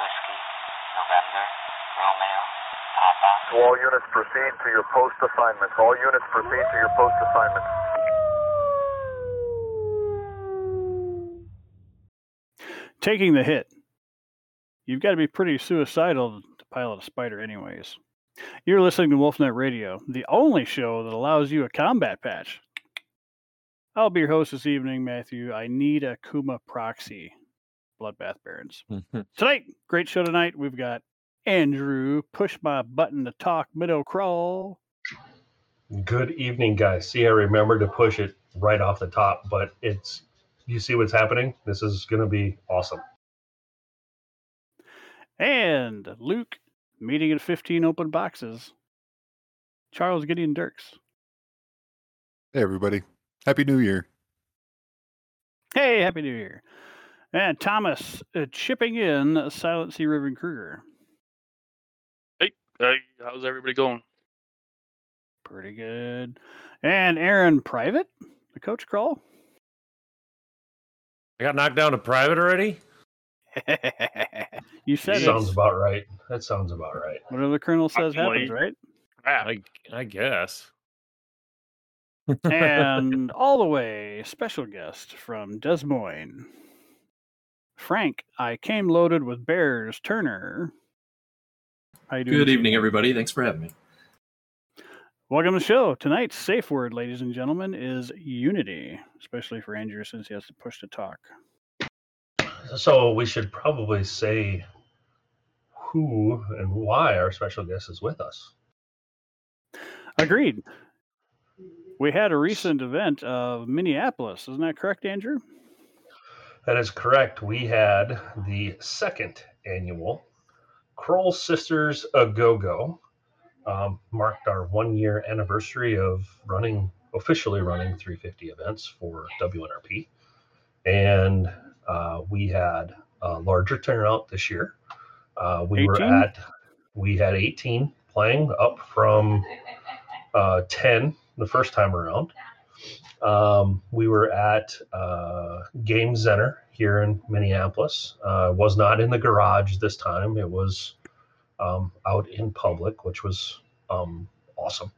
Whiskey, November, Romeo, Papa. To all units, proceed to your post assignments. All units, proceed to your post assignments. Taking the hit. You've got to be pretty suicidal to pilot a spider, anyways. You're listening to Wolfnet Radio, the only show that allows you a combat patch. I'll be your host this evening, Matthew. I need a Kuma proxy. Bloodbath Barons. Mm-hmm. Tonight, great show tonight. We've got Andrew, push my button to talk, Minnow Crawl. Good evening, guys. See, I remember to push it right off the top, but it's you see what's happening. This is going to be awesome. And Luke, meeting at 15 open boxes. Charles Gideon Dirks. Hey, everybody. Happy New Year. Hey, Happy New Year. And Thomas uh, chipping in Silent Sea Riven Kruger. Hey, how's everybody going? Pretty good. And Aaron Private, the coach crawl. I got knocked down to private already. you said That it. sounds about right. That sounds about right. Whatever the colonel says Actually- happens, right? Crap. I I guess. and all the way, special guest from Des Moines. Frank, I came loaded with bears. Turner. How you doing? Good evening, everybody. Thanks for having me. Welcome to the show. Tonight's safe word, ladies and gentlemen, is unity, especially for Andrew since he has to push to talk. So we should probably say who and why our special guest is with us. Agreed. We had a recent event of Minneapolis. Isn't that correct, Andrew? That is correct. We had the second annual Kroll Sisters A Go Go. Um, marked our one year anniversary of running, officially running 350 events for WNRP. And uh, we had a larger turnout this year. Uh, we were at, we had 18 playing up from uh, 10 the first time around. Um, we were at uh, Game Center here in Minneapolis. Uh, was not in the garage this time. It was um, out in public, which was um, awesome.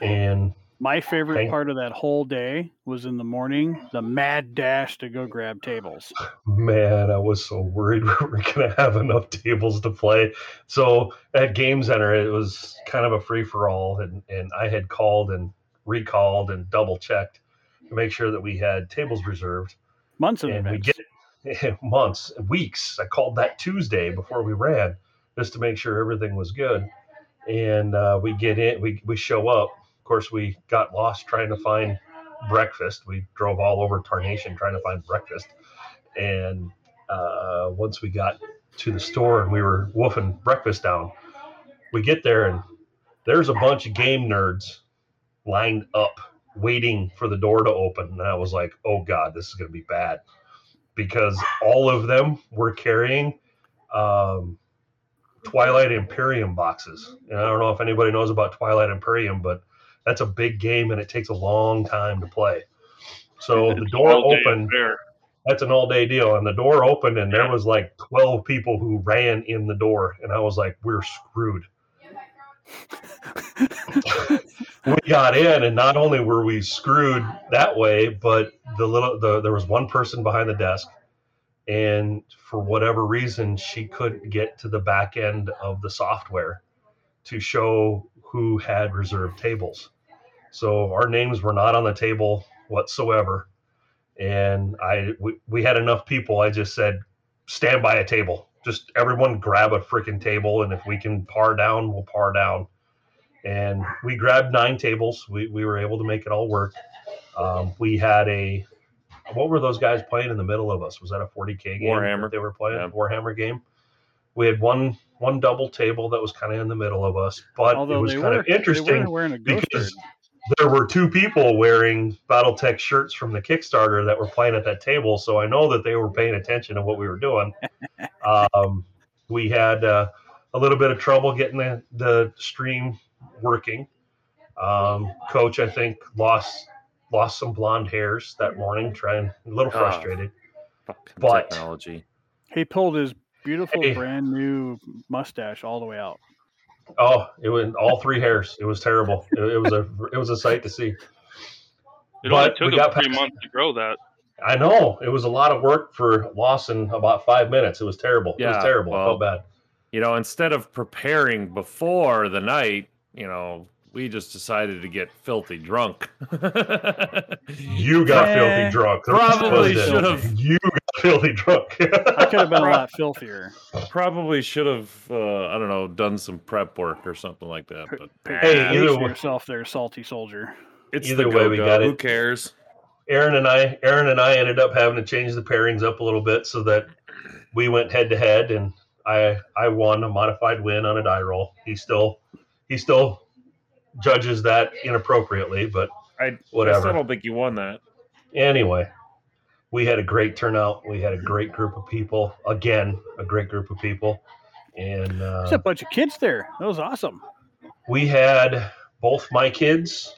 And My favorite Thank- part of that whole day was in the morning, the mad dash to go grab tables. man, I was so worried we were going to have enough tables to play. So at Game Center, it was kind of a free for all, and and I had called and recalled and double checked to make sure that we had tables reserved. Months in and we get months, weeks. I called that Tuesday before we ran just to make sure everything was good. And uh, we get in, we we show up. Of course, we got lost trying to find breakfast. We drove all over Tarnation trying to find breakfast. And uh, once we got to the store and we were woofing breakfast down, we get there and there's a bunch of game nerds lined up waiting for the door to open. And I was like, oh God, this is going to be bad because all of them were carrying um, Twilight Imperium boxes. And I don't know if anybody knows about Twilight Imperium, but that's a big game and it takes a long time to play. So the door opened. That's an all day deal. And the door opened and there was like 12 people who ran in the door. And I was like, we're screwed. we got in and not only were we screwed that way but the little the, there was one person behind the desk. And for whatever reason she couldn't get to the back end of the software to show who had reserved tables. So our names were not on the table whatsoever. And i we, we had enough people. I just said stand by a table. Just everyone grab a freaking table and if we can par down we'll par down and we grabbed nine tables. We, we were able to make it all work. Um, we had a what were those guys playing in the middle of us? Was that a 40k game? Warhammer. they were playing Yeah. Warhammer game. We had one one double table that was kind of in the middle of us, but Although it was kind were, of interesting were wearing a ghost because bird. there were two people wearing BattleTech shirts from the Kickstarter that were playing at that table, so I know that they were paying attention to what we were doing. um, we had uh, a little bit of trouble getting the, the stream working. Um, Coach, I think, lost lost some blonde hairs that morning, trying a little Ah. frustrated. Fucking But- technology. He pulled his beautiful Hey. brand new mustache all the way out. Oh, it was all three hairs. It was terrible. It, it was a it was a sight to see. It But only we took him got three past- months to grow that. I know it was a lot of work for Lawson. About five minutes. It was terrible. it was terrible. I well- felt bad. You know, instead of preparing before the night, you know, we just decided to get filthy drunk. You got Eh, filthy drunk. The rest of us probably should've. You got filthy drunk. I could have been a lot filthier. Probably should have, uh, I don't know, done some prep work or something like that. But Hey, either Pace way- yourself there, salty soldier. it's either the way, we got it. Who cares? Aaron and I, Aaron and I ended up having to change the pairings up a little bit so that we went head to head, and I I won a modified win on a die roll. He still he still judges that inappropriately, but I, I Whatever. still don't think you won that. anyway, we had a great turnout. We had a great group of people. Again, a great group of people, and There's uh, a bunch of kids there. That was awesome. we had both my kids,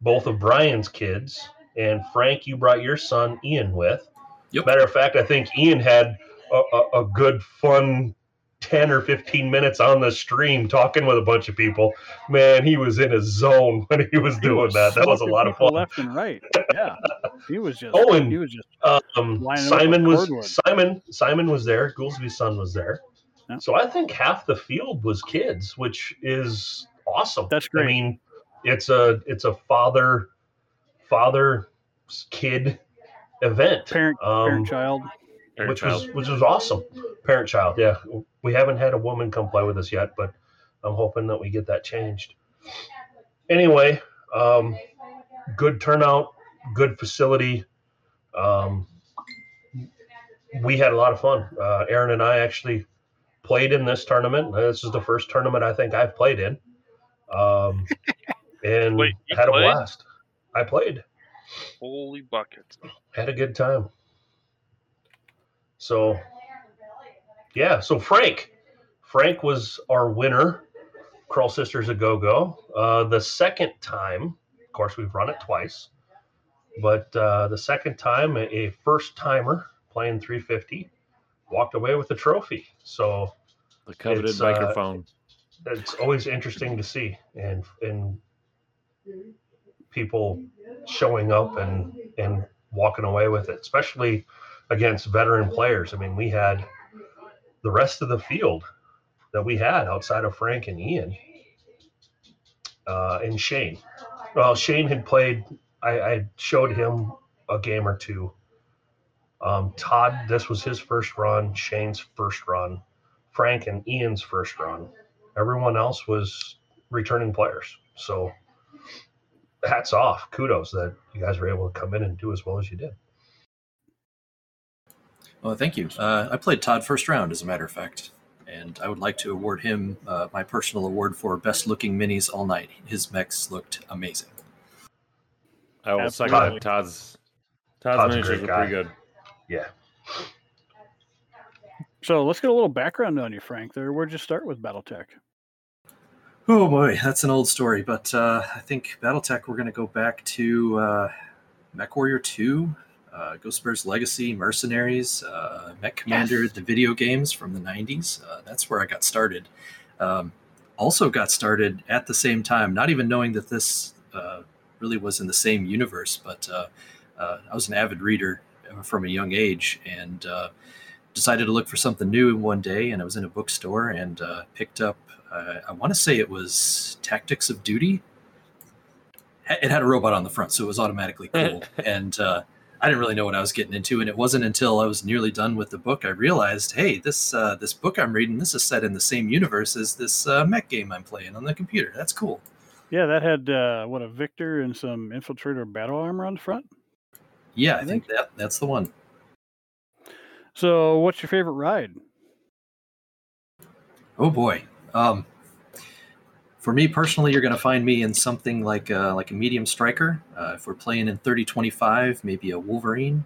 both of Brian's kids, and Frank. You brought your son Ian with. Yep. Matter of fact, I think Ian had a, a, a good, fun 10 or 15 minutes on the stream talking with a bunch of people. Man, he was in his zone when he was He doing was that. That was a lot of fun. Left and right. Yeah. He was just. Oh, and- he was just. Um, Simon was cordwood. Simon Simon was there. Goolsby's son was there. Yeah. So I think half the field was kids, which is awesome. That's great. I mean, it's a it's a father father kid event. Parent, um, parent, child. Parent which child. was which was awesome. Parent child, yeah. We haven't had a woman come play with us yet, but I'm hoping that we get that changed. Anyway, um, good turnout, good facility. Um, we had a lot of fun. Uh, Aaron and I actually played in this tournament. This is the first tournament I think I've played in, um, and Wait, had a played? blast. I played Holy buckets. had a good time. So, yeah. So Frank, Frank was our winner. Curl Sisters a Go Go. Uh, the second time, of course, we've run it twice, but uh, the second time, a, first timer playing 350 walked away with the trophy. So The coveted It's, uh, microphone. it's always interesting to see and and people showing up and and walking away with it, especially against veteran players. I mean, we had the rest of the field that we had outside of Frank and Ian uh, and Shane. Well, Shane had played. I, I showed him a game or two. Um, Todd, this was his first run. Shane's first run. Frank and Ian's first run. Everyone else was returning players. So hats off, kudos that you guys were able to come in and do as well as you did. Well, thank you. Uh, I played Todd first round, as a matter of fact, and I would like to award him uh, my personal award for best looking minis all night. His mechs looked amazing. I will second Absolutely. that. Todd's Todd's, Todd's a miniatures were pretty good. Yeah. So let's get a little background on you, Frank. There, where'd you start with BattleTech? Oh boy, that's an old story, but uh, I think BattleTech, we're going to go back to uh, Mech Warrior 2, uh, Ghost Bear's Legacy, Mercenaries, uh, Mech Commander, the video games from the 90s. Uh, that's where I got started. Um, also got started at the same time, not even knowing that this uh, really was in the same universe, but uh, uh, I was an avid reader uh, from a young age and uh, decided to look for something new one day. And I was in a bookstore and uh, picked up uh, I want to say it was Tactics of Duty. It had a robot on the front, so it was automatically cool. and uh, I didn't really know what I was getting into. And it wasn't until I was nearly done with the book I realized, hey, this uh, this book I'm reading, this is set in the same universe as this uh, mech game I'm playing on the computer. That's cool. Yeah, that had uh, what a Victor and some infiltrator battle armor on the front. Yeah, I I think that that's the one. So, what's your favorite ride? Oh boy. Um, for me personally, you're going to find me in something like a, like a medium striker. Uh, if we're playing in 3025, maybe a Wolverine.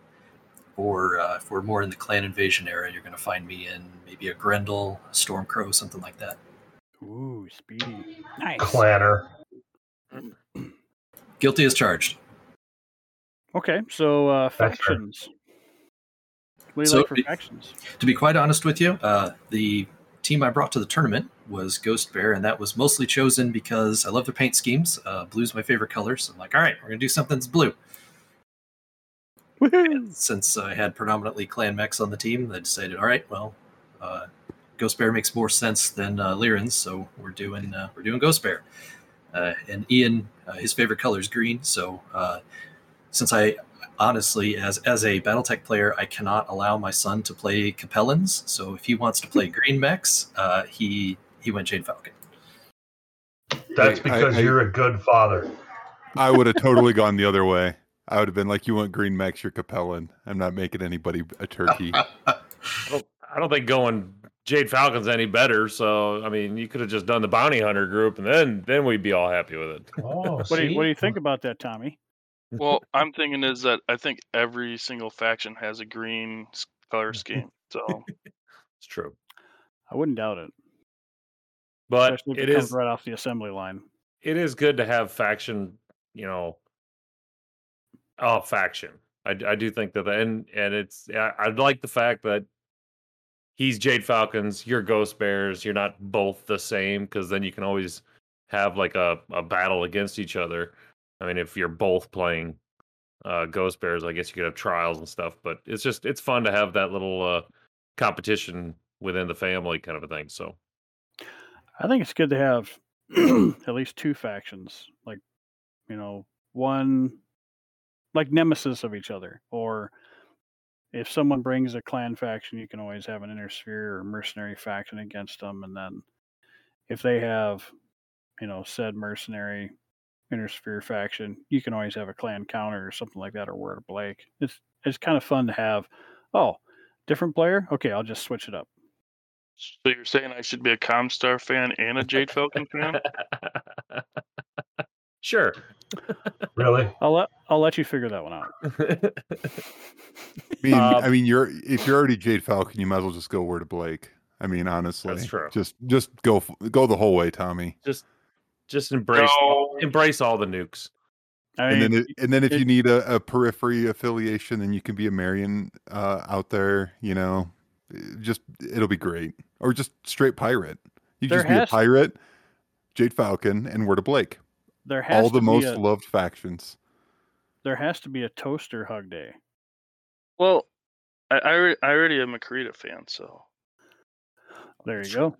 Or uh, if we're more in the clan invasion era, you're going to find me in maybe a Grendel, a Stormcrow, something like that. Ooh, speedy. Nice. Clanner. Guilty as charged. Okay, so uh, fair. factions. What do you So like for it- factions? To be quite honest with you, uh, the team I brought to the tournament was Ghost Bear, and that was mostly chosen because I love their paint schemes. Uh, blue's my favorite color, so I'm like, all right, we're gonna do something that's blue. Since I had predominantly clan mechs on the team, I decided, all right, well, uh, Ghost Bear makes more sense than uh, so we're doing uh, we're doing Ghost Bear. Uh, and Ian, uh, his favorite color is green, so uh, since I honestly, as as a BattleTech player, I cannot allow my son to play Capellans. So if he wants to play green mechs, uh, he he went Jade Falcon. That's because I- you're a good father. I would have totally gone the other way. I would have been like, "You want green mechs? You're Capellan. I'm not making anybody a turkey." I don't, I don't think going Jade Falcon's any better. So I mean, you could have just done the bounty hunter group, and then then we'd be all happy with it. Oh, What do you? What do you think about that, Tommy? Well, I'm thinking is that I think every single faction has a green s- color scheme. So It's true, I wouldn't doubt it, but especially if it it comes is right off the assembly line. it is good to have faction. You know, oh faction. I, I do think that, and and it's I, I like the fact that he's Jade Falcons, you're Ghost Bears. You're not both the same because then you can always have like a, a battle against each other. I mean, if you're both playing uh, Ghost Bears, I guess you could have trials and stuff. But it's just it's fun to have that little uh, competition within the family kind of a thing. So I think it's good to have at least two factions, like you know, one like nemesis of each other, or if someone brings a clan faction, you can always have an inner sphere or mercenary faction against them, and then if they have, you know, said mercenary inner sphere faction, you can always have a clan counter or something like that, or word of Blake. It's it's kind of fun to have. Oh, different player. Okay, I'll just switch it up. so you're saying I should be a Comstar fan and a Jade Falcon fan? sure. Really? I'll let I'll let you figure that one out. I mean, Um, I mean, you're if you're already Jade Falcon, you might as well just go word of Blake. I mean, honestly, that's true. Just just go go the whole way, Tommy. just just embrace No. Embrace all the nukes. I and then it, and then if it- you need a, a periphery affiliation, then you can be a Marian uh, out there. You know, Eh, just it'll be great. Or just straight pirate. You just be a has- pirate, Jade Falcon, and Word of Blake. there has All the to be most a, loved factions. there has to be a toaster hug day. Well, I I, alre- I already am a Kurita fan, so There you go.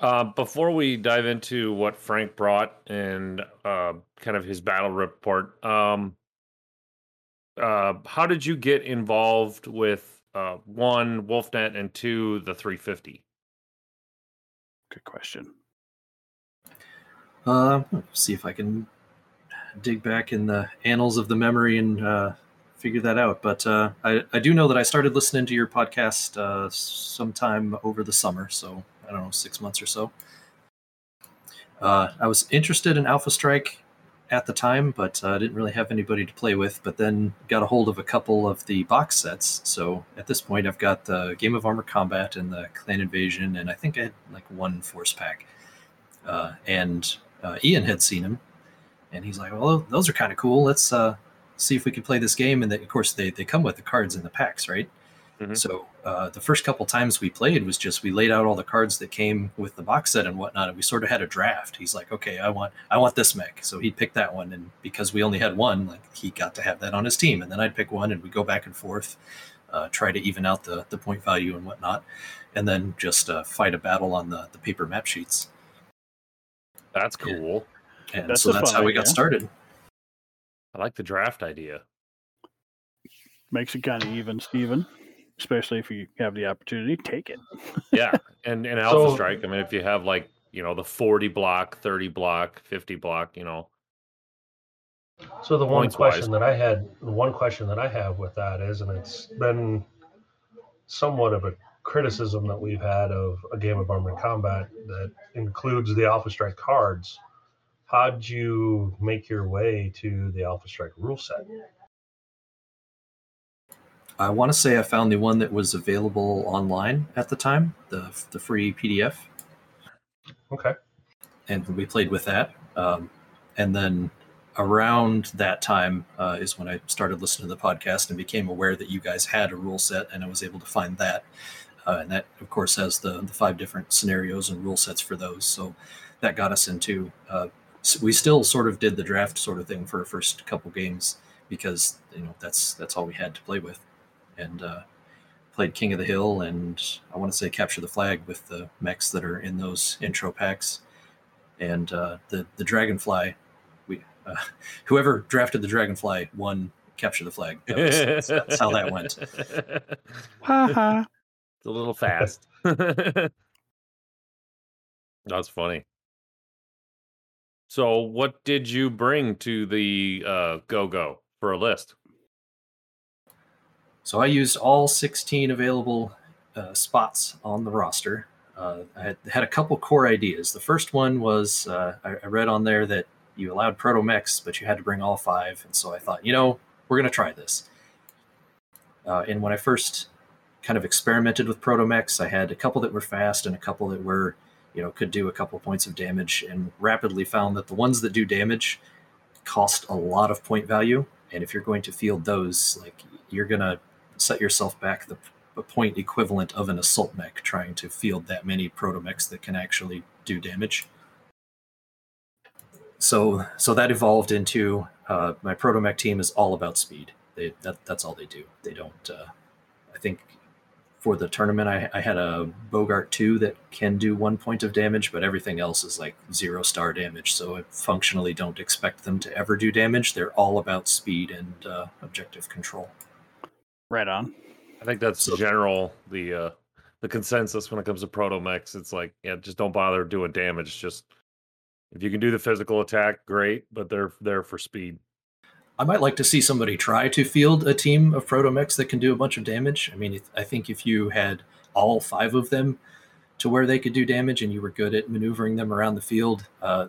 Uh, before we dive into what Frank brought and uh, kind of his battle report, um, uh, how did you get involved with uh, one Wolfnet and two the 350? Good question. Uh, see if I can dig back in the annals of the memory and figure that out. But I, I do know that I started listening to your podcast sometime over the summer, so I don't know, six months or so. Uh, I was interested in Alpha Strike at the time, but I uh, didn't really have anybody to play with. But then got a hold of a couple of the box sets. So at this point, I've got the Game of Armor Combat and the Clan Invasion, and I think I had like one Force Pack. Uh, and uh, Ian had seen him, and he's like, "Well, those are kind of cool. Let's uh, see if we can play this game." And they, of course, they they come with the cards in the packs, right? Mhm. So uh, the first couple times we played was just we laid out all the cards that came with the box set and whatnot, and we sort of had a draft. He's like, "Okay, I want I want this mech," so he'd pick that one, and because we only had one, like he got to have that on his team, and then I'd pick one, and we go back and forth, uh, try to even out the the point value and whatnot, and then just uh, fight a battle on the the paper map sheets. That's Yeah. cool. And That's so that's fun how we got started. I like the draft idea. Makes it kind of even, Steven. Especially if you have the opportunity, take it. Yeah, and and Alpha So- Strike. I mean, if you have like you know the 40 block, 30 block, 50 block, you know, So the one Points wise. question that I had, the one question that I have with that is, and it's been somewhat of a criticism that we've had of a game of armored combat that includes the Alpha Strike cards. How'd you make your way to the Alpha Strike rule set? I want to say I found the one that was available online at the time, the the free PDF, Okay. and we played with that. Um, and then around that time uh, is when I started listening to the podcast and became aware that you guys had a rule set, and I was able to find that. Uh, and that, of course, has the, the five different scenarios and rule sets for those. So that got us into. Uh, we still sort of did the draft sort of thing for our first couple games because you know that's that's all we had to play with, and uh, played King of the Hill and I want to say Capture the Flag with the mechs that are in those intro packs, and uh, the the Dragonfly. We uh, whoever drafted the Dragonfly won Capture the Flag. That was- that's, that's how that went. Ha ha. It's a little fast. That's funny. So, what did you bring to the uh, Go Go for a list? So I used all 16 available uh, spots on the roster. Uh, I had, had a couple core ideas. The first one was uh, I, I read on there that you allowed proto mechs, but you had to bring all five. And so I thought, you know, we're going to try this. Uh, and when I first kind of experimented with proto mechs, I had a couple that were fast and a couple that were, you know, could do a couple points of damage, and rapidly found that the ones that do damage cost a lot of point value. And if you're going to field those, like you're going to set yourself back the, point equivalent of an assault mech trying to field that many proto mechs that can actually do damage. So so that evolved into uh, my proto mech team is all about speed. They that that's all they do. They don't. Uh, I think for the tournament I, I had a Boggart two that can do one point of damage, but everything else is like zero star damage. So I functionally don't expect them to ever do damage. They're all about speed and uh, objective control. Right on. I think that's So- general the uh, the consensus when it comes to proto mechs. It's like, yeah, just don't bother doing damage. Just if you can do the physical attack, great, but they're there for speed. I might like to see somebody try to field a team of proto mechs that can do a bunch of damage. I mean, I think if you had all five of them to where they could do damage and you were good at maneuvering them around the field, uh,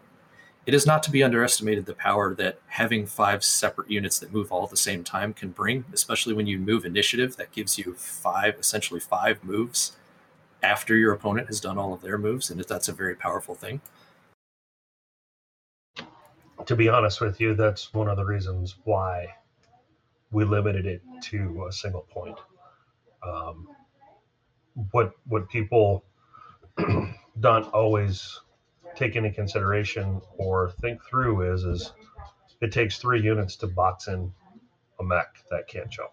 it is not to be underestimated the power that having five separate units that move all at the same time can bring, especially when you move initiative. That gives you five, essentially five moves after your opponent has done all of their moves, and that's a very powerful thing. to be honest with you, that's one of the reasons why we limited it to a single point. Um, what what people don't always take into consideration or think through is is it takes three units to box in a mech that can't jump.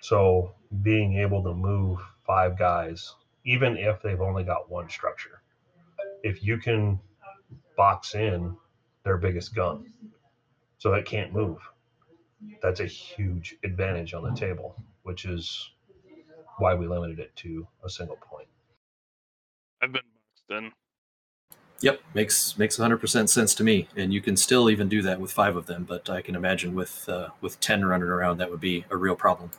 So being able to move five guys, even if they've only got one structure, if you can box in their biggest gun so it can't move that's a huge advantage on the table which is why we limited it to a single point I've been boxed in. Yep, makes makes 100% sense to me, and you can still even do that with five of them. But I can imagine with uh, with 10 running around, that would be a real problem.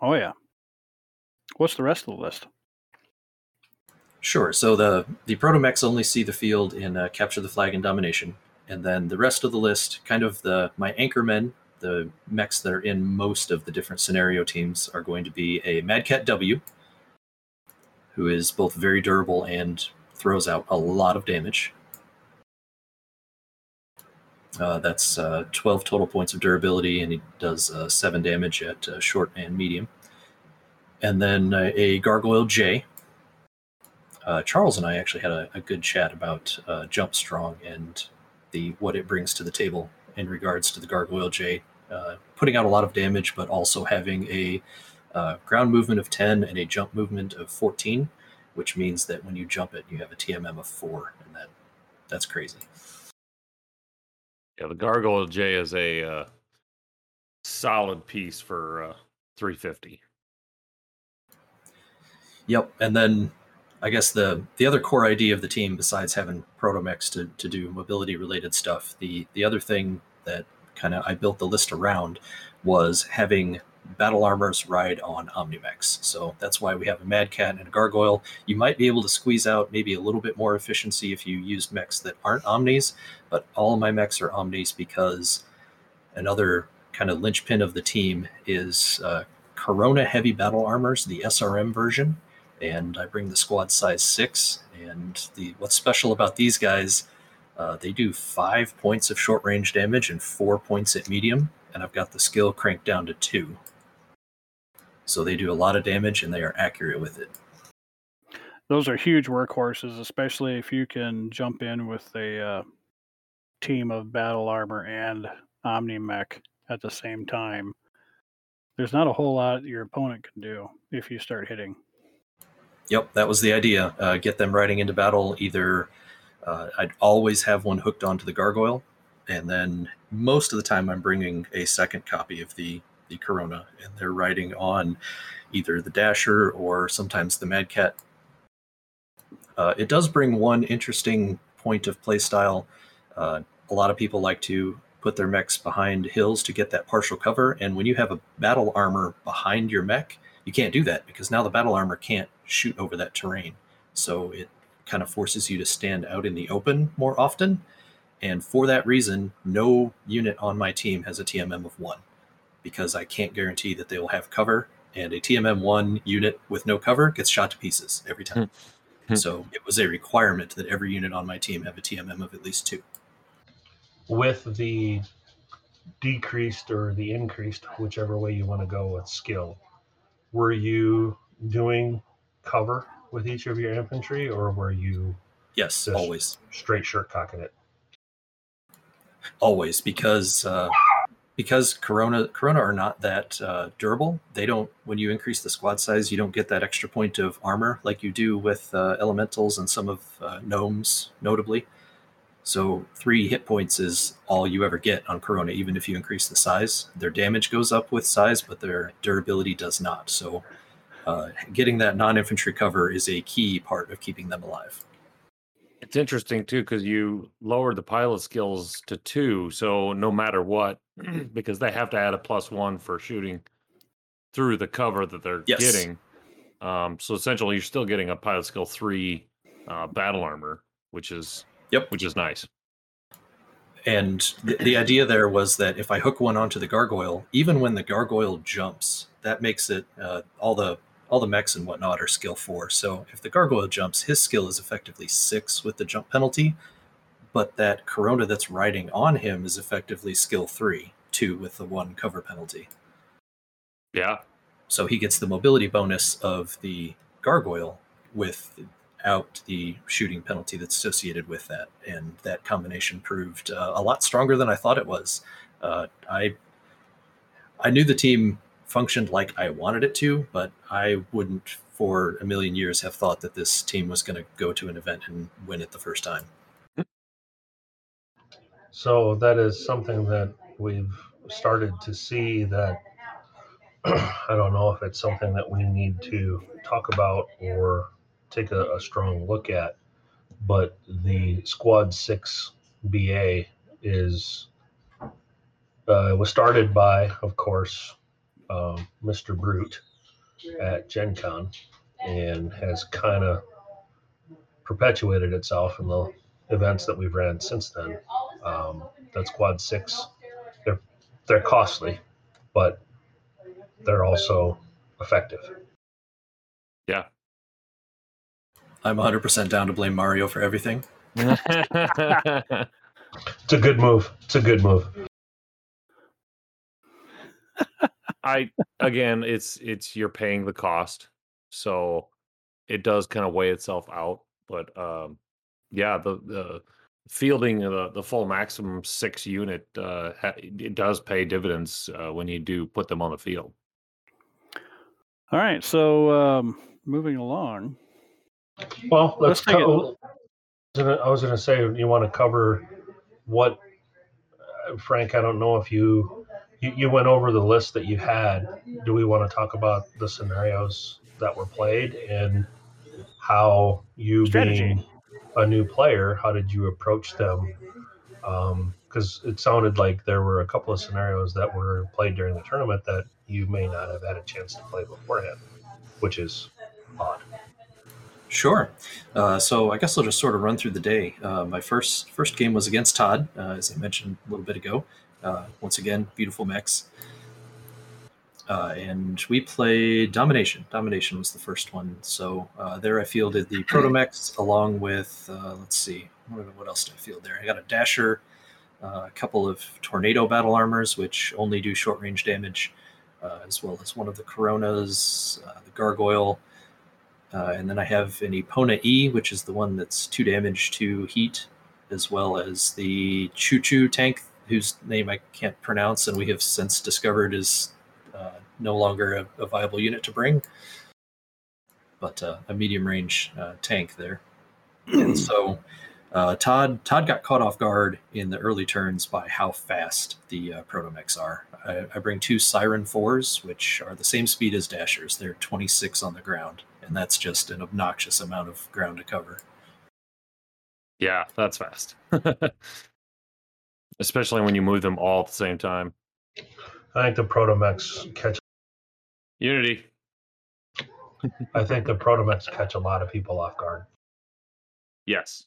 Oh yeah. What's the rest of the list? Sure. So the the protomechs only see the field in uh, capture the flag and domination, and then the rest of the list, kind of the my anchor men, the mechs that are in most of the different scenario teams, are going to be a Mad Cat W, who is both very durable and throws out a lot of damage. Uh, that's uh, 12 total points of durability, and he does uh, 7 damage at uh, short and medium. And then uh, a Gargoyle J, uh, Charles and I actually had a, a good chat about Jump Strong and the what it brings to the table in regards to the Gargoyle J, putting out a lot of damage, but also having a uh, ground movement of 10 and a jump movement of 14, which means that when you jump it, you have a TMM of four, and that that's crazy. Yeah, the Gargoyle J is a uh, solid piece for uh, 350. Yep, and then I guess the the other core idea of the team, besides having protomechs to, to do mobility related stuff, the the other thing that kind of I built the list around was having battle armors ride on omnimechs. So that's why we have a mad cat and a gargoyle. You might be able to squeeze out maybe a little bit more efficiency if you used mechs that aren't omnis, but all of my mechs are omnis because another kind of linchpin of the team is uh, Corona heavy battle armors, the SRM version and I bring the squad size six. And the what's special about these guys, Uh, they do five points of short range damage and four points at medium, and I've got the skill cranked down to two. So they do a lot of damage and they are accurate with it. Those are huge workhorses, especially if you can jump in with a uh, team of battle armor and Omni-Mech at the same time. There's not a whole lot your opponent can do if you start hitting. Yep, that was the idea. Uh, get them riding into battle. Either uh, I'd always have one hooked onto the gargoyle, and then most of the time I'm bringing a second copy of the the Corona, and they're riding on either the Dasher or sometimes the Mad Cat. Uh, it does bring one interesting point of playstyle. Uh, a lot of people like to put their mechs behind hills to get that partial cover, and when you have a battle armor behind your mech, you can't do that because now the battle armor can't shoot over that terrain. So it kind of forces you to stand out in the open more often. And for that reason, no unit on my team has a TMM of one because I can't guarantee that they will have cover. And a TMM one unit with no cover gets shot to pieces every time. Hmm. so it was a requirement that every unit on my team have a TMM of at least two. With the decreased or the increased, whichever way you want to go with skill, were you doing cover with each of your infantry or were you Yes, Yes. always. straight shirt cocking it? always because uh, because corona corona are not that uh, durable they don't when you increase the squad size you don't get that extra point of armor like you do with uh, elementals and some of uh, gnomes notably. So three hit points is all you ever get on corona even if you increase the size. Their damage goes up with size but their durability does not. So uh, getting that non-infantry cover is a key part of keeping them alive It's interesting too because you lowered the pilot skills to two, so no matter what, because they have to add a plus one for shooting through the cover that they're Yes. getting. Um, so essentially, you're still getting a pilot skill three uh, battle armor, which is Yep. which is nice. And the, the idea there was that if I hook one onto the gargoyle, even when the gargoyle jumps, that makes it uh, all the all the mechs and whatnot are skill four. So if the gargoyle jumps, his skill is effectively six with the jump penalty, but that corona that's riding on him is effectively skill three, two with the one cover penalty. Yeah, So he gets the mobility bonus of the gargoyle without the shooting penalty that's associated with that. And that combination proved uh, a lot stronger than I thought it was. Uh, I I knew the team functioned like I wanted it to, but I wouldn't for a million years have thought that this team was going to go to an event and win it the first time. So that is something that we've started to see that I don't know if it's something that we need to talk about or take a, a strong look at, but the Squad 6 BA is uh, was started by, of course, um, Mr. Brute at Gen Con and has kind of perpetuated itself in the events that we've ran since then. Um, that Squad 6, they're, they're costly, but they're also effective. yeah. I'm 100% down to blame Mario for everything. It's a good move. It's a good move. I again, it's it's you're paying the cost, so it does kind of weigh itself out. But um, yeah, the the fielding the the full maximum six unit uh, it does pay dividends uh, when you do put them on the field. All right, so um, moving along. Well, let's. Let's take it- co- I was going to say, you want to cover what, uh, Frank? I don't know if you, you you went over the list that you had. Do we want to talk about the scenarios that were played and how you Strategy. being a new player, how did you approach them? Because it sounded like there were a couple of scenarios that were played during the tournament that you may not have had a chance to play beforehand, which is odd. Sure. Uh, so I guess I'll just sort of run through the day. Uh, my first first game was against Todd, uh, as I mentioned a little bit ago. Uh, once again, beautiful mechs. Uh, and we played Domination. Domination was the first one. So uh, there I fielded the Protomechs along with, uh, let's see, what, what else did I field there? I got a dasher, uh, a couple of tornado battle armors, which only do short range damage, uh, as well as one of the coronas, uh, the gargoyle, uh, and then I have an Epona E, which is the one that's two damage to heat, as well as the Choo Choo tank, whose name I can't pronounce, and we have since discovered is uh, no longer a, a, viable unit to bring, but uh, a medium range uh, tank there. and so uh, Todd Todd got caught off guard in the early turns by how fast the uh, protomechs are. I, I bring two Siren fours, which are the same speed as Dashers. They're 26 on the ground and that's just an obnoxious amount of ground to cover. Yeah, that's fast. Especially when you move them all at the same time. I think the Protomechs catch. Unity. I think the Protomechs catch a lot of people off guard. Yes.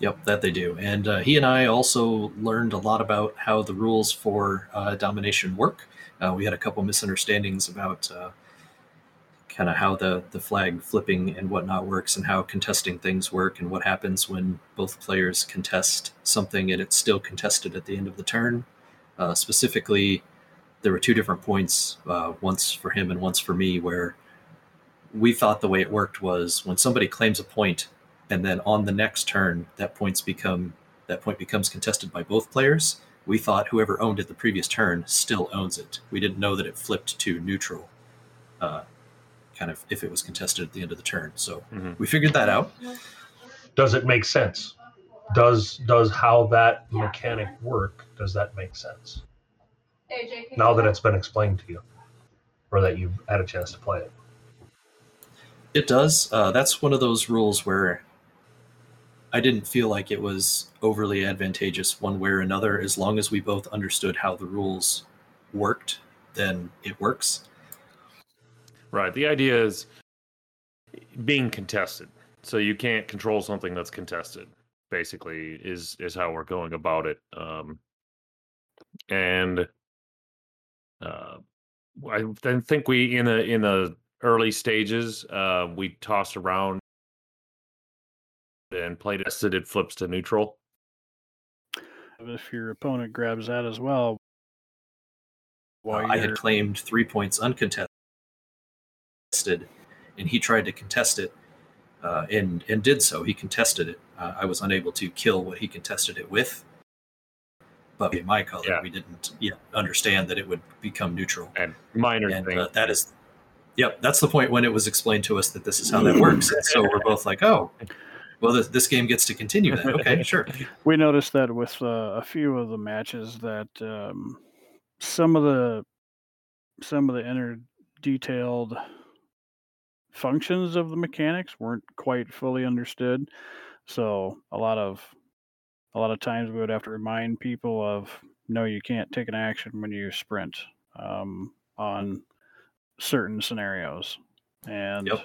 Yep, that they do. And uh, he and I also learned a lot about how the rules for uh, domination work. Uh, we had a couple misunderstandings about uh, kind of how the the flag flipping and whatnot works and how contesting things work and what happens when both players contest something and it's still contested at the end of the turn. Uh, specifically, there were two different points, uh, once for him and once for me, where we thought the way it worked was when somebody claims a point and then on the next turn that points become that point becomes contested by both players. We thought whoever owned it the previous turn still owns it. We didn't know that it flipped to neutral. Uh, kind of if it was contested at the end of the turn. So mm-hmm. we figured that out. Does it make sense? Does does how that mechanic work? Does that make sense? Now that it's been explained to you, or that you've had a chance to play it. It does. Uh, that's one of those rules where I didn't feel like it was overly advantageous one way or another. As long as we both understood how the rules worked, then it works. Right. The idea is being contested. So you can't control something that's contested. Basically, is is how we're going about it. Um, and uh, I think we in the in the early stages uh, we tossed around and played tested. It flips to neutral. If your opponent grabs that as well, uh, I had claimed three points uncontested contested, and he tried to contest it, uh, and and did so. He contested it. Uh, I was unable to kill what he contested it with, but in my color, yeah. we didn't yet understand that it would become neutral. And minor and, thing. Uh, that is, yep, that's the point when it was explained to us that this is how that works. And so we're both like, oh. Well, this, this game gets to continue then. Okay, sure. We noticed that with uh, a few of the matches that um, some of the some of the inner detailed functions of the mechanics weren't quite fully understood. So a lot of a lot of times we would have to remind people of no, you can't take an action when you sprint um, on certain scenarios, and yep.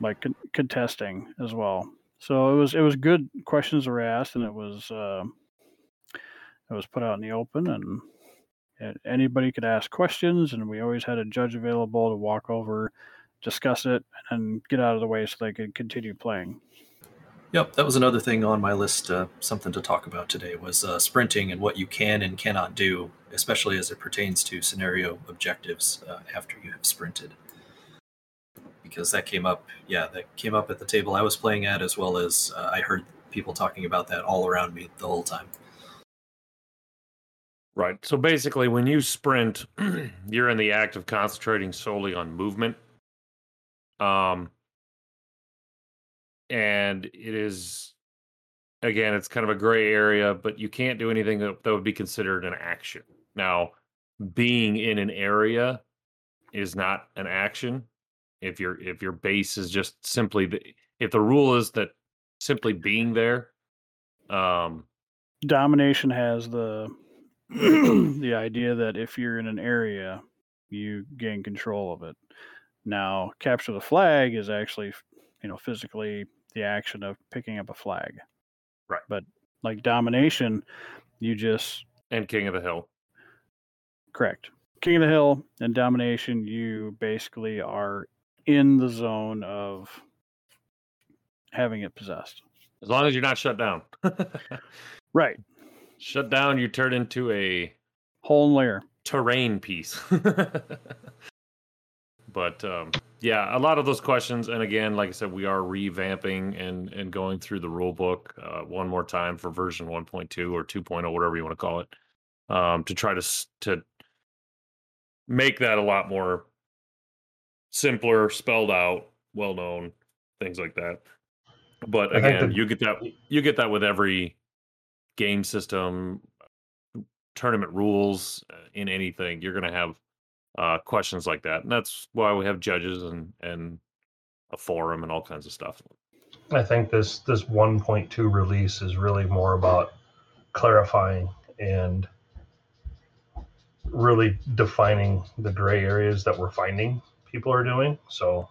like con- contesting as well. So it was it was good questions were asked, and it was uh, it was put out in the open, and anybody could ask questions, and we always had a judge available to walk over discuss it and get out of the way so they could continue playing. Yep, that was another thing on my list. Uh, something to talk about today was uh, sprinting and what you can and cannot do, especially as it pertains to scenario objectives uh, after you have sprinted. Because that came up, yeah, that came up at the table I was playing at, as well as uh, I heard people talking about that all around me the whole time. Right. So basically, when you sprint, you're in the act of concentrating solely on movement um, and it is again, it's kind of a gray area, but you can't do anything that, that would be considered an action. Now, being in an area is not an action. If your if your base is just simply the, if the rule is that simply being there, um, domination has the the idea that if you're in an area, you gain control of it. Now, capture the flag is actually, you know, physically the action of picking up a flag. Right. But like domination, you just and King of the Hill. Correct. King of the Hill and domination, you basically are in the zone of having it possessed. As long as you're not shut down. Right. shut down, you turn into a Hole and layer. terrain piece. but um, yeah, a lot of those questions, and again, like I said, we are revamping and and going through the rule book uh, one more time for version 1.2 or 2.0, whatever you want to call it, um, to try to to make that a lot more simpler, spelled out, well known, things like that. But again, the- you get that you get that with every game system, tournament rules uh, in anything. You're going to have uh, questions like that, and that's why we have judges and and a forum and all kinds of stuff. I think this this 1.2 release is really more about clarifying and really defining the gray areas that we're finding people are doing. So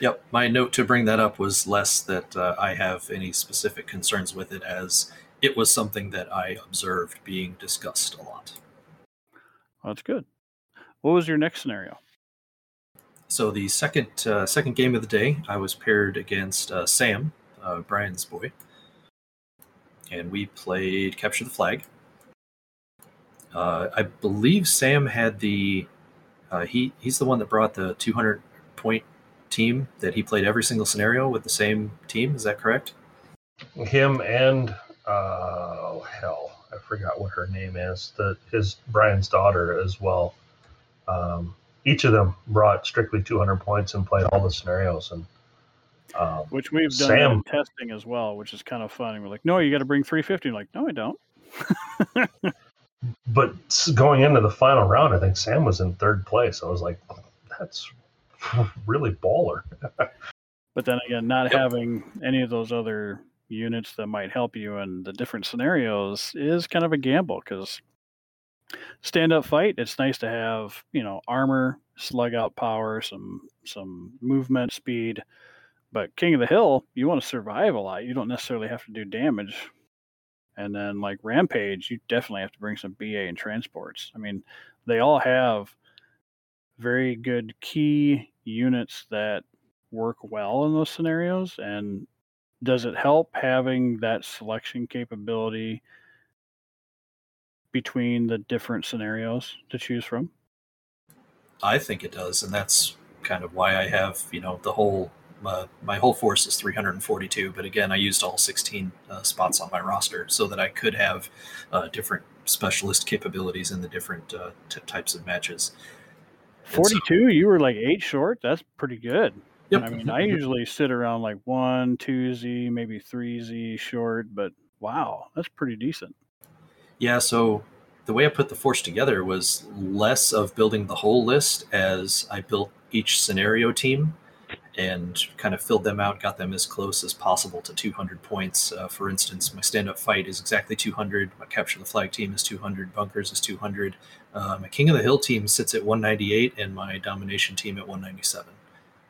Yep. My note to bring that up was less that uh, I have any specific concerns with it, as it was something that I observed being discussed a lot. That's good. What was your next scenario? So the second uh, second game of the day, I was paired against uh, Sam, uh, Brian's boy, and we played capture the flag. Uh, I believe Sam had the uh, he he's the one that brought the 200 point team that he played every single scenario with the same team. Is that correct? him and uh, oh hell, I forgot what her name is. The his Brian's daughter as well. Um, each of them brought strictly 200 points and played all the scenarios. And um, Which we've done Sam- testing as well, which is kind of fun. We're like, no, you got to bring 350. like, no, I don't. but going into the final round, I think Sam was in third place. I was like, that's really baller. But then again, not Yep. having any of those other units that might help you in the different scenarios is kind of a gamble because stand up fight, it's nice to have, you know, armor, slug out power, some some movement speed. But King of the Hill, you want to survive a lot. You don't necessarily have to do damage. And then like Rampage, you definitely have to bring some BA and transports. I mean, they all have very good key units that work well in those scenarios and does it help having that selection capability between the different scenarios to choose from I think it does, and that's kind of why I have you know the whole uh, my whole force is 342. But again, I used all 16 uh, spots on my roster so that I could have uh, different specialist capabilities in the different uh, t- types of matches. And so- 42 you were like eight short that's pretty good Yep. i mean i usually sit around like one two z maybe three z short but wow that's pretty decent Yeah, so the way I put the force together was less of building the whole list as I built each scenario team and kind of filled them out, got them as close as possible to 200 points. Uh, for instance, my stand up fight is exactly 200, my capture the flag team is 200, bunkers is 200, uh, my king of the hill team sits at 198, and my domination team at 197.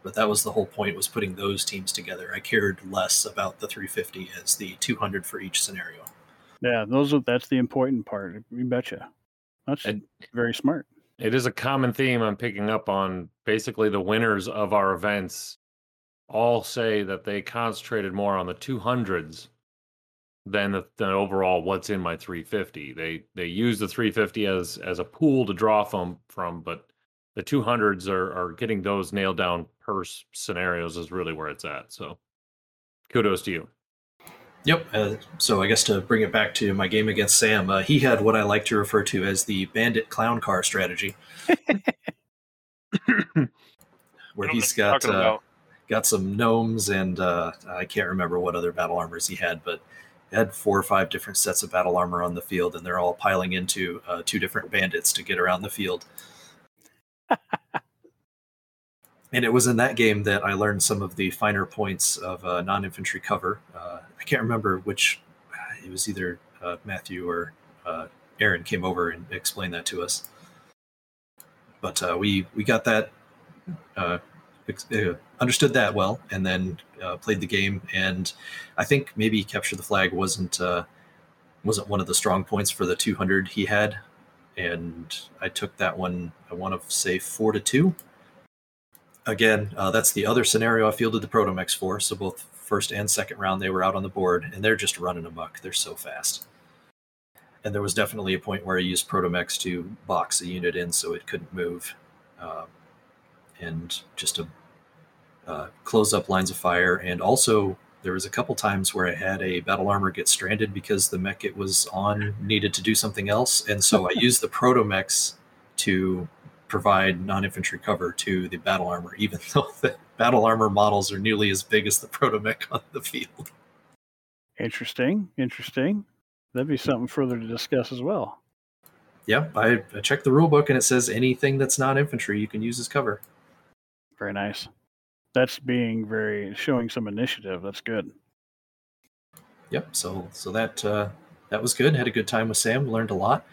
But that was the whole point was putting those teams together. I cared less about the 350 as the 200 for each scenario. Yeah those are that's the important part you betcha that's very smart It is a common theme I'm picking up on. Basically, the winners of our events all say that they concentrated more on the 200s than the, than overall what's in my 350. They they use the 350 as as a pool to draw from from, but the 200s are are getting those nailed down per scenarios is really where it's at. So, kudos to you. Yep. Uh, so I guess to bring it back to my game against Sam, uh, he had what I like to refer to as the bandit clown car strategy, where he's got uh, got some gnomes and uh, I can't remember what other battle armors he had, but he had four or five different sets of battle armor on the field, and they're all piling into uh, two different bandits to get around the field. and it was in that game that I learned some of the finer points of uh, non-infantry cover. Uh, I can't remember which. It was either uh, Matthew or uh, Aaron came over and explained that to us. But uh, we we got that uh, understood that well, and then played the game. And I think maybe capture the flag wasn't wasn't one of the strong points for the 200 he had, and I took that one. I want to say four to two. Again, uh, that's the other scenario I fielded the ProtoMechs for. So both first and second round, they were out on the board, and they're just running amok. They're so fast. And there was definitely a point where I used ProtoMechs to box a unit in so it couldn't move, um, and just to uh, close up lines of fire. And also, there was a couple times where I had a battle armor get stranded because the mech it was on needed to do something else, and so I used the ProtoMechs to provide non-infantry cover to the battle armor, even though the battle armor models are nearly as big as the protomech on the field. Interesting. Interesting. That'd be something further to discuss as well. Yeah, I, I checked the rule book and it says anything that's not infantry you can use as cover. Very nice. That's being very showing some initiative. That's good. Yep. So so that uh, that was good. Had a good time with Sam. Learned a lot.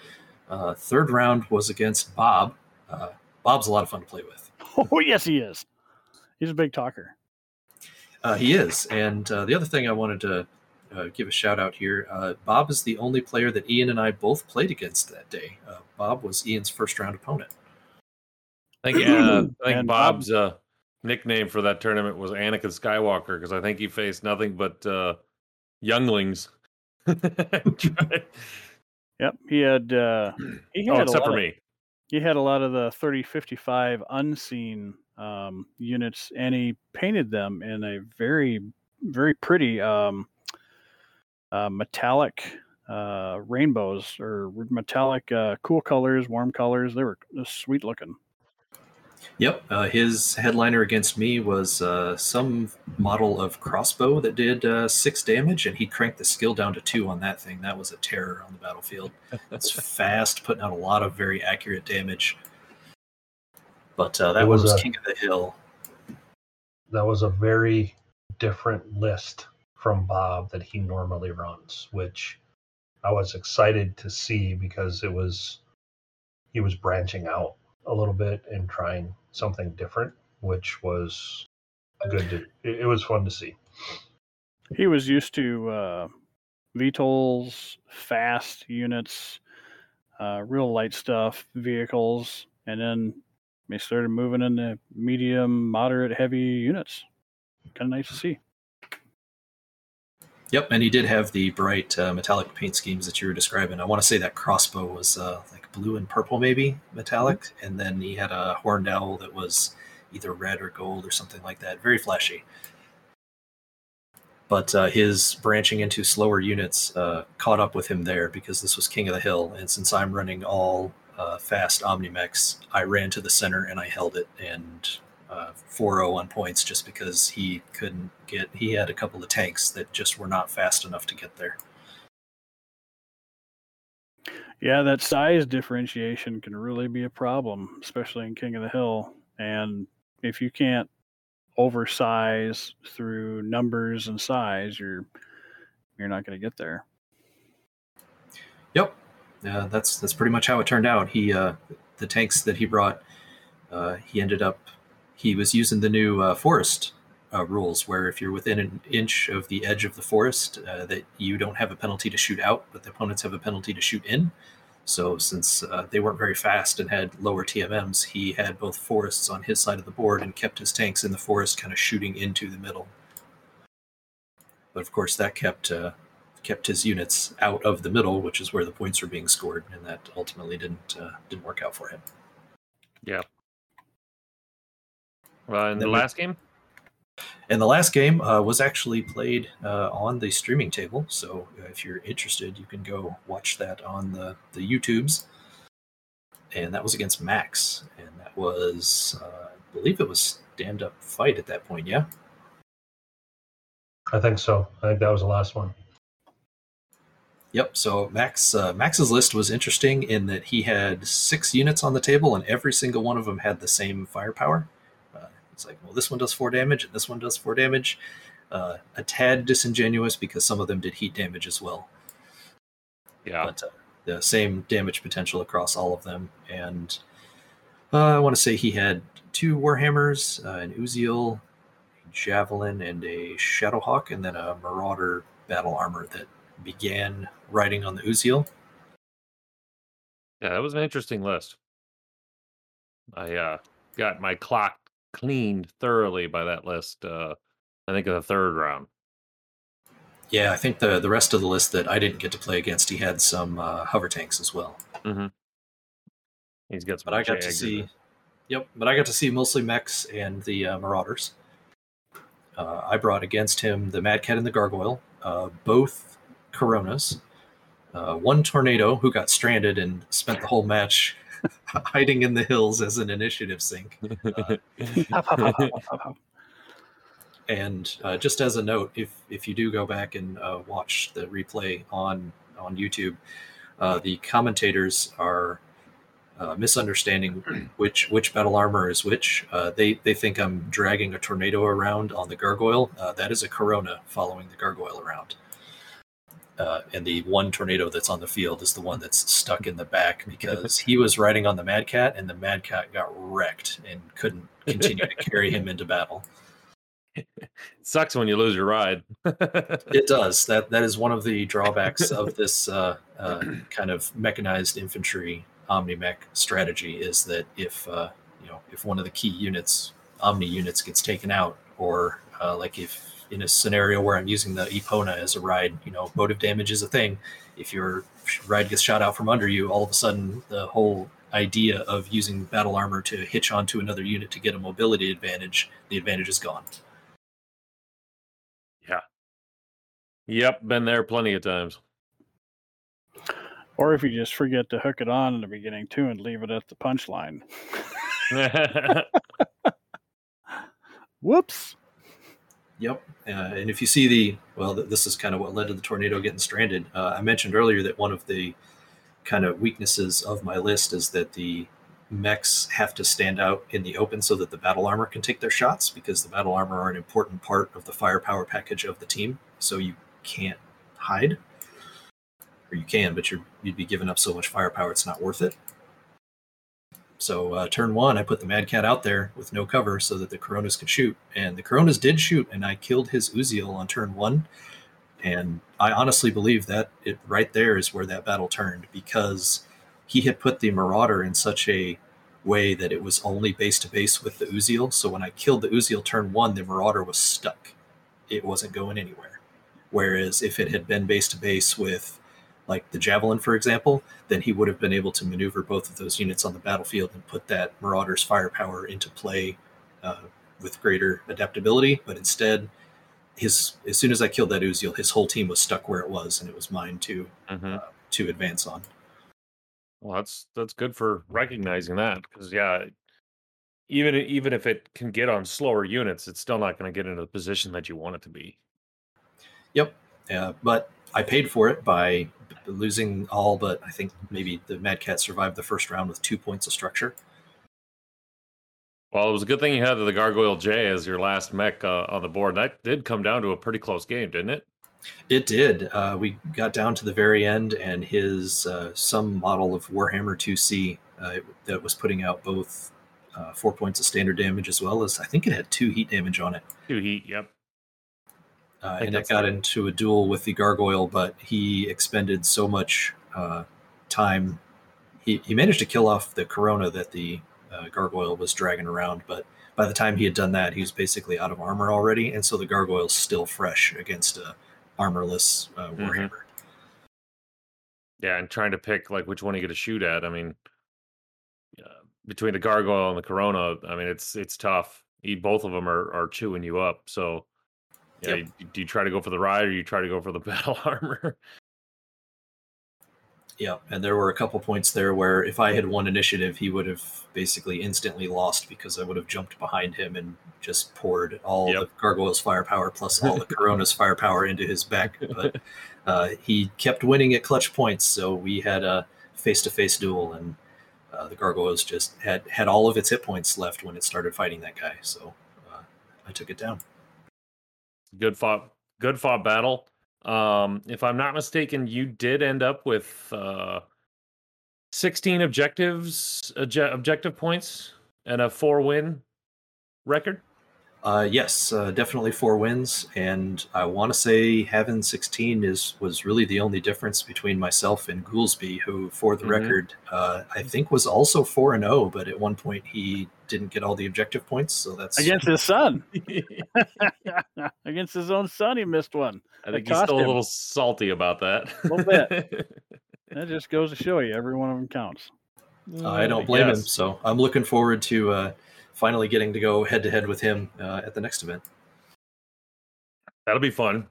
Uh, third round was against Bob. Uh, Bob's a lot of fun to play with. Oh yes, he is. He's a big talker. Uh, he is. And uh, the other thing I wanted to uh, give a shout out here uh, Bob is the only player that Ian and I both played against that day. Uh, Bob was Ian's first round opponent. I think, uh, I think And Bob- Bob's uh, nickname for that tournament was Anakin Skywalker because I think he faced nothing but uh, younglings. Yep. He had uh he oh, had a except lot for of- me. He had a lot of the 3055 unseen um, units and he painted them in a very very pretty um, uh, metallic uh, rainbows or metallic uh, cool colors warm colors. They were sweet looking Yep. Uh, his headliner against me was uh, some model of crossbow that did uh, six damage, and he cranked the skill down to two on that thing. That was a terror on the battlefield. It's fast, putting out a lot of very accurate damage. But uh, that was was, a- King of the Hill. that was a very different list from Bob that he normally runs, which I was excited to see because it was he was branching out a little bit and trying something different, which was good to it, was fun to see. he was used to uh, VTOLs, fast units, uh, real light stuff, vehicles, and then they started moving into medium, moderate, heavy units. Kind of nice to see. Yep, and he did have the bright uh, metallic paint schemes that you were describing. I want to say that crossbow was uh, like blue and purple, maybe metallic, and then he had a horned owl that was either red or gold or something like that. Very flashy. But uh, his branching into slower units uh, caught up with him there because this was King of the Hill, and since I'm running all uh, fast OmniMechs, I ran to the center and I held it and uh, 4-0 on points just because he couldn't get. He had a couple of tanks that just were not fast enough to get there. Yeah, that size differentiation can really be a problem, especially in King of the Hill. And if you can't oversize through numbers and size, you're you're not going to get there. Yep, uh, that's that's pretty much how it turned out. He uh, the tanks that he brought, uh, he ended up he was using the new uh, forest uh, rules, where if you're within an inch of the edge of the forest, uh, that you don't have a penalty to shoot out, but the opponents have a penalty to shoot in. So since uh, they weren't very fast and had lower TMMs, he had both forests on his side of the board and kept his tanks in the forest, kind of shooting into the middle. But of course, that kept uh, kept his units out of the middle, which is where the points were being scored, and that ultimately didn't uh, didn't work out for him. Yeah. Uh, in the Then we- last game, And the last game uh, was actually played uh, on the streaming table. So uh, if you're interested, you can go watch that on the, the YouTubes. And that was against Max. And that was, uh, I believe it was stand up fight at that point. Yeah. I think so. I think that was the last one. Yep. So Max uh, Max's list was interesting in that he had six units on the table, and every single one of them had the same firepower. It's like, well, this one does four damage, and this one does four damage. Uh, a tad disingenuous because some of them did heat damage as well. yeah. but uh, the same damage potential across all of them. And uh, I want to say he had two Warhammers, uh, an Uziel, a Javelin, and a Shadowhawk, and then a Marauder battle armor that began riding on the Uziel. Yeah, that was an interesting list. I uh, got my clock cleaned thoroughly by that list. Uh, I think in the third round. Yeah, I think the the rest of the list that I didn't get to play against, he had some uh, hover tanks as well. Mm-hmm. He's got some. But I got to see, yep. But I got to see mostly mechs and the uh, Marauders. Uh, I brought against him the Mad Cat and the Gargoyle, uh, both Coronas. Uh, one tornado who got stranded and spent the whole match hiding in the hills as an initiative sink. Uh. And uh, just as a note, if if you do go back and uh, watch the replay on on YouTube, uh, the commentators are uh, misunderstanding which which battle armor is which. Uh, they they think I'm dragging a tornado around on the gargoyle. Uh, that is a corona following the gargoyle around. Uh, and the one tornado that's on the field is the one that's stuck in the back because he was riding on the Mad Cat and the Mad Cat got wrecked and couldn't continue to carry him into battle. It sucks when you lose your ride. It does. That that is one of the drawbacks of this uh, uh, kind of mechanized infantry omni-mech strategy is that if uh, you know if one of the key units, omni units, gets taken out, or uh, like if in a scenario where I'm using the Epona as a ride, you know, motive damage is a thing. If your ride gets shot out from under you, all of a sudden the whole idea of using battle armor to hitch onto another unit to get a mobility advantage, the advantage is gone. Yeah. Yep, been there plenty of times. Or if you just forget to hook it on in the beginning too and leave it at the punchline. Whoops. Yep. Uh, and if you see the, well, this is kind of what led to the tornado getting stranded. Uh, I mentioned earlier that one of the kind of weaknesses of my list is that the mechs have to stand out in the open so that the battle armor can take their shots because the battle armor are an important part of the firepower package of the team. So you can't hide, or you can, but you're, you'd be giving up so much firepower, it's not worth it. So uh, turn one, I put the Mad Cat out there with no cover so that the Coronas could shoot, and the Coronas did shoot, and I killed his Uziel on turn one. And I honestly believe that it right there is where that battle turned because he had put the Marauder in such a way that it was only base to base with the Uziel. So when I killed the Uziel turn one, the Marauder was stuck; it wasn't going anywhere. Whereas if it had been base to base with like the javelin, for example, then he would have been able to maneuver both of those units on the battlefield and put that Marauder's firepower into play uh, with greater adaptability. But instead, his as soon as I killed that Uziel, his whole team was stuck where it was, and it was mine to hmm to advance on. Well, that's that's good for recognizing that because yeah, even even if it can get on slower units, it's still not going to get into the position that you want it to be. Yep. Uh, but I paid for it by losing all but I think maybe the Mad Cat survived the first round with two points of structure. Well, it was a good thing you had the Gargoyle J as your last mech uh, on the board. That did come down to a pretty close game, didn't it? It did. Uh, we got down to the very end, and his uh, some model of Warhammer 2C uh, that was putting out both uh, four points of standard damage as well as I think it had two heat damage on it. Two heat. Yep. Uh, and it that's got into a duel with the gargoyle, but he expended so much uh, time. He, he managed to kill off the corona that the uh, gargoyle was dragging around, but by the time he had done that, he was basically out of armor already, and so the gargoyle's still fresh against a armorless uh, Mhm. warhammer. Yeah, and trying to pick like which one you get to shoot at. I mean, uh, between the gargoyle and the corona, I mean it's it's tough. Both of them are, are chewing you up. So, yeah, Yep. you- do you try to go for the ride or you try to go for the battle armor? Yeah, and there were a couple points there where if I had won initiative, he would have basically instantly lost because I would have jumped behind him and just poured all Yep. the gargoyle's firepower plus all the corona's firepower into his back. But uh, he kept winning at clutch points, so we had a face-to-face duel, and uh, the gargoyles just had had all of its hit points left when it started fighting that guy. So uh, I took it down. Good fought, good fought battle. Um, if I'm not mistaken, you did end up with uh, 16 objectives, obje- objective points, and a four win record. Uh, yes, uh, definitely four wins, and I want to say Heaven 16 is was really the only difference between myself and Goolsby, who, for the Mhm. record, uh, I think was also four and zero, but at one point he didn't get all the objective points, so that's Against his son. Against his own son, he missed one. I That think he's cost still a little salty about that. a Little bit. That just goes to show you every one of them counts. I don't blame him. So I'm looking forward to uh, finally getting to go head to head with him uh, at the next event. That'll be fun.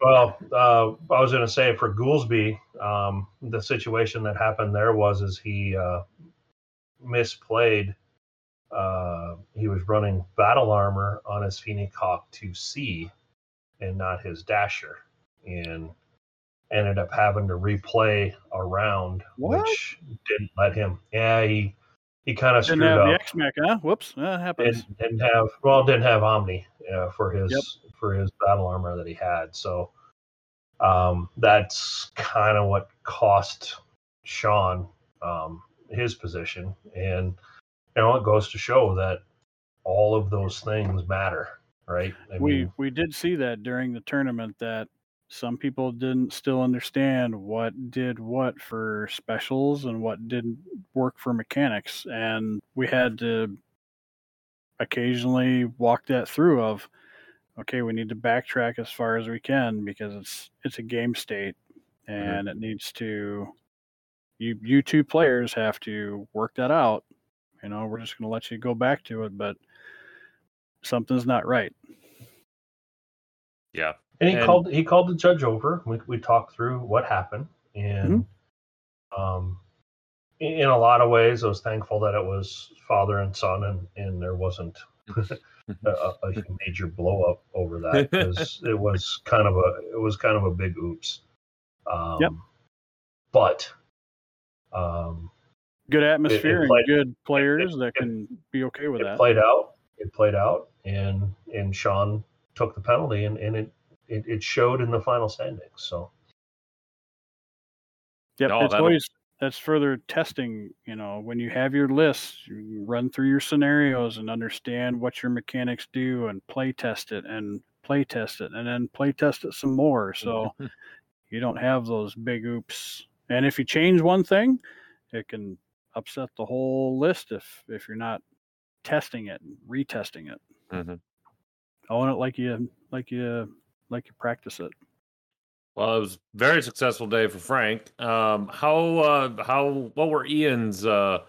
Well, uh, I was going to say for Goolsby, um, the situation that happened there was is he uh, misplayed. Uh, he was running battle armor on his Phoenix Hawk 2C and not his Dasher, and ended up having to replay a round, What? which didn't let him. Yeah, he he kind of Didn't screwed have the. X Mech, huh? Whoops, that happens. didn't, didn't have well didn't have Omni uh, for his for his battle armor that he had. So um, that's kind of what cost Sean um, his position, and you know it goes to show that all of those things matter, right? I we mean, we did see that during the tournament that some people didn't still understand what did what for specials and what didn't work for mechanics and we had to occasionally walk that through of okay we need to backtrack as far as we can because it's it's a game state mm-hmm. and it needs to you you two players have to work that out. You know we're just going to let you go back to it but something's not right. Yeah. And he and- called he called the judge over. We we talked through what happened, and um, in, in a lot of ways, I was thankful that it was father and son, and and there wasn't a, a a major blow up over that because it was kind of a it was kind of a big oops. Um, Yep. But um, good atmosphere played- and good players it- that it- can be okay with it that. played out. It played out, and and Sean took the penalty, and and it it, it showed in the final standings. So Yep, No, it's always that's further testing. You know, when you have your lists, you run through your scenarios and understand what your mechanics do, and play test it, and play test it, and then play test it some more. So you don't have those big oops. And if you change one thing, it can upset the whole list if if you're not testing it and retesting it. Mhm. Own it like you like you like you practice it. Well, it was a very successful day for Frank. Um, how uh, how what were Ian's uh,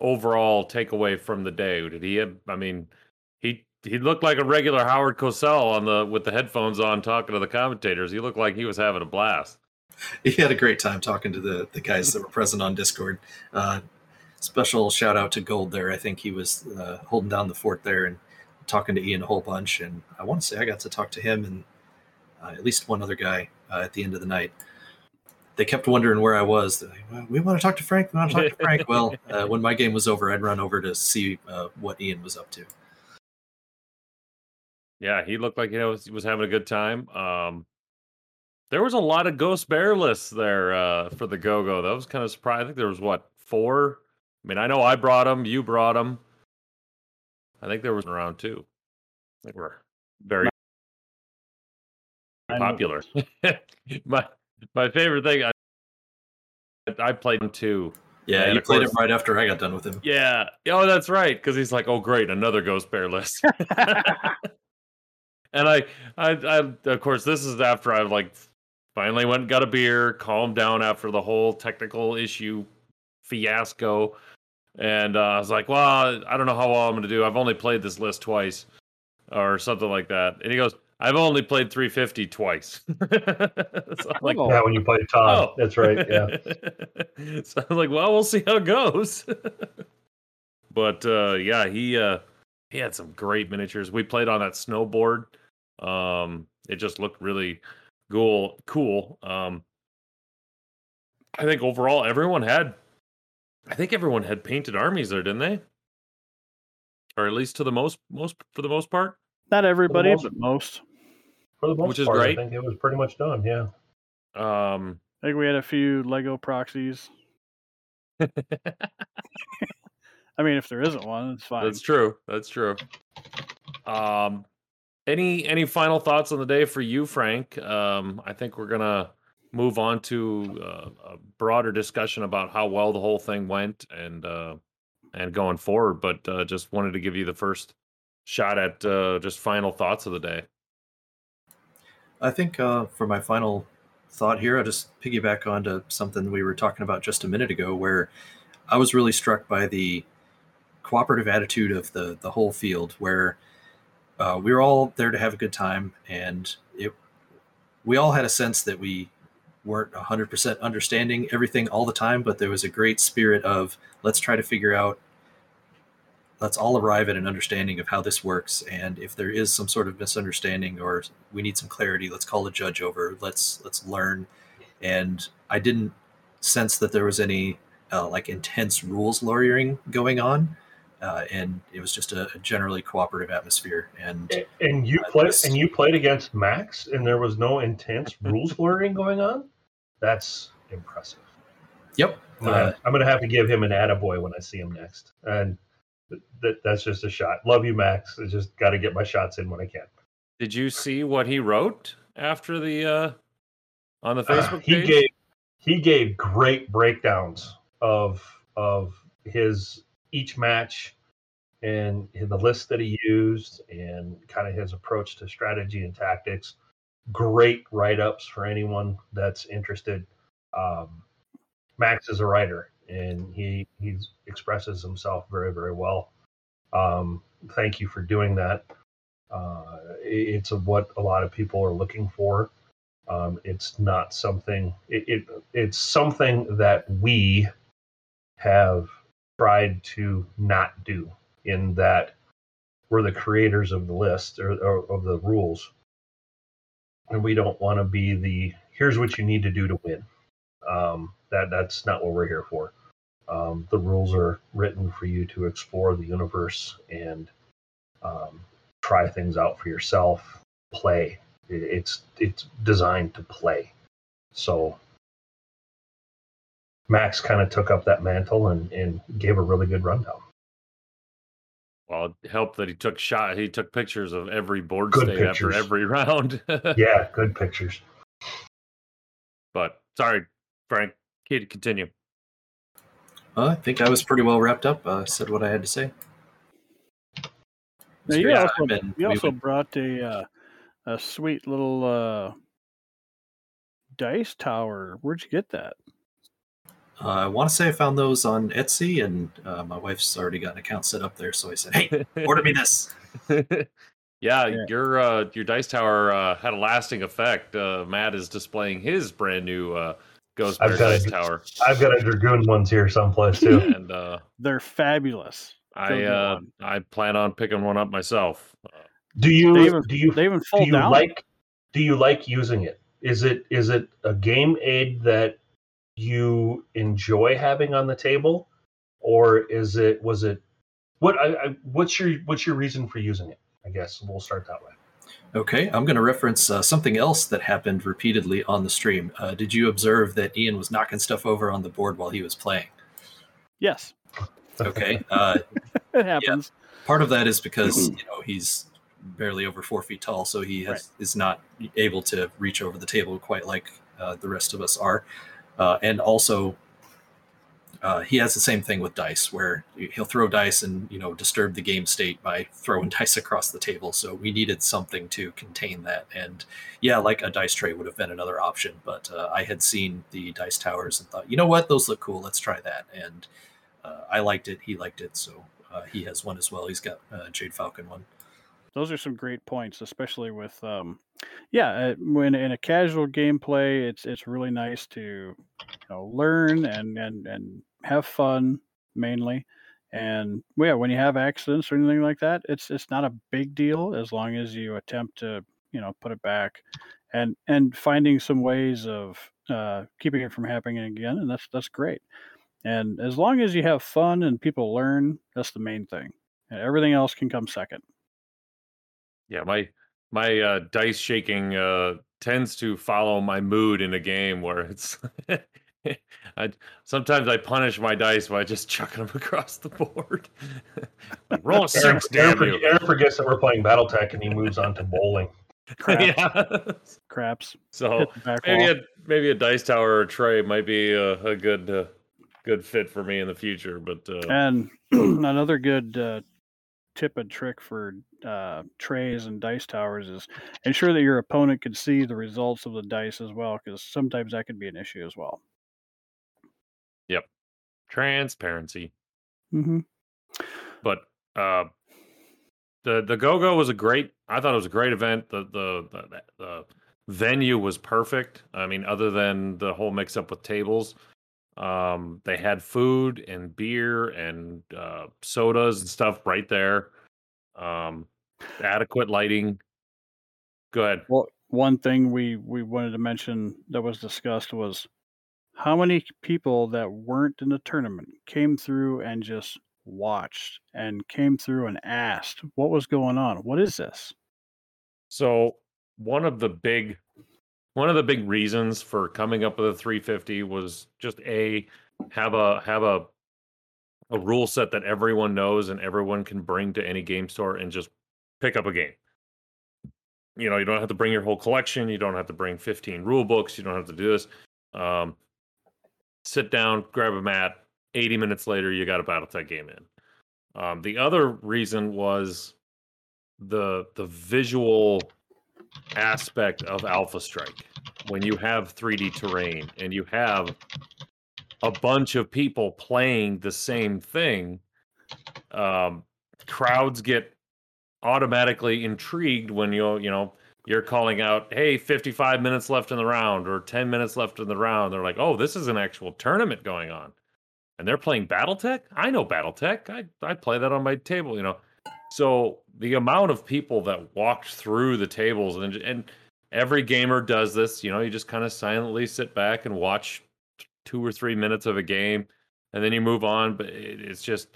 overall takeaway from the day? Did he have? I mean, he he looked like a regular Howard Cosell on the with the headphones on, talking to the commentators. He looked like he was having a blast. he had a great time talking to the, the guys that were present on Discord. Uh, special shout out to Gold there. I think he was uh, holding down the fort there and talking to Ian a whole bunch. And I want to say I got to talk to him and at least one other guy uh, at the end of the night. They kept wondering where I was. Like, well, we want to talk to Frank. We want to talk to Frank. well, uh, when my game was over, I'd run over to see uh, what Ian was up to. Yeah, he looked like he was, he was having a good time. Um, there was a lot of Ghost Bear lists there uh, for the Go Go. That was kind of surprising. I think there was what four. I mean, I know I brought them. You brought them. I think there was around two. I think we're very know- popular. my my favorite thing. I I played him too. Yeah, And you played course- him right after I got done with him. Yeah. Oh, that's right. Because he's like, oh, great, another Ghost Bear list. and I, I, I, of course, this is after I've like finally went and got a beer, calmed down after the whole technical issue fiasco, and uh, I was like, well, I don't know how well I'm going to do. I've only played this list twice, or something like that. And he goes, I've only played 350 twice. so I'm like, Oh. yeah, when you played Todd, Oh. that's right. Yeah. so I was like, well, we'll see how it goes. but uh, yeah, he uh, he had some great miniatures. We played on that snowboard. Um, it just looked really cool. Cool. Um, I think overall, everyone had. I think everyone had painted armies there, didn't they? Or at least to the most most for the most part. Not everybody, most- but most. For the most Which is part, great. I think it was pretty much done. Yeah. Um, I think we had a few Lego proxies. I mean, if there isn't one, it's fine. That's true. That's true. Um, any any final thoughts on the day for you, Frank? Um, I think we're gonna move on to uh, a broader discussion about how well the whole thing went and uh, and going forward. But uh, just wanted to give you the first shot at uh, just final thoughts of the day. I think uh, for my final thought here, I'll just piggyback onto something we were talking about just a minute ago, where I was really struck by the cooperative attitude of the the whole field, where uh, we were all there to have a good time, and it we all had a sense that we weren't 100% understanding everything all the time, but there was a great spirit of let's try to figure out let's all arrive at an understanding of how this works and if there is some sort of misunderstanding or we need some clarity let's call a judge over let's let's learn and i didn't sense that there was any uh, like intense rules lawyering going on uh, and it was just a, a generally cooperative atmosphere and And you Uh, played and you played against Max, and there was no intense rules lawyering going on. That's impressive. yep I'm gonna, uh, I'm gonna have to give him an attaboy when I see him next. And that that's just a shot. Love you, Max. I just got to get my shots in when I can. Did you see what he wrote after the uh, on the Uh, Facebook he page? gave he gave great breakdowns of of his each match and the list that he used and kind of his approach to strategy and tactics. Great write ups for anyone that's interested. Um, Max is a writer and he he expresses himself very very well. Um, thank you for doing that. Uh, it's what a lot of people are looking for. Um, it's not something. It, it it's something that we have tried to not do. In that we're the creators of the list or, or of the rules, and we don't want to be the here's what you need to do to win. Um, that that's not what we're here for. Um, the rules are written for you to explore the universe and um, try things out for yourself. Play. It's it's designed to play. So Max kind of took up that mantle and, and gave a really good rundown. Well, it helped that he took shot. He took pictures of every board Good state pictures. after every round. Yeah, good pictures. But sorry, Frank. Kid, continue. Uh, i think i was pretty well wrapped up uh, said what i had to say Now, you also, you we also would- brought a uh, a sweet little uh, dice tower. Where'd you get that? Uh, I want to say I found those on Etsy, and uh, my wife's already got an account set up there. So I said, "Hey, order me this." yeah, Yeah. your uh, your dice tower uh, had a lasting effect. Uh, Matt is displaying his brand new uh, Ghost I've Bear got dice it. tower, I've got a dragoon ones here someplace too. and uh, They're fabulous. I uh. I plan on picking one up myself. Uh, Do you They even- do you They even do you down. like do you like using it? Is it is it a game aid that you enjoy having on the table, or is it was it what I, I what's your what's your reason for using it? I guess we'll start that way. Okay, I'm going to reference uh, something else that happened repeatedly on the stream. Uh, did you observe that Ian was knocking stuff over on the board while he was playing? yes, Okay, uh, it happens. part of that is because you know he's barely over four feet tall, so he has, Right. is not able to reach over the table quite like uh, the rest of us are, uh, and also uh, he has the same thing with dice, where he'll throw dice and you know disturb the game state by throwing dice across the table. So we needed something to contain that, and yeah, like a dice tray would have been another option. But uh, I had seen the dice towers and thought, you know what, those look cool. Let's try that, and uh, I liked it. He liked it, so uh, he has one as well. He's got uh, Jade Falcon one. Those are some great points, especially with um, yeah, uh, when in a casual gameplay, it's it's really nice to you know learn and and and have fun mainly. And yeah, when you have accidents or anything like that, it's it's not a big deal as long as you attempt to you know put it back, and and finding some ways of uh, keeping it from happening again, and that's that's great. And as long as you have fun and people learn, that's the main thing. And everything else can come second. yeah, my my uh, dice shaking uh, tends to follow my mood in a game where it's I sometimes I punish my dice by just chucking them across the board. Like, Roll a Aaron, six, Aaron, damn forg- you! Aaron forgets that we're playing BattleTech and he moves on to bowling. yeah. Craps. So Hit the back maybe wall. a maybe a dice tower or a tray might be a, a good uh, good fit for me in the future. But uh, And another good uh, tip and trick for uh, trays and dice towers is ensure that your opponent can see the results of the dice as well, because sometimes that can be an issue as well. Transparency. Mm-hmm. but uh the the go go was a great i thought it was a great event. The the the, the venue was perfect. I mean other than the whole mix up with tables um they had food and beer and uh sodas and stuff right there. Um adequate lighting. Go ahead. Well, one thing we we wanted to mention that was discussed was how many people that weren't in the tournament came through and just watched and came through and asked what was going on. What is this? So one of the big one of the big reasons for coming up with a 350 was just a have a have a a rule set that everyone knows and everyone can bring to any game store and just pick up a game. You know, you don't have to bring your whole collection, you don't have to bring 15 rule books, you don't have to do this. Um, sit down, grab a mat. 80 minutes later, you got a BattleTech game in. Um, the other reason was the the visual aspect of Alpha Strike. When you have 3D terrain and you have a bunch of people playing the same thing, um, crowds get automatically intrigued when you you know you're calling out, "Hey, 55 minutes left in the round," or 10 minutes left in the round. They're like, "Oh, this is an actual tournament going on," and they're playing BattleTech. I know BattleTech. I I play that on my table. You know, so the amount of people that walked through the tables and and every gamer does this. You know, you just kind of silently sit back and watch two or three minutes of a game, and then you move on. But it, it's just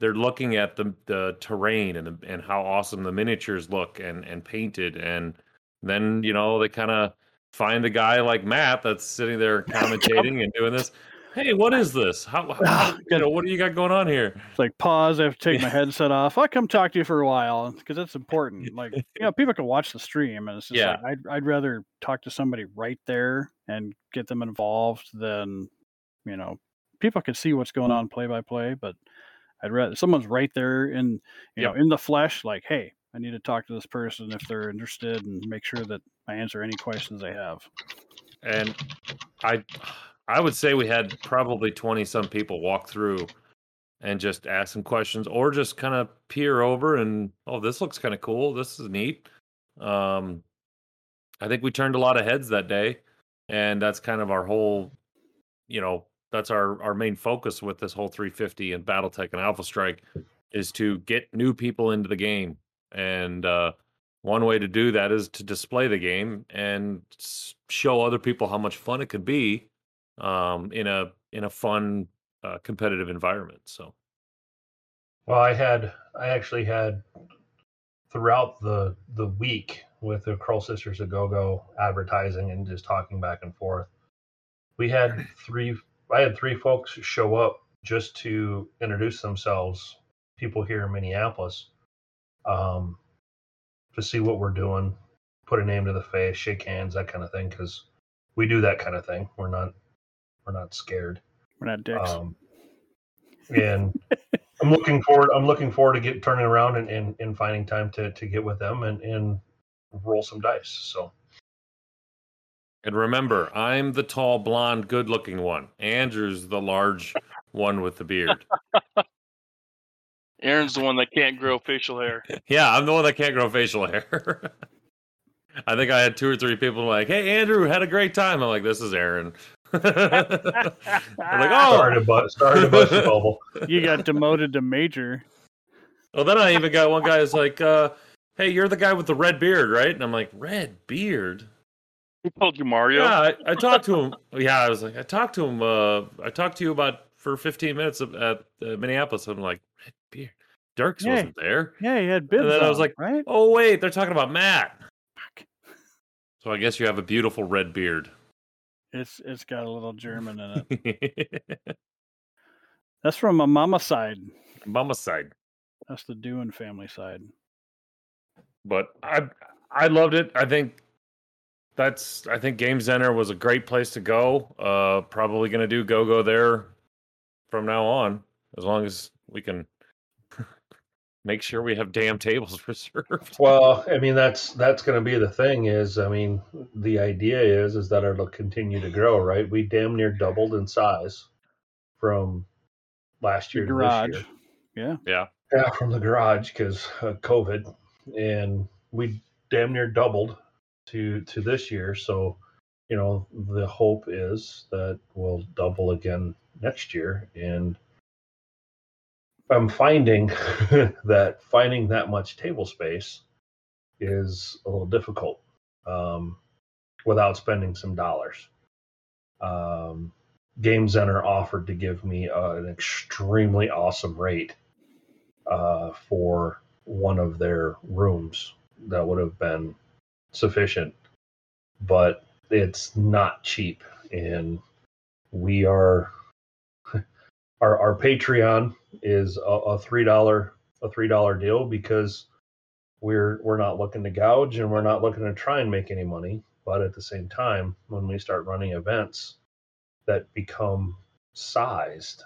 they're looking at the the terrain and the, and how awesome the miniatures look and and painted, and then you know they kind of find a guy like Matt that's sitting there commentating and doing this. Hey, what is this? How, how ah, you know what do you got going on here? It's like pause. I have to take my headset off. I'll come talk to you for a while because that's important. Like you know, people can watch the stream, and it's just Yeah. like I'd I'd rather talk to somebody right there and get them involved than you know people can see what's going hmm. on play by play, but I'd rather someone's right there in you know in the flesh. Like, hey, I need to talk to this person if they're interested, and make sure that I answer any questions they have. and I I would say we had probably 20 some people walk through and just ask some questions or just kind of peer over and oh this looks kind of cool this is neat um I think we turned a lot of heads that day and that's kind of our whole you know that's our our main focus with this whole 350 and battletech and alpha strike is to get new people into the game and uh one way to do that is to display the game and show other people how much fun it could be um, in a in a fun uh, competitive environment. So Well, I had I actually had throughout the the week with the Curl Sisters of Go Go advertising and just talking back and forth. We had three I had three folks show up just to introduce themselves, people here in Minneapolis, um, to see what we're doing, put a name to the face, shake hands, that kind of thing, because we do that kind of thing. We're not we're not scared. We're not dicks. Um, and I'm looking forward. I'm looking forward to get turning around and, and, and finding time to, to get with them and, and roll some dice. So and remember, I'm the tall, blonde, good-looking one. Andrew's the large one with the beard. Aaron's the one that can't grow facial hair. yeah, I'm the one that can't grow facial hair. I think I had two or three people like, "Hey, Andrew, had a great time." I'm like, "This is Aaron." I'm like, "Oh, sorry to bust, sorry to bust your bubble. you got demoted to major. Well, then I even got one guy who's like, uh, "Hey, you're the guy with the red beard, right?" And I'm like, "Red beard." Who told you Mario? Yeah, I, I talked to him. Yeah, I was like, I talked to him. Uh, I talked to you about for 15 minutes at uh, Minneapolis. I'm like, red beard. Dirks Yeah. wasn't there. Yeah, you had bibs. And then I was like, right? Oh wait, they're talking about Matt. Fuck. So I guess you have a beautiful red beard. It's it's got a little German in it. That's from a mama side. Mama side. That's the Doohan family side. But I I loved it. I think that's I think Game Center was a great place to go. Uh probably gonna do go go there from now on, as long as we can make sure we have damn tables reserved. Well, I mean that's that's going to be the thing. Is I mean the idea is is that it'll continue to grow, right? We damn near doubled in size from last year to Garage. this year. Yeah. Yeah. Yeah, from the garage because uh, COVID, and we damn near doubled to to this year. So, you know, the hope is that we'll double again next year. And I'm finding that finding that much table space is a little difficult um, without spending some dollars. Um, Game Center offered to give me uh, an extremely awesome rate uh, for one of their rooms that would have been sufficient, but it's not cheap, and we are our our Patreon is a, a three dollar a three dollar deal because we're we're not looking to gouge and we're not looking to try and make any money, but at the same time, when we start running events that become sized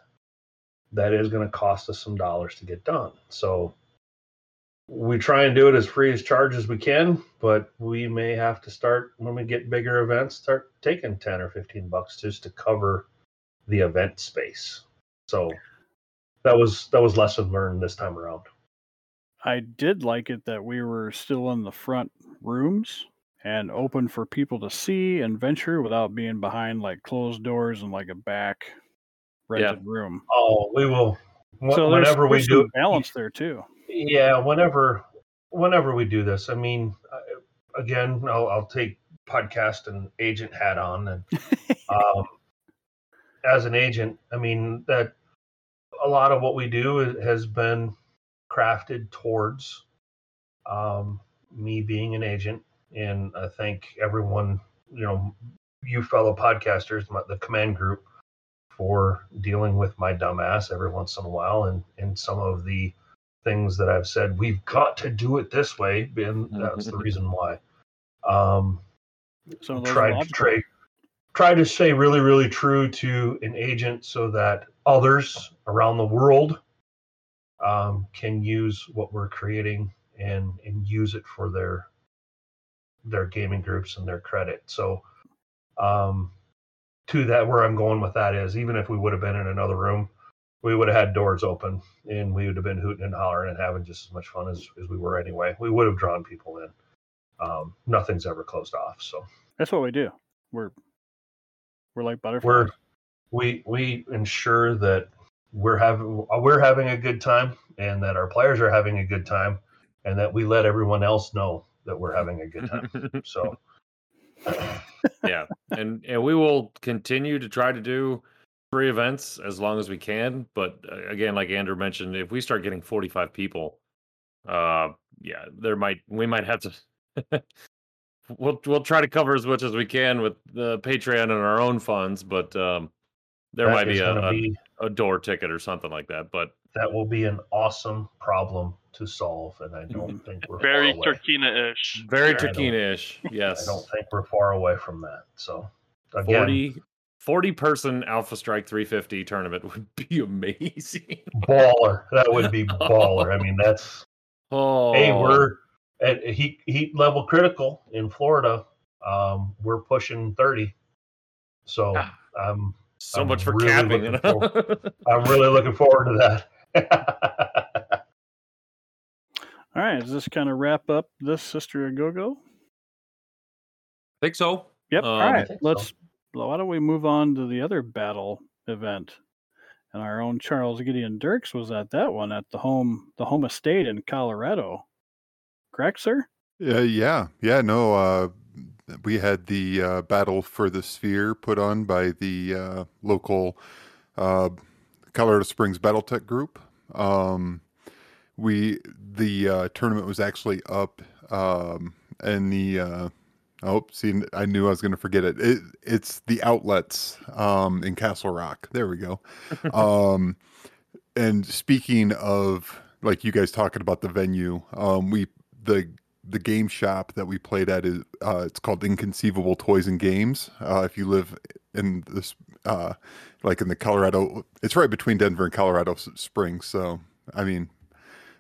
that is going to cost us some dollars to get done. So we try and do it as free as charge as we can, but we may have to start when we get bigger events, start taking 10 or 15 bucks just to cover the event space. So that was that was lesson learned this time around. I did like it that we were still in the front rooms and open for people to see and venture without being behind like closed doors and like a back rented room. Oh, we will wh- so there's, whenever we there's do balance there too. Yeah, whenever whenever we do this, I mean, uh, again, I'll, I'll take podcast and agent hat on, and um, as an agent, I mean that a lot of what we do has been crafted towards um, me being an agent, and I thank everyone, you know, you fellow podcasters, my, the command group, for dealing with my dumbass every once in a while, and and some of the things that I've said, we've got to do it this way, and that's the reason why. Um, Some of those are to logical. try, try to stay really, really true to an agent so that others around the world um, can use what we're creating and and use it for their their gaming groups and their credit. So um, to that, where I'm going with that is, even if we would have been in another room, we would have had doors open and we would have been hooting and hollering and having just as much fun as, as we were anyway. We would have drawn people in. Um, nothing's ever closed off. So That's what we do. We're we're like butterflies. we're we we ensure that we're having we're having a good time and that our players are having a good time and that we let everyone else know that we're having a good time. So yeah, and and we will continue to try to do free events as long as we can. But uh, again, like Andrew mentioned, if we start getting forty five people, uh, yeah, there might we might have to. we'll we'll try to cover as much as we can with the Patreon and our own funds, but um, there that might be a, a be a door ticket or something like that. But that will be an awesome problem to solve and I don't think we're Very far away. Turkina-ish. very Turkina-ish. yes. I don't think we're far away from that. So again, 40, 40 person Alpha Strike 350 tournament would be amazing. baller. That would be baller. I mean, that's Oh, hey, we're at heat heat level critical in Florida. Um, we're pushing thirty, so Ah. I'm so I'm much for really capping. You? I'm really looking forward to that. All right, does this kind of wrap up this Sister of Go Go? I think so. Yep. Um, All I right, think so. Why don't we move on to the other battle event? And our own Charles Gideon Dirks was at that one at the home the home estate in Colorado. Correct, sir? Uh, yeah, yeah, no. Uh, we had the uh, battle for the sphere put on by the uh, local uh, Colorado Springs BattleTech group. Um, we the uh, tournament was actually up um, in the Oh, see, I knew I was going to forget it. it. It's the outlets um, in Castle Rock. There we go. um, and speaking of like you guys talking about the venue, um, we the the game shop that we played at is uh, it's called Inconceivable Toys and Games. Uh, if you live in this, uh, like in the Colorado, it's right between Denver and Colorado Springs. So I mean,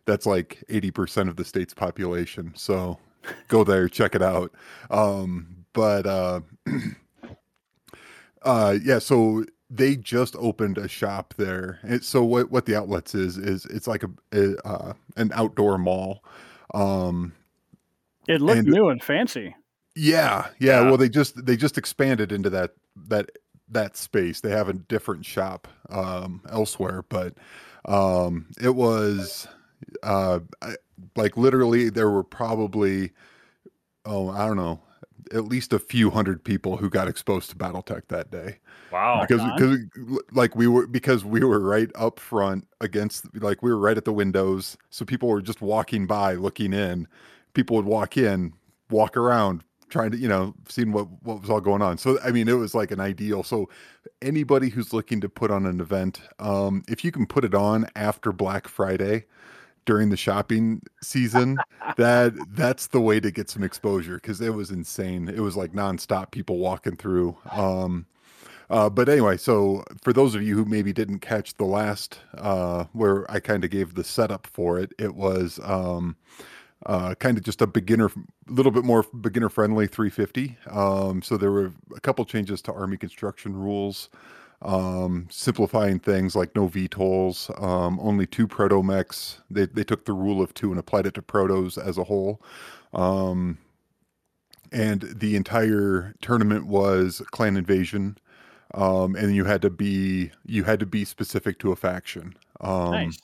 that's like eighty percent of the state's population. So go there, check it out. Um, but uh, uh, yeah, so they just opened a shop there. And so what what the outlets is is it's like a, a uh, an outdoor mall. Um, It looked And- new and fancy. yeah, yeah. Yeah. Well, they just they just expanded into that that that space. They have a different shop um, elsewhere, but um, it was uh, I, like literally there were probably oh I don't know at least a few hundred people who got exposed to BattleTech that day. Wow. because because like we were because we were right up front against like we were right at the windows. So people were just walking by looking in. People would walk in walk around trying to you know seeing what what was all going on. So i mean it was like an ideal. So anybody who's looking to put on an event um if you can put it on after black friday during the shopping season that that's the way to get some exposure because it was insane it was like nonstop people walking through um uh, but anyway, so for those of you who maybe didn't catch the last uh, where I kind of gave the setup for it, it was um, uh, kind of just a beginner, a little bit more beginner friendly 350. Um, so there were a couple changes to Army construction rules, um, simplifying things like no VTOLs, um, only two ProtoMechs. They, they took the rule of two and applied it to protos as a whole. Um, and the entire tournament was clan invasion um, and you had to be you had to be specific to a faction. Um, nice.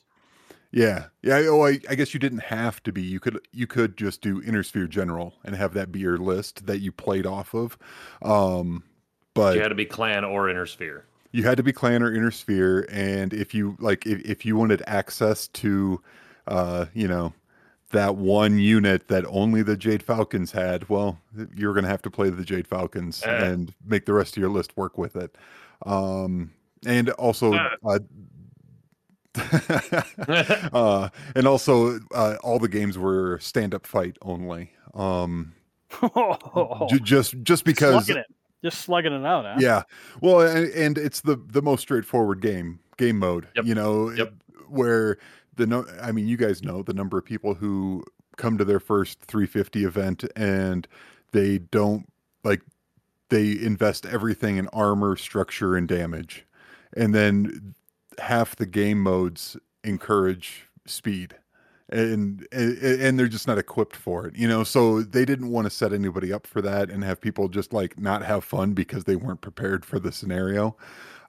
Yeah, yeah. Oh, I, I guess you didn't have to be. You could you could just do Inner Sphere General and have that be your list that you played off of. Um, but You had to be clan or inner sphere. You had to be clan or inner sphere and if you like if, if you wanted access to uh you know that one unit that only the jade falcons had well you're going to have to play the jade falcons Eh. and make the rest of your list work with it um and also Eh. uh, uh and also uh all the games were stand up fight only um ju- just just because just slugging it out. Huh? yeah. Well, and, and it's the the most straightforward game game mode. Yep. You know, Yep. where the no, I mean, you guys know the number of people who come to their first 350 event and they don't like they invest everything in armor, structure, and damage, and then half the game modes encourage speed. And, and and they're just not equipped for it, you know. So they didn't want to set anybody up for that and have people just like not have fun because they weren't prepared for the scenario.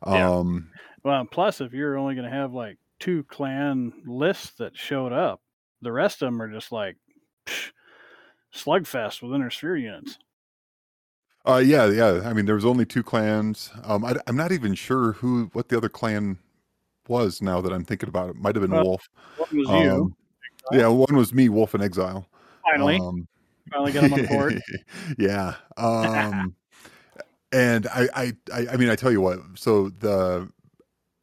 Yeah. Um, Well, plus if you're only going to have like two clan lists that showed up, the rest of them are just like psh, slugfest with inner sphere units. Uh, yeah, yeah. I mean, there was only two clans. Um, I, am not even sure who what the other clan was. Now that I'm thinking about it, might have been Well, Wolf. What was you? Um, yeah, one was me, Wolf in Exile. Finally, Um, finally got him on board. yeah. Um, and I, I, I, I mean, I tell you what. So the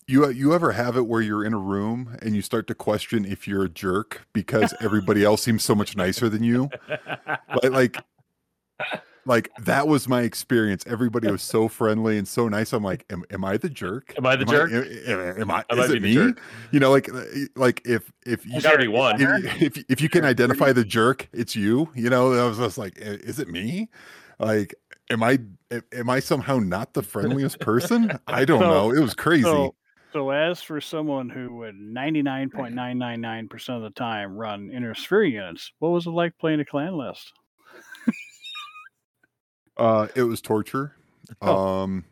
you you ever have it where you're in a room and you start to question if you're a jerk because everybody else seems so much nicer than you? like like like that was my experience. Everybody was so friendly and so nice. I'm like am, am i the jerk? Am I the jerk? am, am- am i I is it me? jerk. you know like like if if you be one. if, if, if you can identify the jerk it's you you know? I was just like is it me? Like am i am i somehow not the friendliest person? I don't So- know. It was crazy. So, so as for someone who would 99.999% of the time run inner sphere units, what was it like playing a clan list? Uh, it was torture. Oh. Um,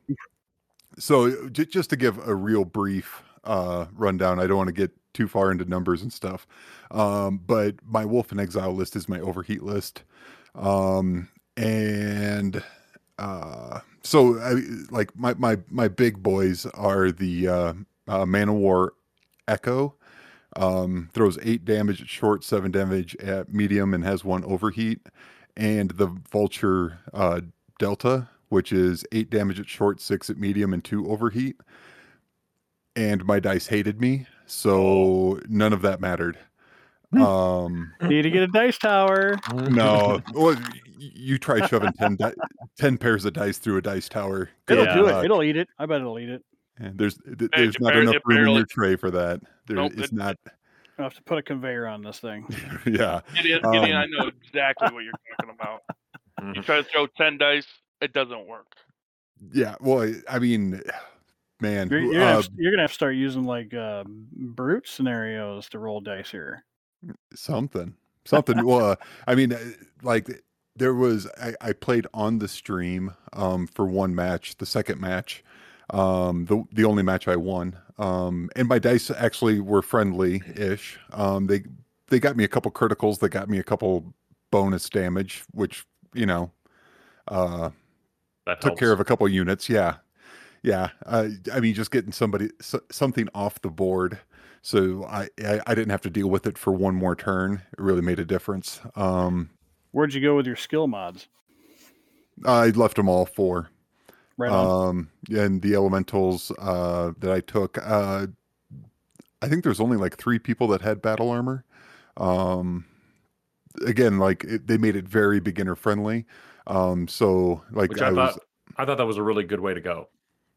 so j- just to give a real brief uh, rundown, I don't want to get too far into numbers and stuff. Um, but my Wolf in Exile list is my overheat list. Um, and uh, so I, like my, my, my big boys are the uh, uh, Man O' War Echo. Um, throws eight damage at short, seven damage at medium, and has one overheat and the Vulture uh, Delta, which is eight damage at short, six at medium, and two overheat. And my dice hated me, so none of that mattered. Um, Need to get a dice tower. no, well, you try shoving 10, di- 10 pairs of dice through a dice tower. It'll good do it. It'll eat it. I bet it'll eat it. And there's there's it not bar- enough it room in your tray for that. There Nope, is it- not. I'll have to put a conveyor on this thing. Yeah, Gideon, Gideon, I Um, know exactly what you're talking about. You try to throw ten dice, it doesn't work. yeah. Well, I- I mean, man, You're, you're, gonna uh, have, you're gonna have to start using like uh, brute scenarios to roll dice here. something, something. well, uh, I mean, uh, like there was. I, I played on the stream um, for one match, the second match, um, the the only match I won. Um, and my dice actually were friendly ish. Um, they they got me a couple criticals. They got me a couple bonus damage, which you know. Uh, That took care of a couple units. Yeah, yeah. Uh, I mean, just getting somebody s- something off the board, so I, I I didn't have to deal with it for one more turn. It really made a difference. Um, Where'd you go with your skill mods? I left them all four. Right. Um, and the elementals uh, that I took, uh, I think there's only like three people that had battle armor. Um, again, like it, they made it very beginner friendly. Um, so like Which I, I, was, thought I thought that was a really good way to go.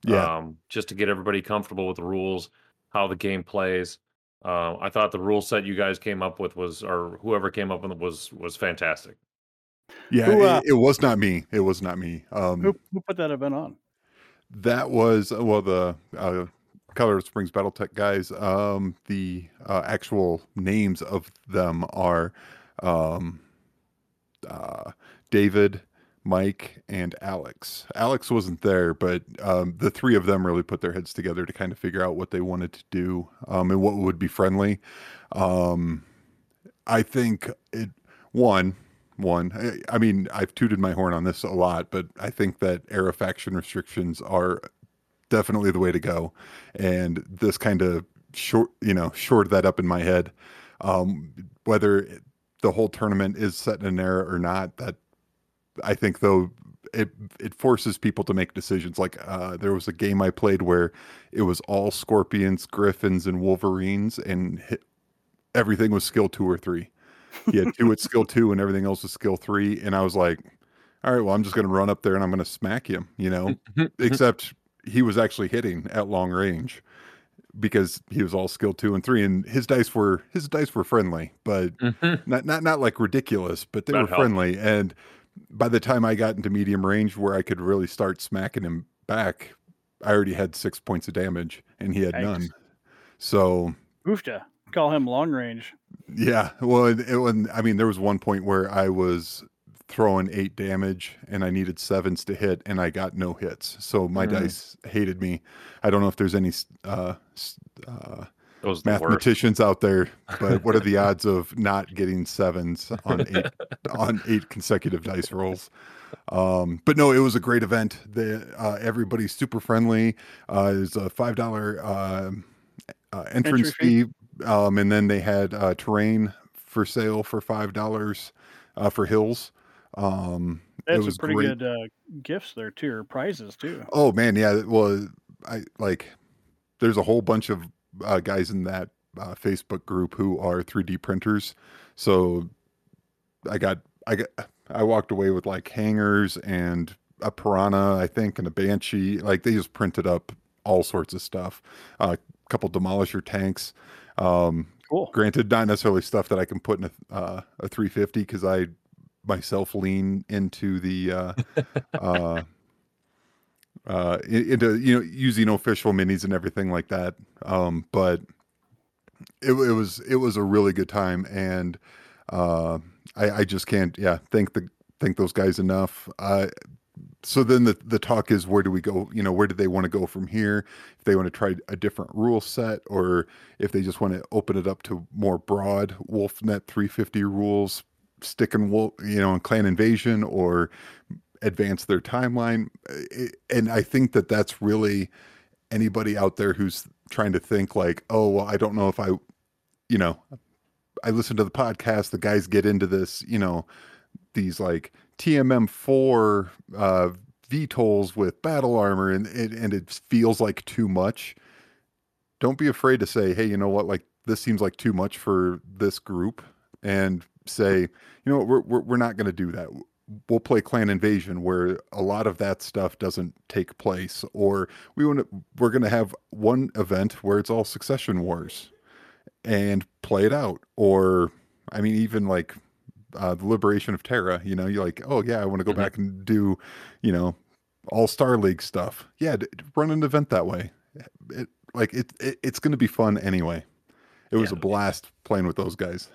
yeah, Um, just to get everybody comfortable with the rules, how the game plays. Uh, I thought the rule set you guys came up with was, or whoever came up with it was was fantastic. Yeah. Who, it- uh, it, was not me. It was not me. Um, who, who put that event on? That was uh, well the uh, Colorado Springs BattleTech guys. Um, the uh, actual names of them are um, uh, David, Mike, and Alex. Alex wasn't there, but um, the three of them really put their heads together to kind of figure out what they wanted to do um, and what would be friendly. Um, I think it one one. I, I mean, I've tooted my horn on this a lot, but I think that era faction restrictions are definitely the way to go. And this kind of short, you know, shored that up in my head. Um, whether the whole tournament is set in an era or not, that I think though it it forces people to make decisions. Like uh, there was a game I played where it was all scorpions, griffins, and wolverines, and hit, everything was skill two or three. He had two at skill two, and everything else was skill three. And I was like, all right, well, I'm just going to run up there and I'm going to smack him, you know. Except he was actually hitting at long range because he was all skill two and three, and his dice were his dice were friendly, but mm-hmm. not not not like ridiculous, but they That were helped. friendly. And by the time I got into medium range, where I could really start smacking him back, I already had six points of damage, and he had none. So Oofta. Call him long range. Yeah, well, it, it, when, I mean, there was one point where I was throwing eight damage, and I needed sevens to hit, and I got no hits. So my Mm. dice hated me. I don't know if there's any uh, uh, Those are the worst. mathematicians out there, but what are the odds of not getting sevens on eight on eight consecutive dice rolls? Um, but no, it was a great event. The uh, everybody's super friendly. Uh, there's a five dollar uh, uh, entrance Entry fee, um, and then they had uh, terrain for sale for five dollars uh, for hills. Um, it was pretty great. good uh, gifts there too, or prizes too. Oh man, yeah. Well, I like. There's a whole bunch of uh, guys in that uh, Facebook group who are 3D printers. So I got, I got, I walked away with like hangers and a piranha, I think, and a banshee. Like they just printed up all sorts of stuff. A couple demolisher tanks. Um, Cool. granted, not necessarily stuff that I can put in a uh, a 350 because I myself lean into the uh, uh, uh, into you know using official minis and everything like that. Um, but it, it was it was a really good time, and uh, I, I just can't yeah thank the thank those guys enough. Uh, so then the the talk is where do we go? You know where do they want to go from here? If they want to try a different rule set, or if they just want to open it up to more broad WolfNet 350 rules, stick and wolf, you know, and clan invasion, or advance their timeline. Eh, eh, and I think that that's really anybody out there who's trying to think like, oh, well, I don't know if I, you know, I listen to the podcast, the guys get into this, you know, these like TMM4 uh, VTOLs with battle armor and, and and it feels like too much, don't be afraid to say, hey, you know what, like this seems like too much for this group, and say, you know, what, we're we're, we're not going to do that. We'll play Clan Invasion where a lot of that stuff doesn't take place, or we want to, we're going to have one event where it's all Succession Wars, and play it out. Or, I mean, even like uh, the Liberation of Terra. You know, you're like, oh yeah, I want to go Mhm. back and do, you know, All Star League stuff. Yeah, d- run an event that way. It like it, it it's going to be fun anyway. It was Yeah. a blast playing with those guys.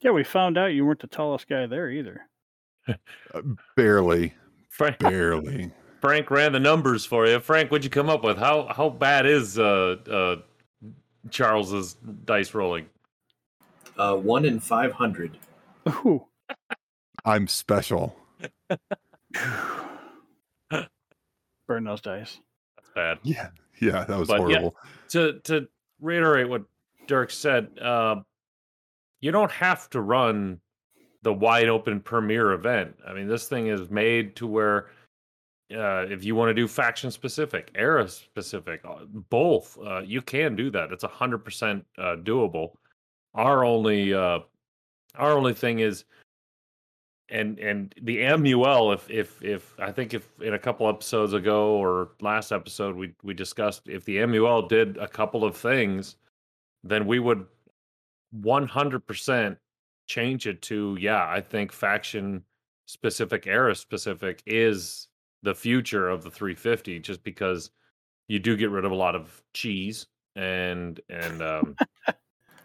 Yeah, we found out you weren't the tallest guy there either. Barely, Frank, barely. Frank ran the numbers for you. Frank, what'd you come up with? How how bad is uh uh Charles's dice rolling? Uh, one in 500. Ooh. I'm special. Burn those dice. That's bad. Yeah, yeah, that was But yeah. horrible. to to reiterate what Dirk said, uh, you don't have to run the wide open premier event. I mean, this thing is made to where uh, if you want to do faction specific, era specific, uh, both, uh, you can do that. It's a hundred percent uh, doable. Our only uh, our only thing is and and the MUL if if if I think if in a couple episodes ago or last episode we we discussed if the MUL did a couple of things then we would 100% change it to yeah I think faction specific era specific is the future of the 350 just because you do get rid of a lot of cheese and and um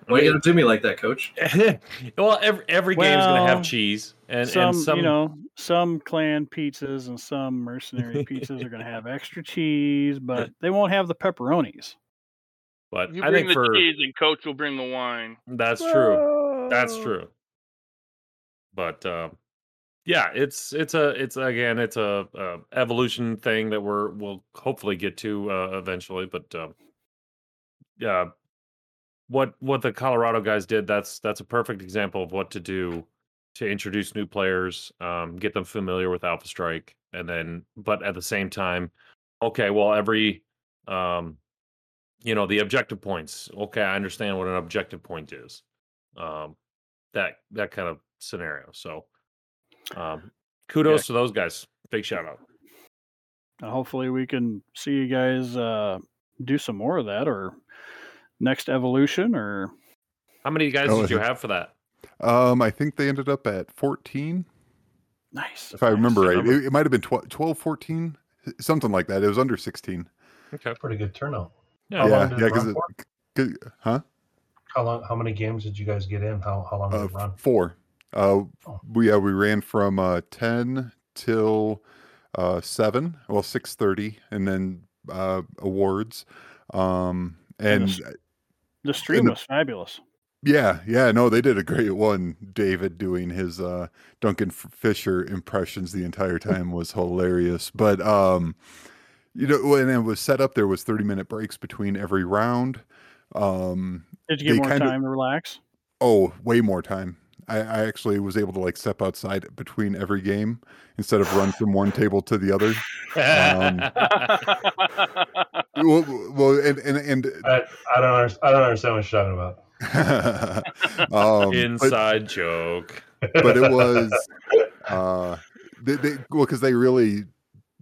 Why you gonna do me like that, Coach? well, every every game's gonna have cheese, and some, and some you know, some clan pizzas and some mercenary pizzas are going to have extra cheese, but they won't have the pepperonis. But You I bring think the for cheese and coach will bring the wine. that's true. That's true. But um, yeah, it's it's a it's again it's a, uh evolution thing that we're we'll hopefully get to uh, eventually. But um, yeah, what what the Colorado guys did that's that's a perfect example of what to do to introduce new players, um, get them familiar with Alpha Strike, and then but at the same time, okay, well every um, you know the objective points. Okay, I understand what an objective point is. Um, that that kind of scenario. So, um, kudos to those guys. Big shout out. And hopefully, we can see you guys uh, do some more of that, or next evolution, or How many guys Oh, did you have for that? Um, I think they ended up at 14, nice. if I remember right. It, it might have been 12, 12, 14, something like that. It was under 16. Okay. Pretty good turnout. Yeah. How yeah, long did yeah, because huh? How long? How many games did you guys get in? How how long did Uh, it run? four. Uh, Oh. we yeah we ran from uh, ten till uh, seven. Well, six thirty, and then uh, awards. Um, and s- The stream the- was fabulous. yeah, yeah, no, they did a great one. David doing his uh, Duncan Fisher impressions the entire time was hilarious. But um, you know, when it was set up, there was thirty minute breaks between every round. Um, Did you get more kinda- time to relax? Oh, way more time. I, I actually was able to like step outside between every game instead of run from one table to the other. Well, well and and, and I, I don't understand. I don't understand what you're talking about. um, but, Inside joke. but it was uh, they, they well because they really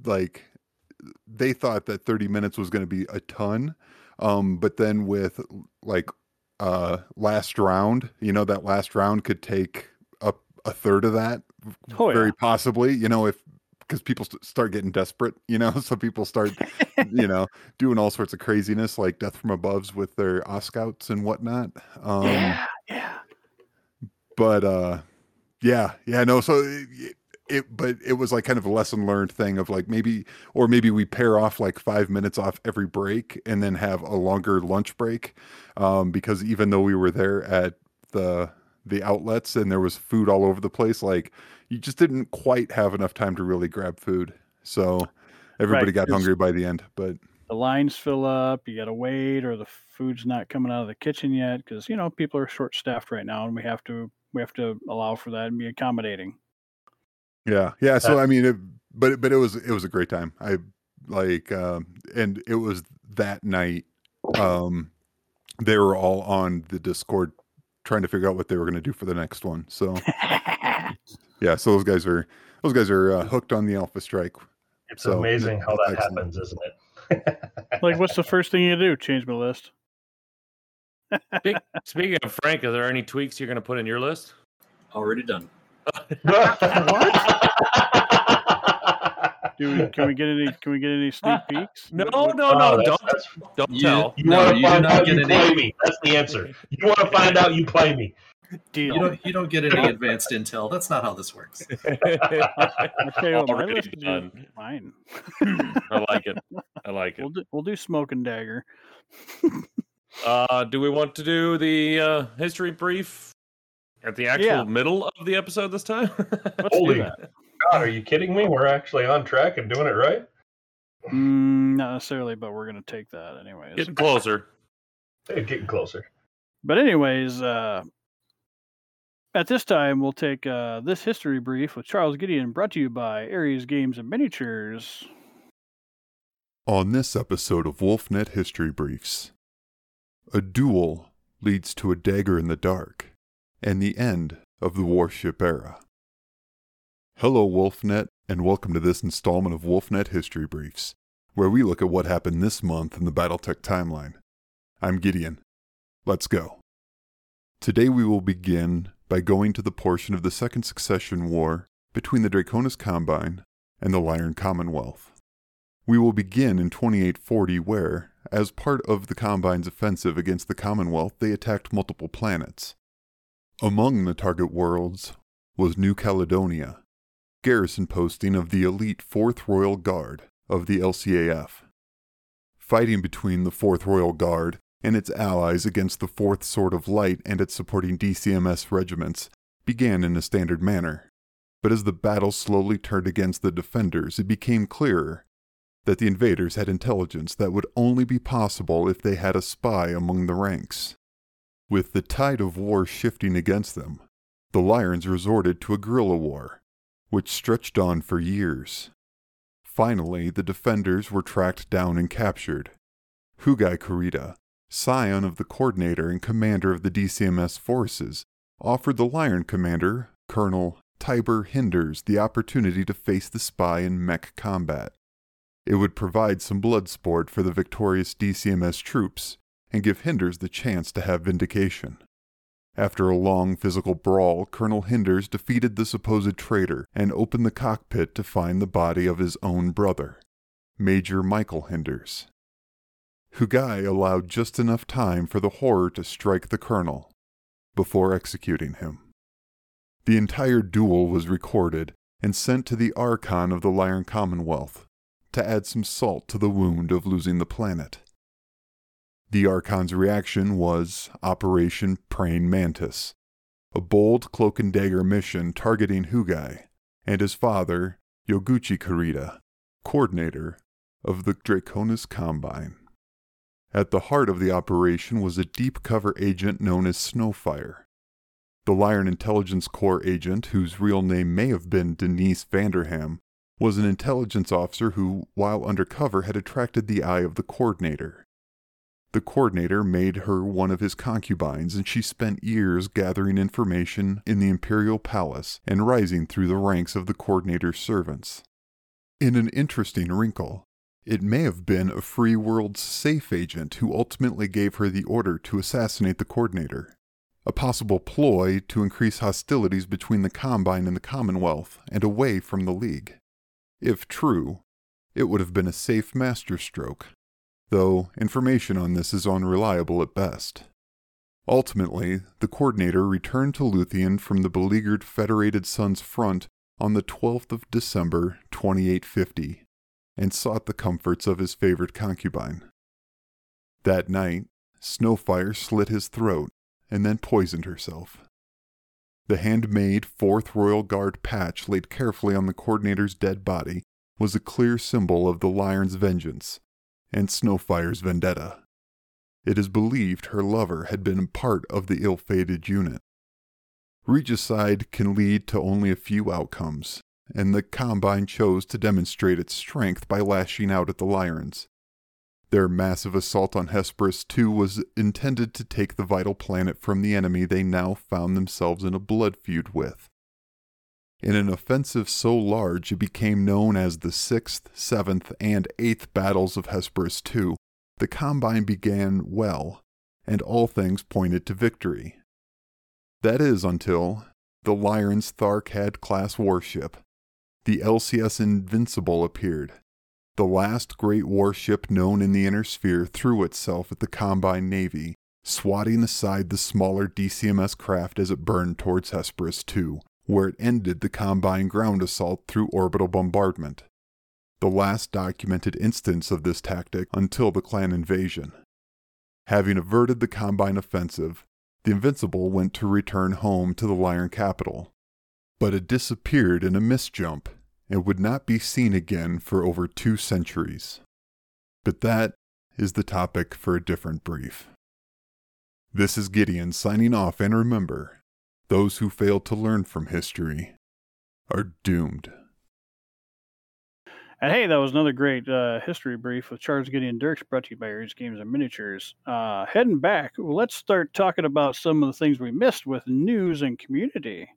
like they thought that 30 minutes was going to be a ton um but then with like uh last round you know that last round could take up a third of that Oh, yeah. very possibly you know if because people st- start getting desperate you know so people start you know doing all sorts of craziness like death from aboves with their oscouts and whatnot um yeah, yeah. but uh yeah yeah no so it, it but it was like kind of a lesson learned thing of like maybe or maybe we pair off like five minutes off every break and then have a longer lunch break um because even though we were there at the the outlets and there was food all over the place like you just didn't quite have enough time to really grab food so everybody Right, got 'cause- hungry by the end but The lines fill up. You got to wait, or the food's not coming out of the kitchen yet because you know people are short staffed right now, and we have to we have to allow for that and be accommodating. Yeah, yeah. So Uh, I mean, it, but but it was it was a great time. I like, um, and it was that night. Um, they were all on the Discord trying to figure out what they were going to do for the next one. So yeah, so those guys are those guys are uh, hooked on the Alpha Strike. It's So, amazing how that excellent. happens, isn't it? like, what's the first thing you do? Change my list. Speak- Speaking of Frank, are there any tweaks you're going to put in your list? Already done. Do we, can we get any? Can we get any sneak peeks? No, What- no, Oh, no! that's- don't that's- don't You- tell. You No, want to you find out, get you any- play me. That's the answer. You want to find out, you play me. Deal. You don't you don't get any advanced intel. That's not how this works. I'll tell my Already list is done. fine. I like it. I like We'll it. do, we'll do smoke and dagger. Uh, do we want to do the uh, history brief at the actual Yeah. middle of the episode this time? Let's Holy do that. God, are you kidding me? We're actually on track and doing it right. Mm, not necessarily, but we're gonna take that anyways. Getting closer. Hey, getting closer. But anyways, uh, at this time we'll take uh, this history brief with Charles Gideon, brought to you by Aries Games and Miniatures. On this episode of WolfNet History Briefs, a duel leads to a dagger in the dark and the end of the warship era. Hello, WolfNet, and welcome to this installment of WolfNet History Briefs, where we look at what happened this month in the Battletech timeline. I'm Gideon. Let's go. Today we will begin by going to the portion of the Second Succession War between the Draconis Combine and the Lyran Commonwealth. We will begin in 2840, where, as part of the Combine's offensive against the Commonwealth, they attacked multiple planets. Among the target worlds was New Caledonia, garrison posting of the elite 4th Royal Guard of the LCAF. Fighting between the 4th Royal Guard and its allies against the 4th Sword of Light and its supporting DCMS regiments began in a standard manner. But as the battle slowly turned against the defenders, it became clearer that the invaders had intelligence that would only be possible if they had a spy among the ranks. With the tide of war shifting against them, the Lyons resorted to a guerrilla war, which stretched on for years. Finally, the defenders were tracked down and captured. Hugai Kurita, scion of the coordinator and commander of the DCMS forces, offered the Lion commander, Colonel Tiber Hinders, the opportunity to face the spy in mech combat. It would provide some blood sport for the victorious DCMS troops and give Hinders the chance to have vindication. After a long physical brawl, Colonel Hinders defeated the supposed traitor and opened the cockpit to find the body of his own brother, Major Michael Hinders. Hugai allowed just enough time for the horror to strike the colonel before executing him. The entire duel was recorded and sent to the Archon of the Lyran Commonwealth to add some salt to the wound of losing the planet. The Archon's reaction was Operation Praying Mantis, a bold cloak and dagger mission targeting Hugai and his father, Yoguchi Kurita, coordinator of the Draconis Combine. At the heart of the operation was a deep cover agent known as Snowfire. The Lyran Intelligence Corps agent, whose real name may have been Denise Vanderham, was an intelligence officer who, while undercover, had attracted the eye of the coordinator. The coordinator made her one of his concubines, and she spent years gathering information in the imperial palace and rising through the ranks of the coordinator's servants. In an interesting wrinkle, it may have been a Free Worlds SAFE agent who ultimately gave her the order to assassinate the coordinator, a possible ploy to increase hostilities between the Combine and the Commonwealth and away from the League. If true, it would have been a SAFE masterstroke, though information on this is unreliable at best. Ultimately, the coordinator returned to Luthien from the beleaguered Federated Suns front on the 12th of December 2850 and sought the comforts of his favorite concubine. That night, Snowfire slit his throat and then poisoned herself. The handmade 4th Royal Guard patch laid carefully on the coordinator's dead body was a clear symbol of the Lyran's vengeance and Snowfire's vendetta. It is believed her lover had been part of the ill fated unit. Regicide can lead to only a few outcomes, and the Combine chose to demonstrate its strength by lashing out at the Lyrans. Their massive assault on Hesperus II was intended to take the vital planet from the enemy they now found themselves in a blood feud with. In an offensive so large it became known as the 6th, 7th, and 8th Battles of Hesperus II, the Combine began well, and all things pointed to victory. That is until the Lyran's Tharkad class warship, the LCS Invincible, appeared. The last great warship known in the Inner Sphere threw itself at the Combine Navy, swatting aside the smaller DCMS craft as it burned towards Hesperus II, where it ended the Combine ground assault through orbital bombardment. The last documented instance of this tactic until the clan invasion. Having averted the Combine offensive, the Invincible went to return home to the Lyran capital. But it disappeared in a misjump and would not be seen again for over two centuries. But that is the topic for a different brief. This is Gideon signing off, and remember those who fail to learn from history are doomed. And hey, that was another great uh, history brief with Charles Gideon Dirks, brought to you by Aries Games and Miniatures. Uh, heading back, let's start talking about some of the things we missed with news and community.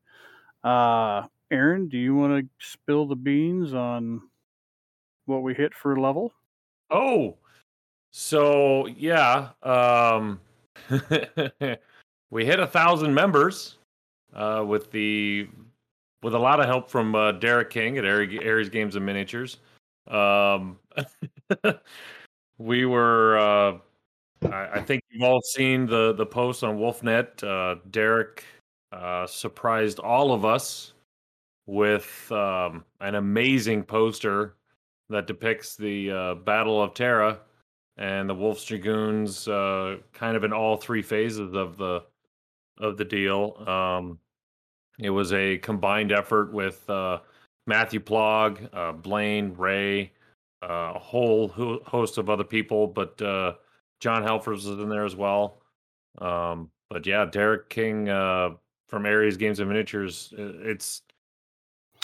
Uh, Aaron, do you want to spill the beans on what we hit for a level? Oh, so yeah, um, we hit a thousand members uh, with the with a lot of help from uh, Derek King at Aries Games and Miniatures. Um, we were. Uh, I, I, think you've all seen the the post on Wolfnet. Uh, Derek uh, surprised all of us with um, an amazing poster that depicts the uh, Battle of Terra and the Wolf's Dragoons, uh, kind of in all three phases of the of the deal. Um, it was a combined effort with uh, Matthew Plog, uh, Blaine, Ray, uh, a whole ho- host of other people, but uh, John Helfers was in there as well. Um, but yeah, Derek King uh, from Aries Games and Miniatures. It's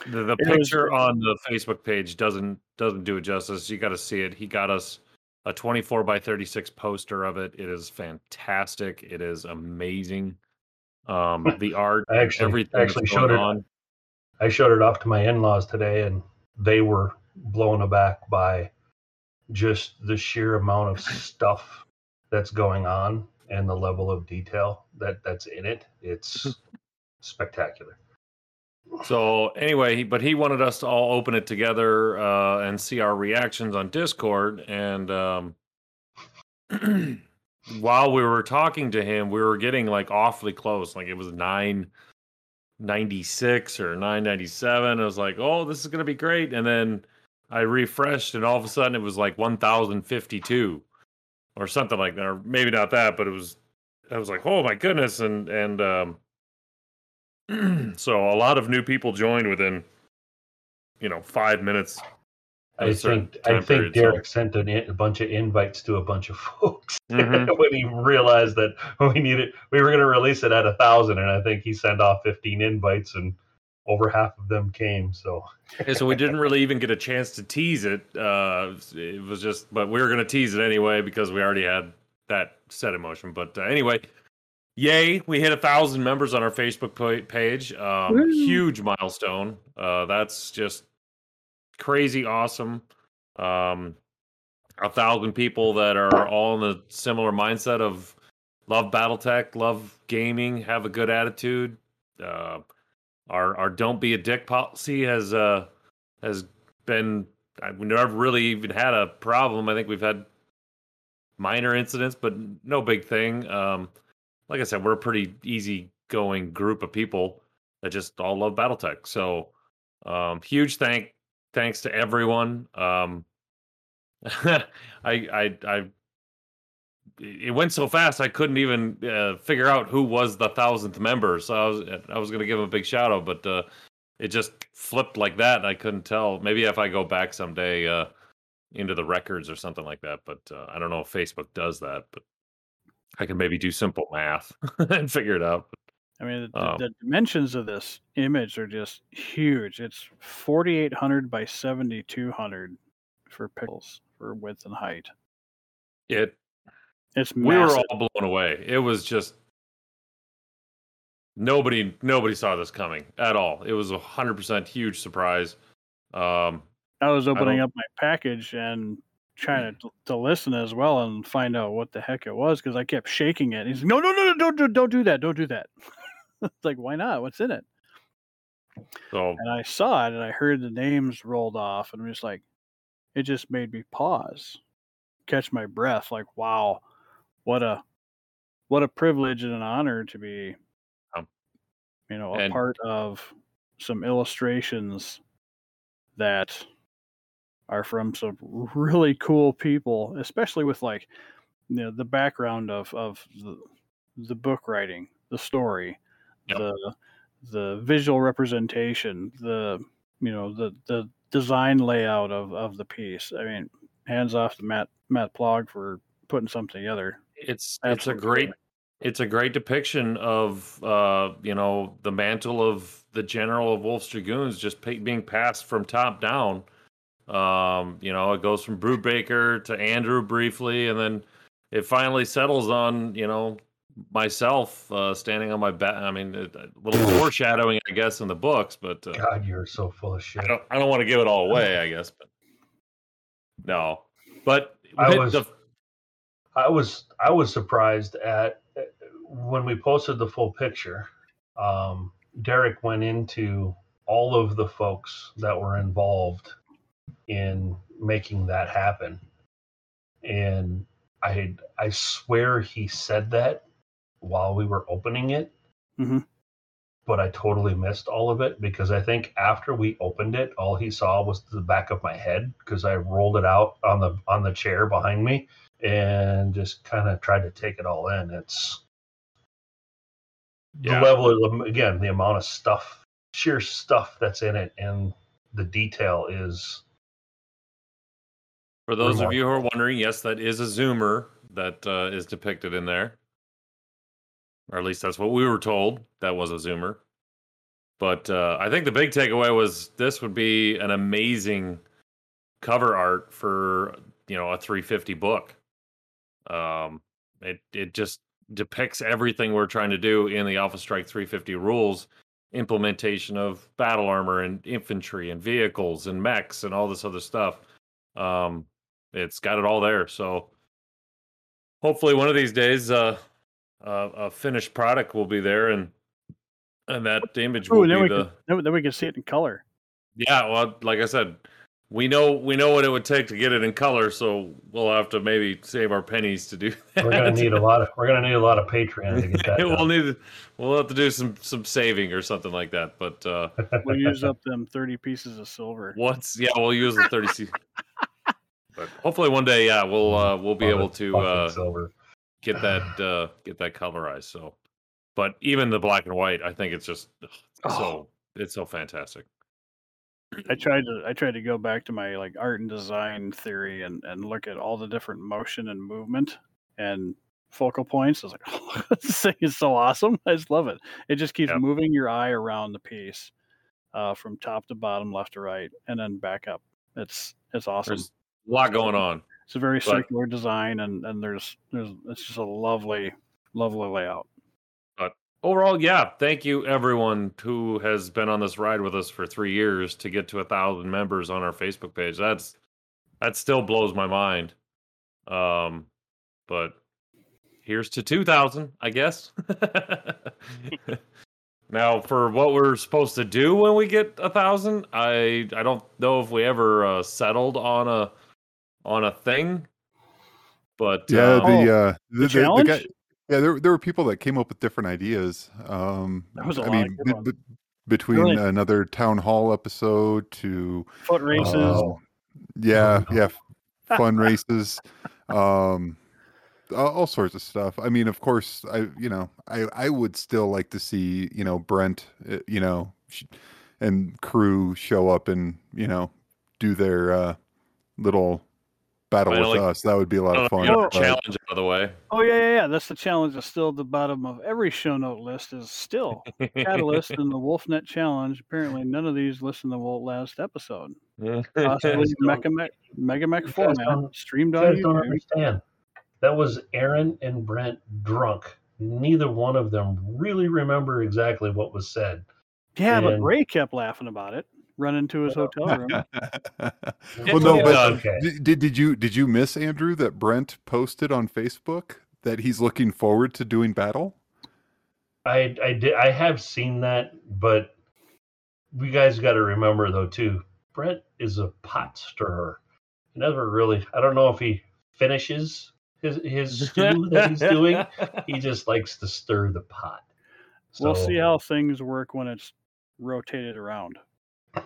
the, the it picture was... on the Facebook page doesn't doesn't do it justice. You got to see it. He got us a 24 by 36 poster of it. It is fantastic. It is amazing. Um, the art, I actually, everything actually showed it. On. I showed it off to my in-laws today, and they were blown aback by just the sheer amount of stuff that's going on and the level of detail that that's in it. It's spectacular. So anyway, but he wanted us to all open it together uh, and see our reactions on Discord. And um, while we were talking to him, we were getting like awfully close. Like it was nine 96 or 997. I was like, oh, this is going to be great. And then I refreshed, and all of a sudden it was like 1052 or something like that. Or maybe not that, but it was, I was like, oh my goodness. And, and, um, so a lot of new people joined within, you know, five minutes I think I think Derek so. sent a, a bunch of invites to a bunch of folks mm-hmm. when he realized that we needed we were going to release it at a thousand, and I think he sent off fifteen invites, and over half of them came. So yeah, so we didn't really even get a chance to tease it. Uh, it was just, but we were going to tease it anyway because we already had that set in motion. But uh, anyway, yay, we hit a thousand members on our Facebook page. Um, huge milestone. Uh, that's just crazy awesome. Um, a thousand people that are all in the similar mindset of love BattleTech, love gaming, have a good attitude. Uh, our our don't be a dick policy has uh has been we never really even had a problem. I think we've had minor incidents, but no big thing. Um, like I said, we're a pretty easy going group of people that just all love BattleTech. So um, huge thank thanks to everyone. Um, I, I, I, it went so fast I couldn't even uh, figure out who was the thousandth member. So I was, I was to give him a big shout out, but uh, it just flipped like that, and I couldn't tell. Maybe if I go back someday uh, into the records or something like that, but uh, I don't know if Facebook does that. But I can maybe do simple math and figure it out. I mean, the, Um, the dimensions of this image are just huge. It's 4,800 by 7,200 for pixels for width and height. It It's we were all blown away. It was just nobody nobody saw this coming at all. It was a hundred percent huge surprise. Um, I was opening don't- up my package and trying to, to listen as well and find out what the heck it was because I kept shaking it. He's like, no, no, no, no, don't, do- don't do that. Don't do that. it's like, why not? What's in it? so And I saw it and I heard the names rolled off and it was like, it just made me pause, catch my breath. Like, wow, what a, what a privilege and an honor to be, Um, you know, a and- part of some illustrations that are from some really cool people, especially with like, you know, the background of of the, the book writing, the story, Yep. the the visual representation, the you know the the design layout of of the piece. I mean, hands off to Matt Matt Plog for putting something together. it's it's a great it's a great depiction of uh you know the mantle of the general of Wolf's Dragoons just pa- being passed from top down. Um, you know, it goes from Brubaker to Andrew briefly, and then it finally settles on you know myself uh, standing on my back. I mean, a little foreshadowing, I guess, in the books, but uh, God, you're so full of shit. I don't I don't want to give it all away, I guess, but no, but I was- the- I was I was surprised at uh, when we posted the full picture. Um, Derek went into all of the folks that were involved in making that happen, and I I swear he said that while we were opening it, Mhm. but I totally missed all of it because I think after we opened it, all he saw was the back of my head because I rolled it out on the on the chair behind me and just kind of tried to take it all in. It's Yeah. the level of again the amount of stuff, sheer stuff that's in it, and the detail is For those of you who are wondering, yes, that is a zoomer that uh, is depicted in there. Or at least that's what we were told. That was a zoomer. But uh, I think the big takeaway was this would be an amazing cover art for you know a 350 book. Um, it it just depicts everything we're trying to do in the Alpha Strike 350 rules, implementation of battle armor and infantry and vehicles and mechs and all this other stuff. Um, it's got it all there. So hopefully one of these days, uh, uh, a finished product will be there, and and that image Ooh, will then be we the can then, then we can see it in color. yeah. Well, like I said, we know we know what it would take to get it in color, so we'll have to maybe save our pennies to do that. we're gonna need a lot of we're gonna need a lot of Patreon to get that. we'll done. need we'll have to do some some saving or something like that. But uh, We'll use up them thirty pieces of silver. once yeah, we'll use the thirty But hopefully one day, yeah, we'll uh, we'll be able to uh, silver. Get that uh get that colorized so but even the black and white i think it's just ugh, Oh. so it's so fantastic I tried to I tried to go back to my like art and design theory and and look at all the different motion and movement and focal points. I was like, oh, this thing is so awesome. I just love it. It just keeps Yep. moving your eye around the piece, uh, from top to bottom, left to right, and then back up. It's it's awesome. there's a lot going on It's a very but- circular design, and and there's there's it's just a lovely lovely layout. But overall yeah thank you everyone who has been on this ride with us for three years to get to a thousand members on our facebook page. That's that still blows my mind. Um but here's to 2000 i guess. Now for what we're supposed to do when we get a thousand i i don't know if we ever uh, settled on a on a thing but Yeah, uh, the Oh, uh, the, the, the challenge? guy, yeah, there there were people that came up with different ideas. Um, That was a I lot mean, good be- ones. be- between Really? another town hall episode to Foot races. Oh. yeah, yeah, fun races, um, all, all sorts of stuff. I mean, of course, I you know, I I would still like to see you know Brent, uh, you know, and crew show up and you know do their uh, little battle with Finally. us. That would be a lot of oh, fun. Get our challenge by the way. Oh yeah, yeah, yeah. That's the challenge. That's still at the bottom of every show note list. Is still Catalyst and the Wolfnet challenge. Apparently, none of these listen to the last episode. Possibly Mega Mega Mech guys format streamed on guys don't YouTube. understand. That was Aaron and Brent drunk. Neither one of them really remember exactly what was said. Yeah, but Ray kept laughing about it. Run into his hotel room. well, no, but okay. Did, did did you did you miss Andrew that Brent posted on Facebook that he's looking forward to doing battle? I I did I have seen that, but you guys got to remember though too. Brent is a pot stirrer. He never really. I don't know if he finishes his his stew that he's doing. He just likes to stir the pot. We'll see how things work when it's rotated around.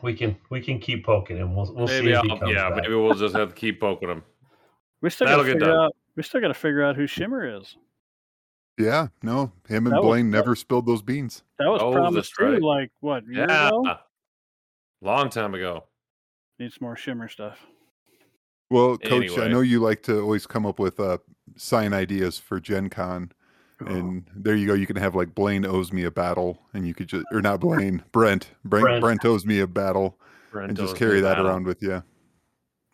We can we can keep poking him. We'll we'll see if he I'll, comes yeah, back. maybe we'll just have to keep poking him. We still got to That'll get figure done. out. We still got to figure out who Shimmer is. Yeah, no, him and That was- Blaine never spilled those beans. That was Oh, promised too, right. like what Yeah, ago. long time ago. Needs more Shimmer stuff. Well, Coach, I know you like to always come up with uh, sign ideas for Gen Con. And there you go. You can have like Blaine owes me a battle, and you could just, or not Blaine, Brent. Brent, Brent. Brent owes me a battle, Brent and just carry that battle. around with you.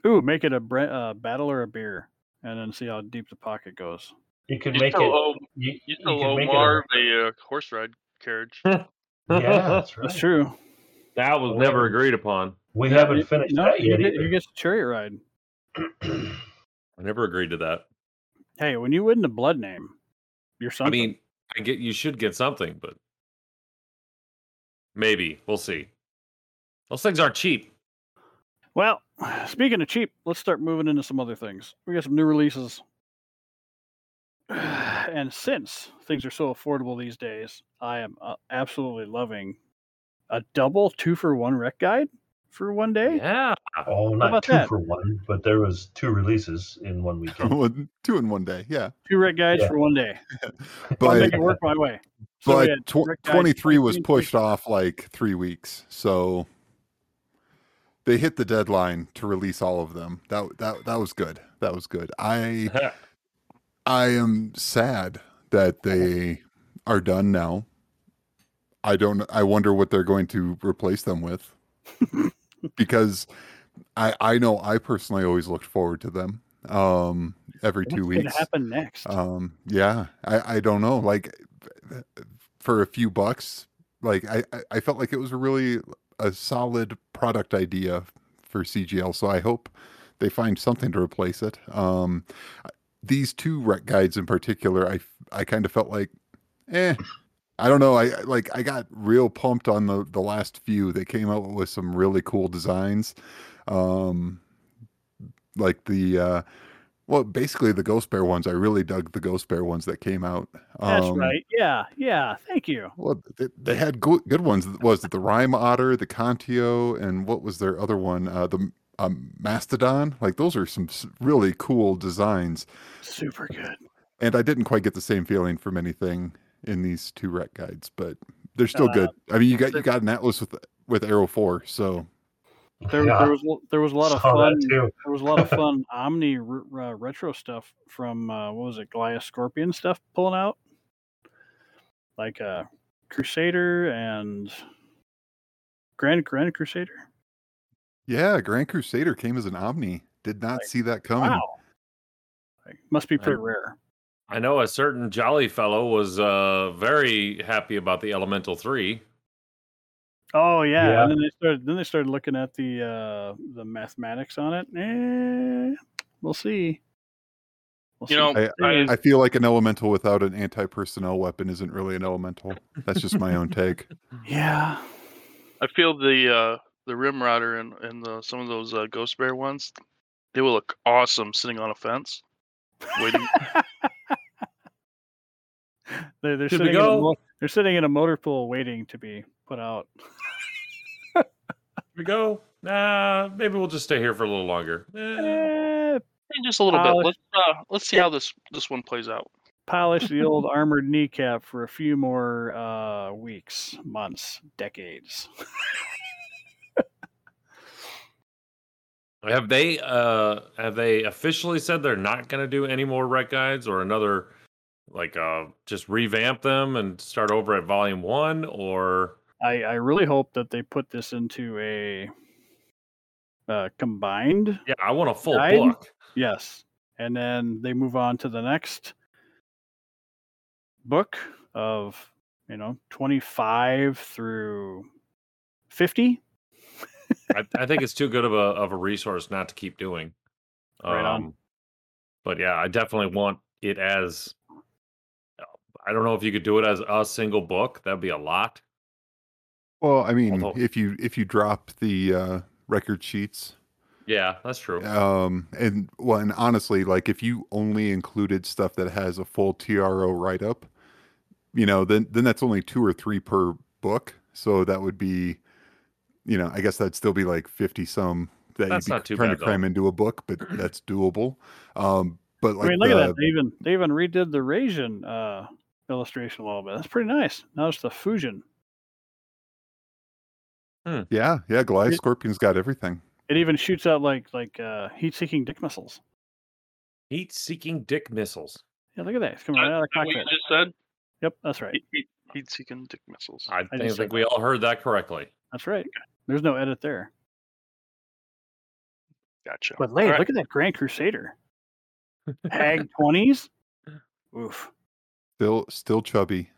Ooh, make it a bre- uh, battle or a beer, and then see how deep the pocket goes. You could You make it. owe, You, you you still could owe make it. Marv a uh, horse ride carriage. Yeah, that's right. That's true. That was Oh, never agreed upon. We Yeah, haven't you- finished no, that you yet get, either. you get the chariot ride. I never agreed to that. Hey, when you win the blood name, you're I mean, I get you should get something, but maybe we'll see. Those things aren't cheap. well, speaking of cheap, let's start moving into some other things. We got some new releases. And since things are so affordable these days, I am uh, absolutely loving a double two for one rec guide for one day. Yeah. Oh, not two that? for one, but there was two releases in one weekend. Two in one day, yeah. Two rec guides Yeah. for one day. I'll But make it work my way. So but tw- 23 was pushed off like three weeks, so they hit the deadline to release all of them. That that that was good. That was good. I I am sad that they are done now. I don't. I wonder what they're going to replace them with, because I I know I personally always looked forward to them. Um, every two What's going weeks. happen next? Um, yeah, I, I don't know. Like for a few bucks, like I, I- I felt like it was a really a solid product idea for CGL. So I hope they find something to replace it. Um, these two rec guides in particular, I I kind of felt like, eh. I don't know. I like I got real pumped on the the last few. They came out with some really cool designs. Um, like the uh well, basically the Ghost Bear ones. I really dug the Ghost Bear ones that came out. That's Um, right. Yeah, yeah. Thank you. Well, they, they had good, good ones. Was it the Rime Otter, the Kontio, and what was their other one? Uh, the um, Mastodon. Like those are some really cool designs. Super good. And I didn't quite get the same feeling from anything in these two rec guides, but they're still Uh, good. I mean, you got you got an Atlas with with Arrow Four, so There, Yeah. there was there was a lot of Saw that fun. There was a lot of fun Omni r- uh, retro stuff from uh, what was it, Goliath Scorpion stuff pulling out, like uh, Crusader and Grand Grand Crusader. yeah. Grand Crusader came as an Omni. Did not Like, see that coming. Wow, like, must be pretty I- rare. I know a certain jolly fellow was uh, very happy about the Elemental Three. Oh yeah. Yeah. and then they started then they started looking at the uh, the mathematics on it. Eh, we'll see. We'll You know. I, I- I feel like an elemental without an anti-personnel weapon isn't really an elemental. That's just my own take. yeah. I feel the uh, the Rime Otter and and the, some of those uh, ghost bear ones, they will look awesome sitting on a fence, waiting. They're, they're Should we sitting in a go? mo- they're sitting in a motor pool waiting to be put out. we go. Nah, maybe we'll just stay here for a little longer. Eh, Eh, just a little bit. Let's uh, let's see how this this one plays out. polish the old armored kneecap for a few more uh, weeks, months, decades. Have they uh have they officially said they're not going to do any more rec guides or another like uh just revamp them and start over at volume 1 or I, I really hope that they put this into a uh, combined yeah, I want a full Guide? book. Yes. And then they move on to the next book of, you know, 25 through 50. I, I think it's too good of a of a resource not to keep doing. Right on. Um, But yeah, I definitely want it as. I don't know if you could do it as a single book. That'd be a lot. Well, I mean, Although- if you if you drop the uh, record sheets, Yeah, that's true. um, and well, and honestly, like if you only included stuff that has a full TRO write up, you know, then then that's only two or three per book. So that would be, you know, I guess that'd still be like fifty some that That's you'd be not too trying bad, to though. cram into a book, but that's doable. Um, but like I mean, look the, at that. They even, they even redid the Rasian uh, illustration a little bit. That's pretty nice. Now it's the Fusion. yeah, yeah, Goliath It- Scorpion's got everything. It even shoots out like like uh, heat seeking dick missiles. Heat seeking dick missiles. Yeah, look at that. It's coming That- right out of the that what you cockpit. just said? Yep, that's right. Heat, heat, heat seeking dick missiles. I, just think, think we all heard that correctly. That's right. There's no edit there. Gotcha. But Lay, All right. look at that Grand Crusader. HAG 20s. Oof. Still, still chubby.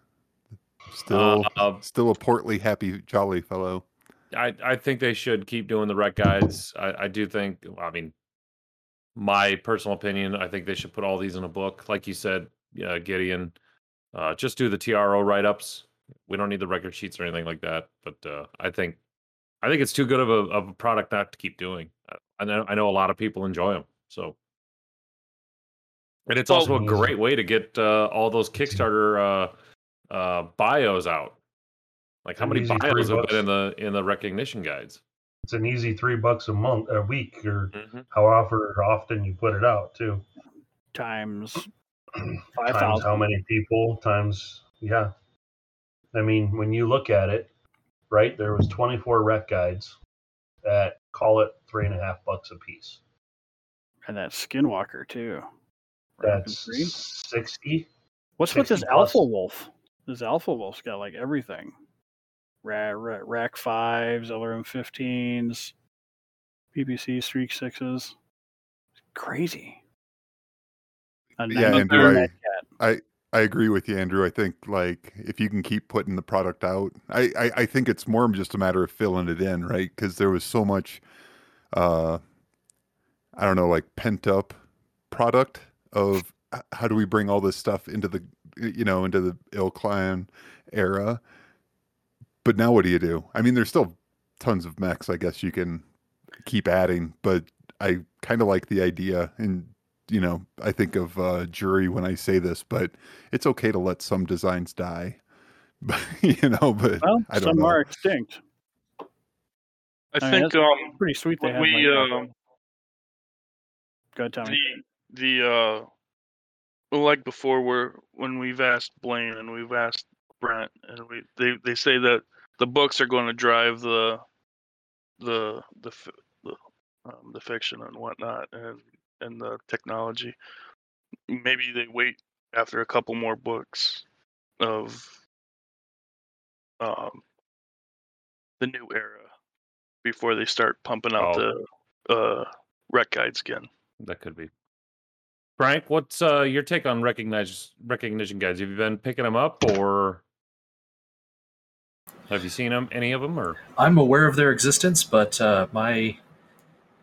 Still, Uh, still a portly, happy, jolly fellow. I, I think they should keep doing the rec guides. I, I do think, I mean, my personal opinion, I think they should put all these in a book. Like you said, uh, Gideon, uh, just do the TRO write ups. We don't need the record sheets or anything like that. But uh, I think I think it's too good of a, of a product not to keep doing. I- I know I know a lot of people enjoy them. So, and it's also a great way to get uh, all those Kickstarter uh, uh, bios out. Like how An many bios have bucks. been in the in the recognition guides? It's an easy three bucks a month, a week, or Mm-hmm. how often often you put it out too. Times times 5,000. how many people times yeah i mean when you look at it right there was 24 rec guides at call it three and a half bucks a piece And that Skinwalker, too. Rankin that's three. 60 What's with this plus. Alpha Wolf? This Alpha Wolf's got like everything. Ra- ra- rack fives, LRM fifteens, PPC streak sixes. Crazy. A Yeah, 90 Andrew, Mad Cat. I agree with you, Andrew. I think like if you can keep putting the product out, I I, I think it's more just a matter of filling it in, right? Because there was so much, uh, I don't know, like pent up product of how do we bring all this stuff into the you know into the Ilclan era. But now what do you do? I mean, there's still tons of mechs. I guess you can keep adding, but I kind of like the idea and you know, I think of uh, jury when I say this, but it's okay to let some designs die. You know, but Well, I don't some know. are extinct. I I think that's um, Pretty sweet they have. we like, um, Go ahead, Tommy. the the uh like before we're when we've asked Blaine and we've asked Brent and we they they say that the books are going to drive the the the the, um, the fiction and whatnot and and the technology maybe they wait after a couple more books of um the new era before they start pumping out Oh. the uh rec guides again That could be. Frank, what's uh, your take on recognize recognition guides? Have you been picking them up, or have you seen them? Any of them, or I'm aware of their existence, but uh, my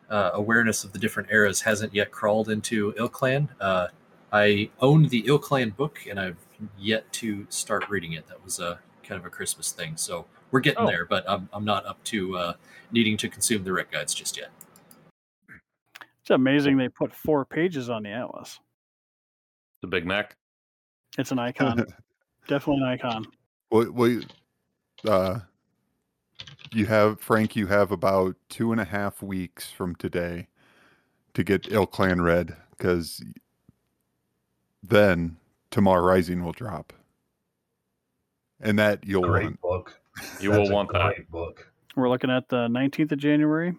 uh, awareness of the different eras hasn't yet crawled into Ilclan. Uh, I own the Ilclan book, and I've yet to start reading it. That was a kind of a Christmas thing, so we're getting Oh. there. But I'm, I'm not up to uh, needing to consume the rec guides just yet. It's amazing they put four pages on the Atlas. the Big Mac? It's an icon. Definitely an icon. Well, well, you- uh, you have Frank. You have about two and a half weeks from today to get Il Clan read, because then Tamar Rising will drop, and that you'll great want. book You That's will a want that. book We're looking at the 19th of January,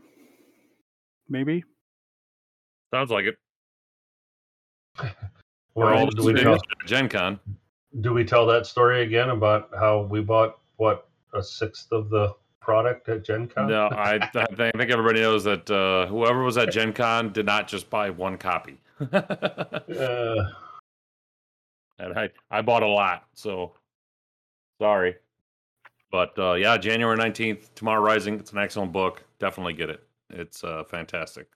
maybe. Sounds like it. We're Right. all, do we tell Gen Con. do we tell that story again about how we bought what a sixth of the product at Gen Con? No, I, I think everybody knows that uh, whoever was at Gen Con did not just buy one copy. Uh, and I, I bought a lot, so sorry. But uh, yeah, January 19th, Tamar Rising. It's an excellent book. Definitely get it. It's uh, fantastic.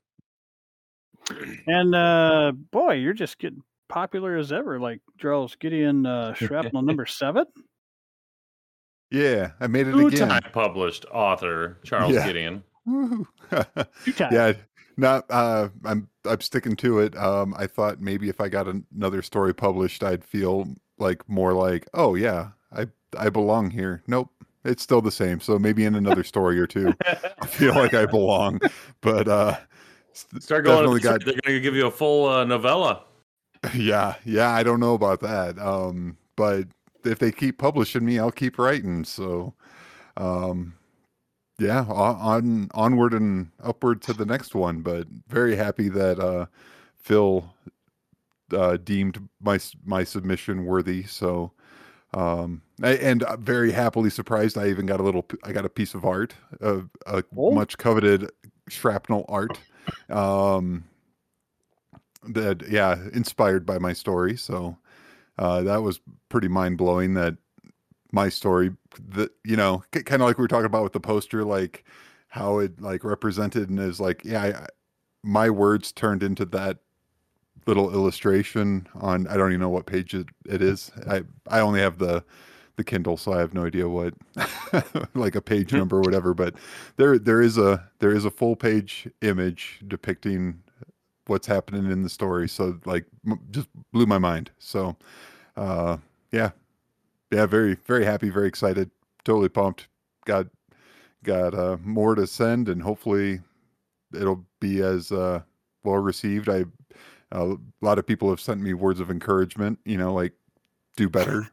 And uh, boy, you're just getting popular as ever. Like Charles Gideon uh, Shrapnel number seven. Yeah, I made it Two again. time published author, Charles Yeah. Gideon. Woohoo. Two times. yeah, not. Uh, I'm I'm sticking to it. Um, I thought maybe if I got an- another story published, I'd feel like more like, oh yeah, I I belong here. Nope, it's still the same. So maybe in another story or two, I feel like I belong. But uh, s- Start going. got They're going to give you a full uh, novella. yeah, yeah, I don't know about that. Um, but if they keep publishing me, I'll keep writing. So, um, yeah, on, on onward and upward to the next one. But very happy that uh, Phil uh, deemed my my submission worthy. So, um, and uh, very happily surprised. I even got a little. I got a piece of art, uh, a Oh. much coveted shrapnel art. Um, that yeah, inspired by my story. So uh, that was pretty mind blowing. That my story, that you know, kind of like we were talking about with the poster, like how it like represented and is like, yeah, I, my words turned into that little illustration on. I don't even know what page it, it is. I I only have the the Kindle, so I have no idea what like a page number or whatever. But there there is a there is a full page image depicting what's happening in the story. So like m- just blew my mind. So uh yeah. Yeah, very very happy, very excited, totally pumped. Got got uh more to send and hopefully it'll be as uh well received. I uh, lot of people have sent me words of encouragement, you know, like do better,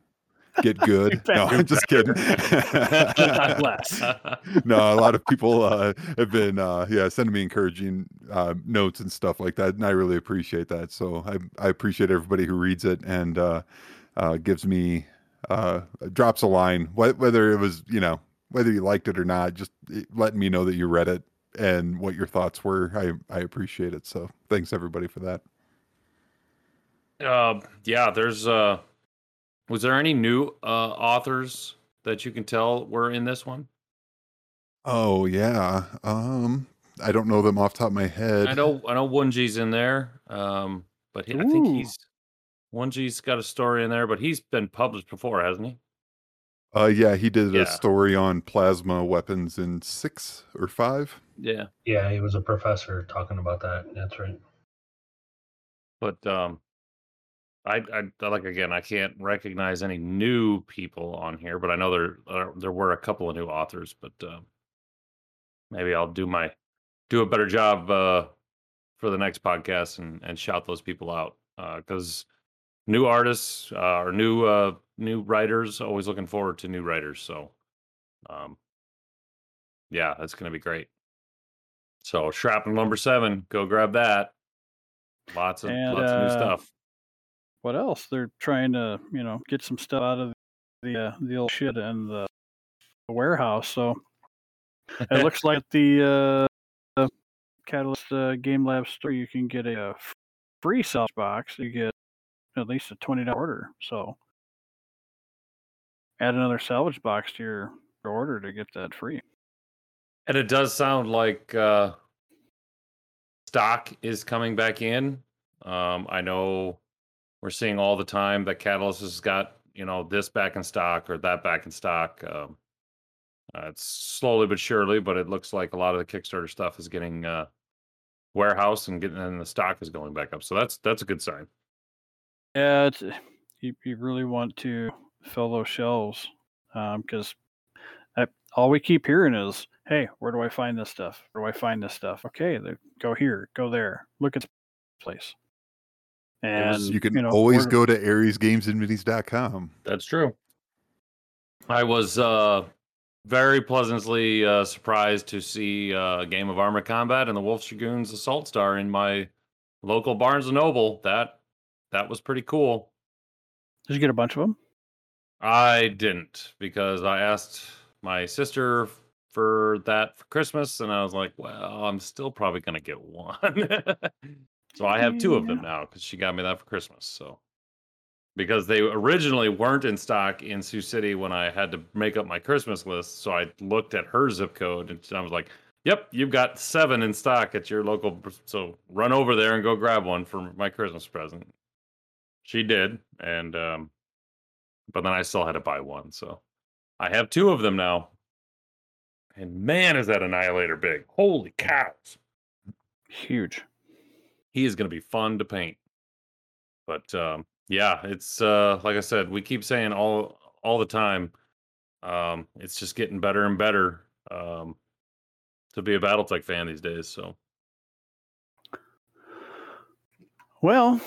get good. no. I'm just kidding. Less. no, a lot of people uh, have been uh, yeah sending me encouraging uh, notes and stuff like that, and I really appreciate that. So I I appreciate everybody who reads it and uh, uh, gives me uh, drops a line, whether it was you know whether you liked it or not, just eh, letting me know that you read it and what your thoughts were. I I appreciate it. So thanks everybody for that. Uh, yeah, there's. Uh, was there any new uh, authors that you can tell were in this one? Oh yeah, um, I don't know them off the top of my head. I know, I know, Wunji's in there, um, but he, I think Ooh. he's Wunji's got a story in there, but he's been published before, hasn't he? Uh, yeah, he did Yeah. a story on plasma weapons in six or five. Yeah, yeah, he was a professor talking about that. That's right. but um, I, I like again, I can't recognize any new people on here, but I know there uh, there were a couple of new authors, but um, maybe I'll do my do a better job uh, for the next podcast and and shout those people out because new artists uh, or new uh, new writers always looking forward to new writers. So, um, yeah, that's gonna be great. So shrapnel number seven, go grab that. Lots of And, lots of new uh, stuff. What else? They're trying to you know get some stuff out of the uh, the old shit and the, the warehouse. So it looks like the uh, uh, Catalyst uh, Game Lab store you can get a, uh, free salvage box. You get at least a twenty dollar order. So add another salvage box to your, your order to get that free. And it does sound like uh, stock is coming back in. Um, I know we're seeing all the time that Catalyst has got you know this back in stock or that back in stock. Um, uh, it's slowly but surely, but it looks like a lot of the Kickstarter stuff is getting uh, warehouse and getting and the stock is going back up. So that's that's a good sign. Yeah, you you really want to fill those shelves because all we keep hearing is, "Hey, where do I find this stuff? Where do I find this stuff?" Okay, go here, go there, look at this place, and you can know, always go to ariesgamesinminis.com. That's true. I was uh, very pleasantly uh, surprised to see uh, a game of Armored Combat and the Wolf Dragoons Assault Star in my local Barnes and Noble. That that was pretty cool. Did you get a bunch of them? I didn't because I asked my sister for that for Christmas, and I was like, well, I'm still probably gonna get one. so I have two of them now because she got me that for Christmas. So because they originally weren't in stock in Sioux City when I had to make up my Christmas list, so I looked at her zip code and I was like, "Yep, you've got seven in stock at your local. So run over there and go grab one for my Christmas present." She did, and um, but then I still had to buy one, so I have two of them now. And man, is that annihilator big! Holy cows! Huge. He is going to be fun to paint. But um, yeah, it's uh, like I said, we keep saying all all the time. Um, it's just getting better and better um, to be a BattleTech fan these days. So Well,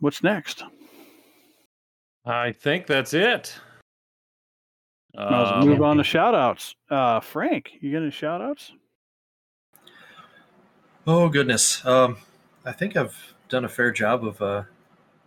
what's next? I think that's it. Now let's move Um, on to shout outs. Uh, Frank, you got any shout outs? Oh goodness. Um, I think I've done a fair job of uh,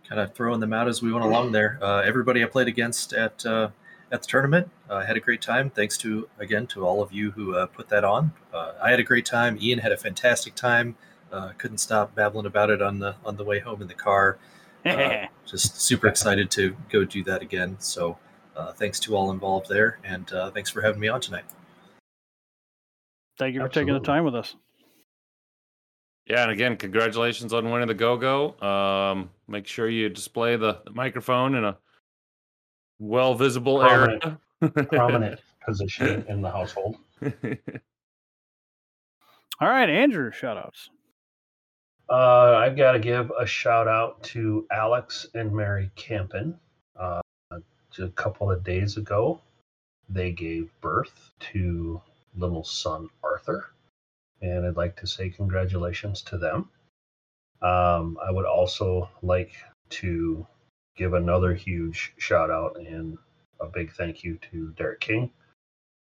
kind of throwing them out as we went along there. Uh, everybody I played against at uh, at the tournament, I had a great time. Thanks to again to all of you who uh, put that on. Uh, I had a great time. Ian had a fantastic time. Uh, couldn't stop babbling about it on the on the way home in the car. Uh, just super excited to go do that again. So uh, thanks to all involved there, and uh, thanks for having me on tonight. Thank you for taking the time with us. Yeah, and again, congratulations on winning the Go Go. Um, make sure you display the, the microphone in a well visible area. Prominent position in the household. All right, Andrew, shout outs. Uh, I've got to give a shout out to Alex and Mary Campen. Uh, a couple of days ago, they gave birth to little son Arthur, and I'd like to say congratulations to them. Um, I would also like to give another huge shout out and a big thank you to Derek King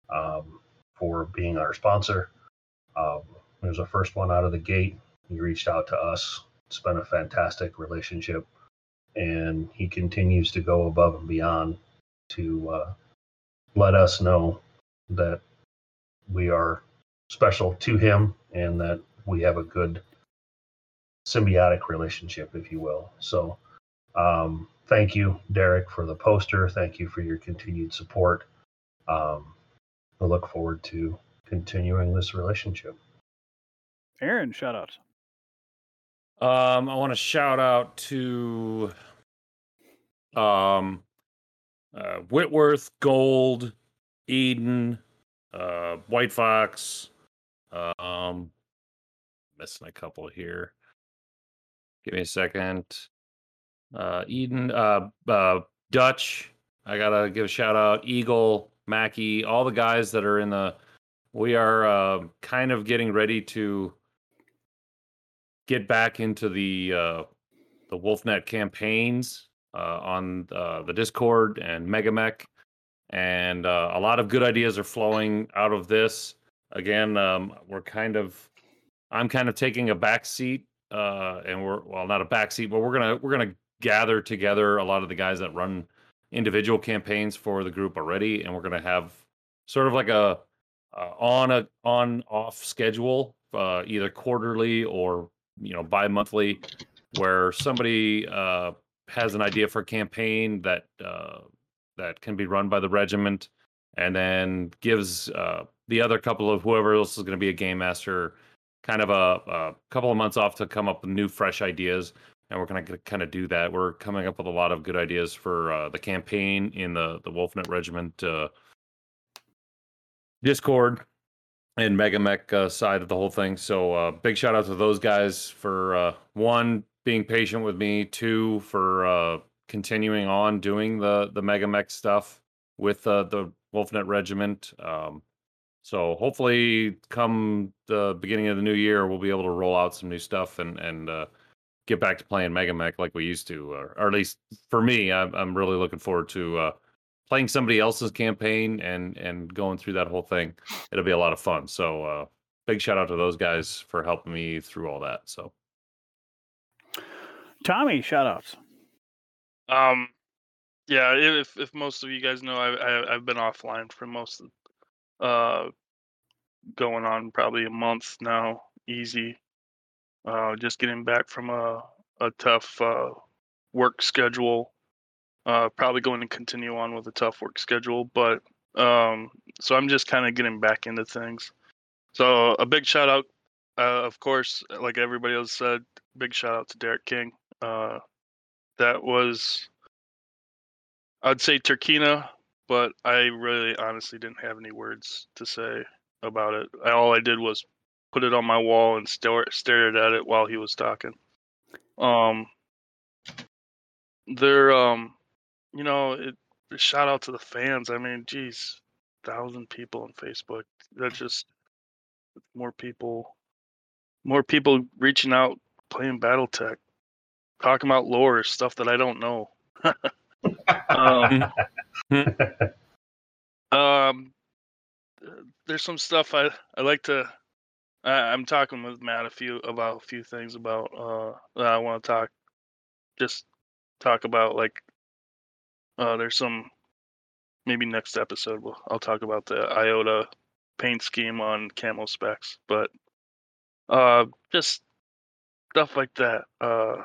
um, for being our sponsor. Um, it was the first one out of the gate. He reached out to us. It's been a fantastic relationship, and he continues to go above and beyond to uh, let us know that we are special to him and that we have a good symbiotic relationship, if you will. So, um, thank you, Derek, for the poster. Thank you for your continued support. Um, I look forward to continuing this relationship. Aaron, shout outs. Um, I want to shout out to um, uh, Whitworth, Gold, Eden, uh, White Fox. Um, missing a couple here. Give me a second. Uh, Eden, uh, uh, Dutch. I gotta give a shout out. Eagle, Mackie, all the guys that are in the. We are uh, kind of getting ready to get back into the uh, the WolfNet campaigns uh, on uh, the Discord and MegaMek, and uh, a lot of good ideas are flowing out of this. Again, um, we're kind of, I'm kind of taking a back seat, uh, and we're well, not a back seat, but we're gonna we're gonna gather together a lot of the guys that run individual campaigns for the group already, and we're gonna have sort of like a on a on off schedule, uh, either quarterly or you know bi-monthly where somebody uh, has an idea for a campaign that uh, that can be run by the regiment and then gives uh, the other couple of whoever else is going to be a game master kind of a, a couple of months off to come up with new fresh ideas and we're going to kind of do that we're coming up with a lot of good ideas for uh, the campaign in the the wolfnet regiment uh, discord and MegaMek uh, side of the whole thing. So uh, big shout out to those guys for uh, one being patient with me, two for uh, continuing on doing the the MegaMek stuff with the Wolfnet Regiment. Um, so hopefully, come the beginning of the new year, we'll be able to roll out some new stuff and and uh, get back to playing MegaMek like we used to, or, or at least for me, I'm I'm really looking forward to. Uh, playing somebody else's campaign and and going through that whole thing it'll be a lot of fun so uh big shout out to those guys for helping me through all that so Tommy, shout outs. Um, yeah, if if most of you guys know, I, I I've been offline for most of, uh, going on probably a month now, easy. Uh, just getting back from a a tough uh, work schedule. Uh, probably going to continue on with a tough work schedule, but um, so I'm just kind of getting back into things. So a big shout out, uh, of course, like everybody else said, big shout out to Derek King. Uh, that was, I'd say Turkina, but I really honestly didn't have any words to say about it. All I did was put it on my wall and stare stared at it while he was talking. Um, they're um, you know, it. Shout out to the fans. I mean, geez, thousand people on Facebook. That's just more people, more people reaching out, playing BattleTech, talking about lore stuff that I don't know. um, um, there's some stuff I I like to. I, I'm talking with Matt a few about a few things about uh that I want to talk. Just talk about like uh there's some maybe next episode we'll, I'll talk about the IOTA paint scheme on CamoSpecs, but uh just stuff like that. Uh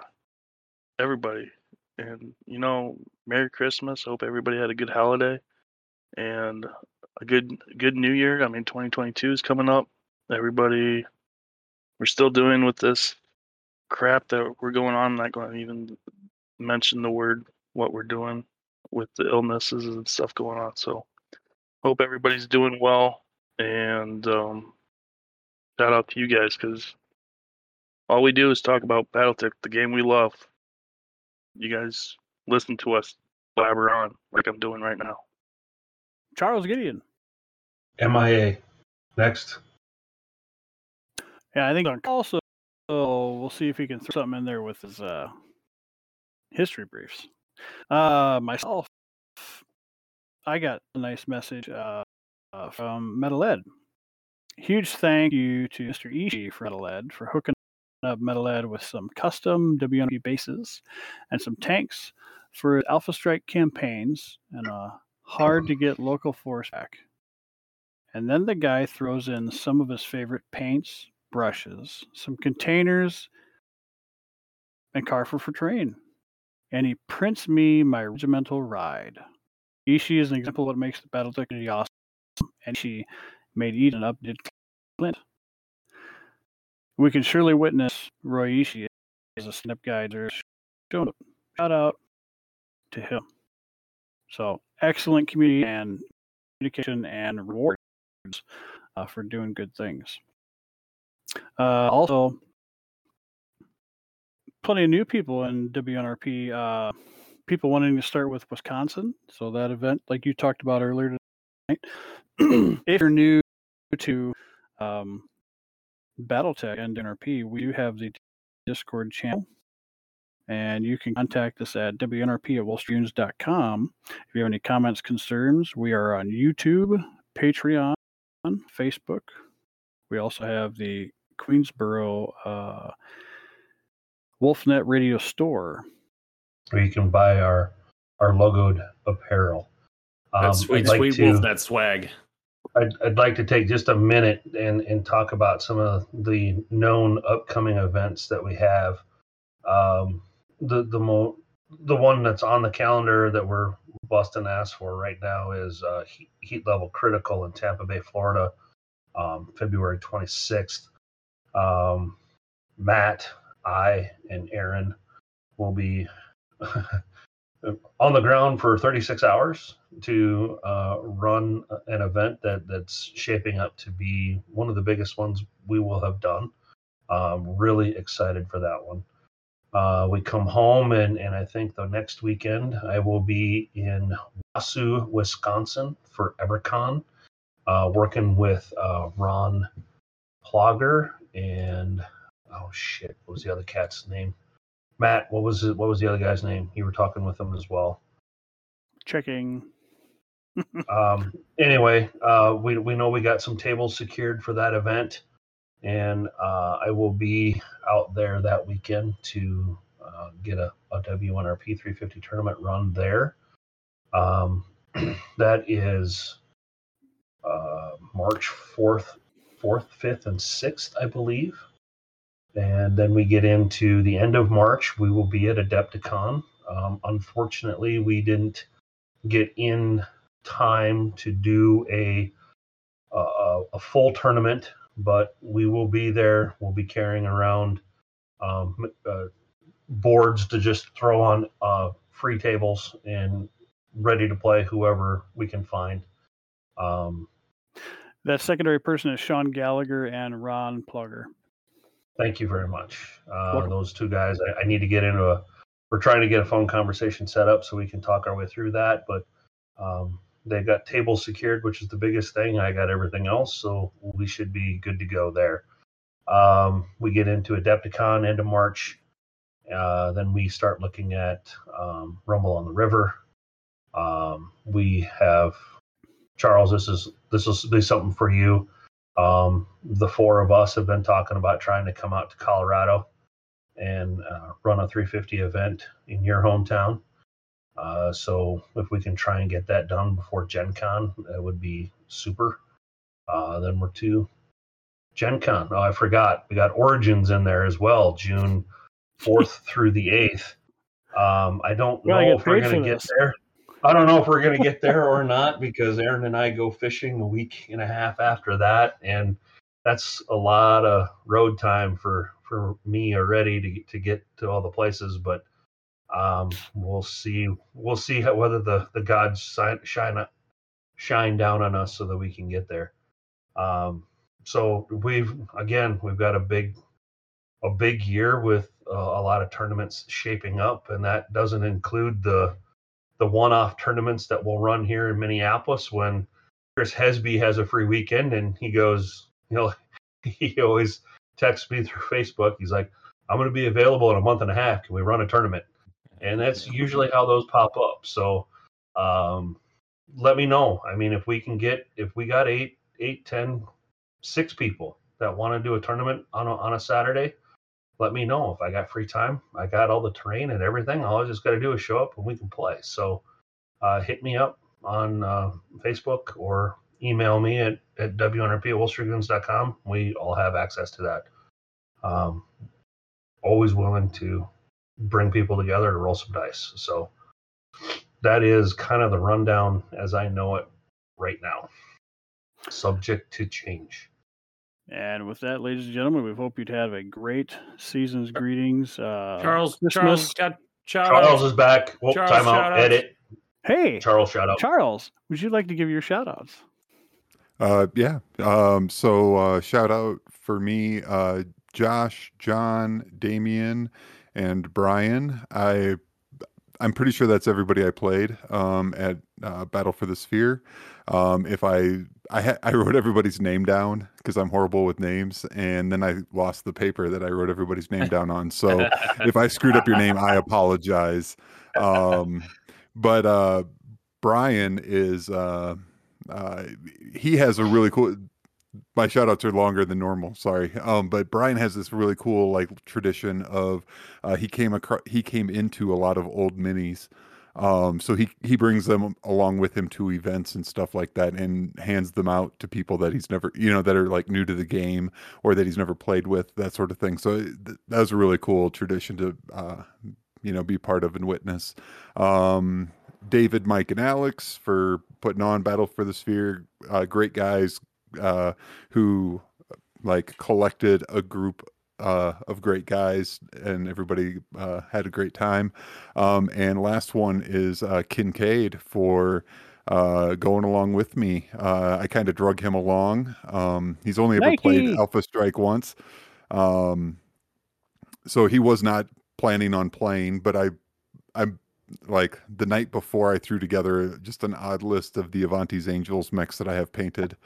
everybody and you know merry christmas hope everybody had a good holiday and a good good new year. I mean 2022 is coming up. Everybody we're still doing with this crap that we're going on. I'm not going to even mention the word what we're doing with the illnesses and stuff going on. So hope everybody's doing well and um, shout out to you guys because all we do is talk about battletech the game we love you guys listen to us blabber on like I'm doing right now. Charles Gideon. MIA. Next. Yeah, I think also oh, we'll see if he can throw something in there with his uh, history briefs. Uh, myself, I got a nice message uh, uh, from Metal Ed. Huge thank you to Mr. Ishii for Metal Ed for hooking up Metal Ed with some custom WNP bases and some tanks for Alpha Strike campaigns and a hard to get local force pack. And then the guy throws in some of his favorite paints, brushes, some containers, and Carver for terrain. And he prints me my regimental ride. Ishii is an example of what makes the battle technology awesome. And she made Eden updated Clint we can surely witness Roy Ishii as a snip guide shout out to him. So excellent community and communication and rewards uh, for doing good things. Uh, also, plenty of new people in WNRP. Uh, people wanting to start with Wisconsin. So that event, like you talked about earlier tonight, if you're new to um, Battletech and NRP, we do have the Discord channel. And you can contact us at WNRP at wallstreams.com. If you have any comments, concerns, we are on YouTube, Patreon, Facebook. We also have the Queensboro uh, Wolfnet Radio Store. Where you can buy our our logoed apparel. That Um, sweet, I'd like sweet to- Wolfnet swag. I'd, I'd like to take just a minute and, and talk about some of the known upcoming events that we have. Um, the the mo- the one that's on the calendar that we're busting ass for right now is uh, heat, heat level critical in Tampa Bay, Florida, um, February 26th. Um, Matt, I, and Aaron will be on the ground for 36 hours to uh, run an event that that's shaping up to be one of the biggest ones we will have done. Um, really excited for that one. Uh, we come home, and, and I think the next weekend I will be in Wausau, Wisconsin for EverCon, uh, working with uh, Ron Plogger and oh shit, what was the other cat's name? Matt, what was it? What was the other guy's name? You were talking with him as well. Checking. Um, anyway, uh, we we know we got some tables secured for that event, and uh, I will be out there that weekend to uh, get a, a WNRP 350 tournament run there. Um, that is uh, March 4th, 4th, 5th, and 6th, I believe. And then we get into the end of March. We will be at Adepticon. Um, unfortunately, we didn't get in time to do a a, a full tournament, but we will be there. We'll be carrying around um, uh, boards to just throw on uh, free tables and ready to play whoever we can find. Um, That secondary person is Sean Gallagher and Ron Plugger. Thank you very much. Uh, those two guys, I, I need to get into a. We're trying to get a phone conversation set up so we can talk our way through that, but um, they've got tables secured, which is the biggest thing. I got everything else, so we should be good to go there. Um, we get into Adepticon end of March. Uh, then we start looking at um, Rumble on the River. Um, we have Charles. This is this will be something for you. Um, the four of us have been talking about trying to come out to Colorado and uh, run a 350 event in your hometown. Uh, so if we can try and get that done before Gen Con, that would be super. Uh, then we're to Gen Con. Oh, I forgot. We got Origins in there as well, June 4th through the 8th. Um, I don't Well, know get if we're going to get there. I don't know if we're going to get there or not because Aaron and I go fishing a week and a half after that. And that's a lot of road time for, for me already to, to get to all the places. But um, we'll see. We'll see how, whether the, the gods shine, shine, shine down on us so that we can get there. Um, so we've, again, we've got a big, a big year with uh, a lot of tournaments shaping up. And that doesn't include the, the one-off tournaments that we'll run here in Minneapolis when Chris Hesby has a free weekend and he goes, you know, he always texts me through Facebook. He's like, I'm going to be available in a month and a half. Can we run a tournament? And that's usually how those pop up. So um, let me know. I mean, if we can get, if we got eight, eight, ten, six people that want to do a tournament on a, on a Saturday, let me know if I got free time. I got all the terrain and everything. All I just got to do is show up and we can play. So uh, hit me up on uh, Facebook or email me at, at WNRP We all have access to that. Um, always willing to bring people together to roll some dice. So that is kind of the rundown as I know it right now, subject to change. And with that, ladies and gentlemen, we hope you'd have a great season's greetings. Uh, Charles, Christmas. Charles got shout Charles is back. Whoop, Charles, time shout out. outs. Edit. Hey, Charles, shout out. Charles, would you like to give your shout outs? Uh, yeah. Um, so uh, shout out for me, uh, Josh, John, Damien, and Brian. I I'm pretty sure that's everybody I played um, at uh, Battle for the Sphere. Um, if I I, ha- I wrote everybody's name down because I'm horrible with names, and then I lost the paper that I wrote everybody's name down on. So if I screwed up your name, I apologize. Um, but uh, Brian is uh, uh, he has a really cool. My shout outs are longer than normal. Sorry, um, but Brian has this really cool like tradition of uh, he came across he came into a lot of old minis. Um, so he he brings them along with him to events and stuff like that, and hands them out to people that he's never, you know, that are like new to the game or that he's never played with, that sort of thing. So th- that was a really cool tradition to, uh, you know, be part of and witness. Um, David, Mike, and Alex for putting on Battle for the Sphere. Uh, great guys uh, who like collected a group uh, of great guys, and everybody uh, had a great time. Um, and last one is uh, Kincaid for uh, going along with me. Uh, I kind of drug him along. Um, he's only ever played Alpha Strike once, um, so he was not planning on playing. But I, I'm like the night before I threw together just an odd list of the Avanti's Angels mechs that I have painted.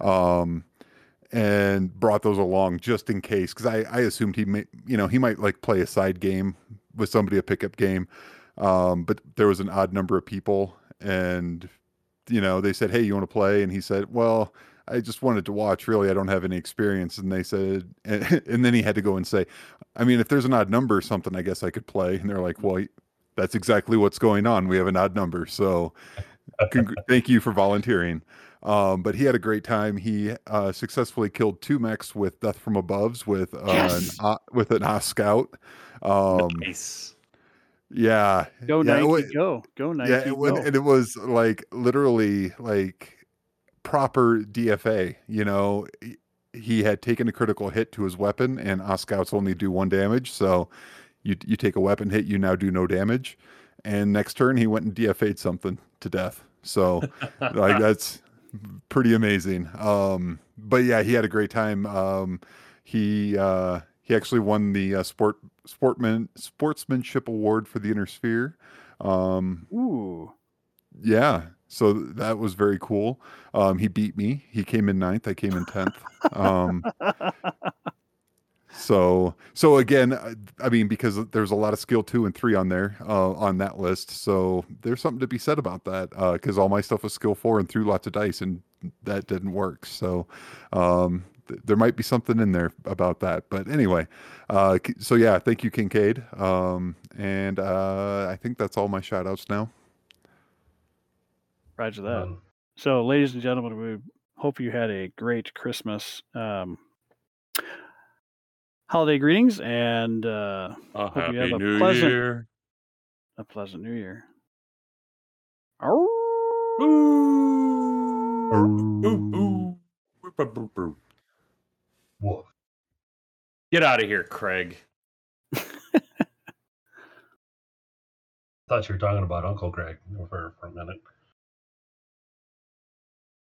Um, and brought those along just in case because I, I assumed he may you know he might like play a side game with somebody a pickup game um, but there was an odd number of people and you know they said hey you want to play and he said well I just wanted to watch. Really, I don't have any experience. And they said, and, and then he had to go and say, I mean, if there's an odd number or something, I guess I could play. And they're like, well, that's exactly what's going on. We have an odd number. So congr- thank you for volunteering. Um, but he had a great time. He uh, successfully killed two mechs with Death from Above's with uh, Yes. an, uh, with an Ostscout. Um, nice. yeah, Go yeah, it Nike, wa- go. Go Nike, yeah, it, wa- go. and it was like literally like proper DFA. You know, he, he had taken a critical hit to his weapon, and Ostscouts only do one damage. So you you take a weapon hit, you now do no damage. And next turn, he went and DFA'd something to death. So like that's pretty amazing. Um, but yeah, he had a great time. Um, he uh, he actually won the uh, sport sportman sportsmanship award for the Inner Sphere. Um, Ooh. yeah, so that was very cool. Um, he beat me. He came in ninth. I came in tenth. Um, so so again, I- I mean, because there's a lot of skill two and three on there uh, on that list. So there's something to be said about that. Because all my stuff was skill four and threw lots of dice, and that didn't work. So um, th- there might be something in there about that. But anyway, uh, so yeah, thank you, Kincaid. Um, and uh, I think that's all my shout outs now. Roger that. Um, So, ladies and gentlemen, we hope you had a great Christmas. Holiday greetings and uh, A Hope you have a new pleasant- year. a pleasant new year. Get out of here, Craig. thought you were talking about Uncle Greg for, for a minute.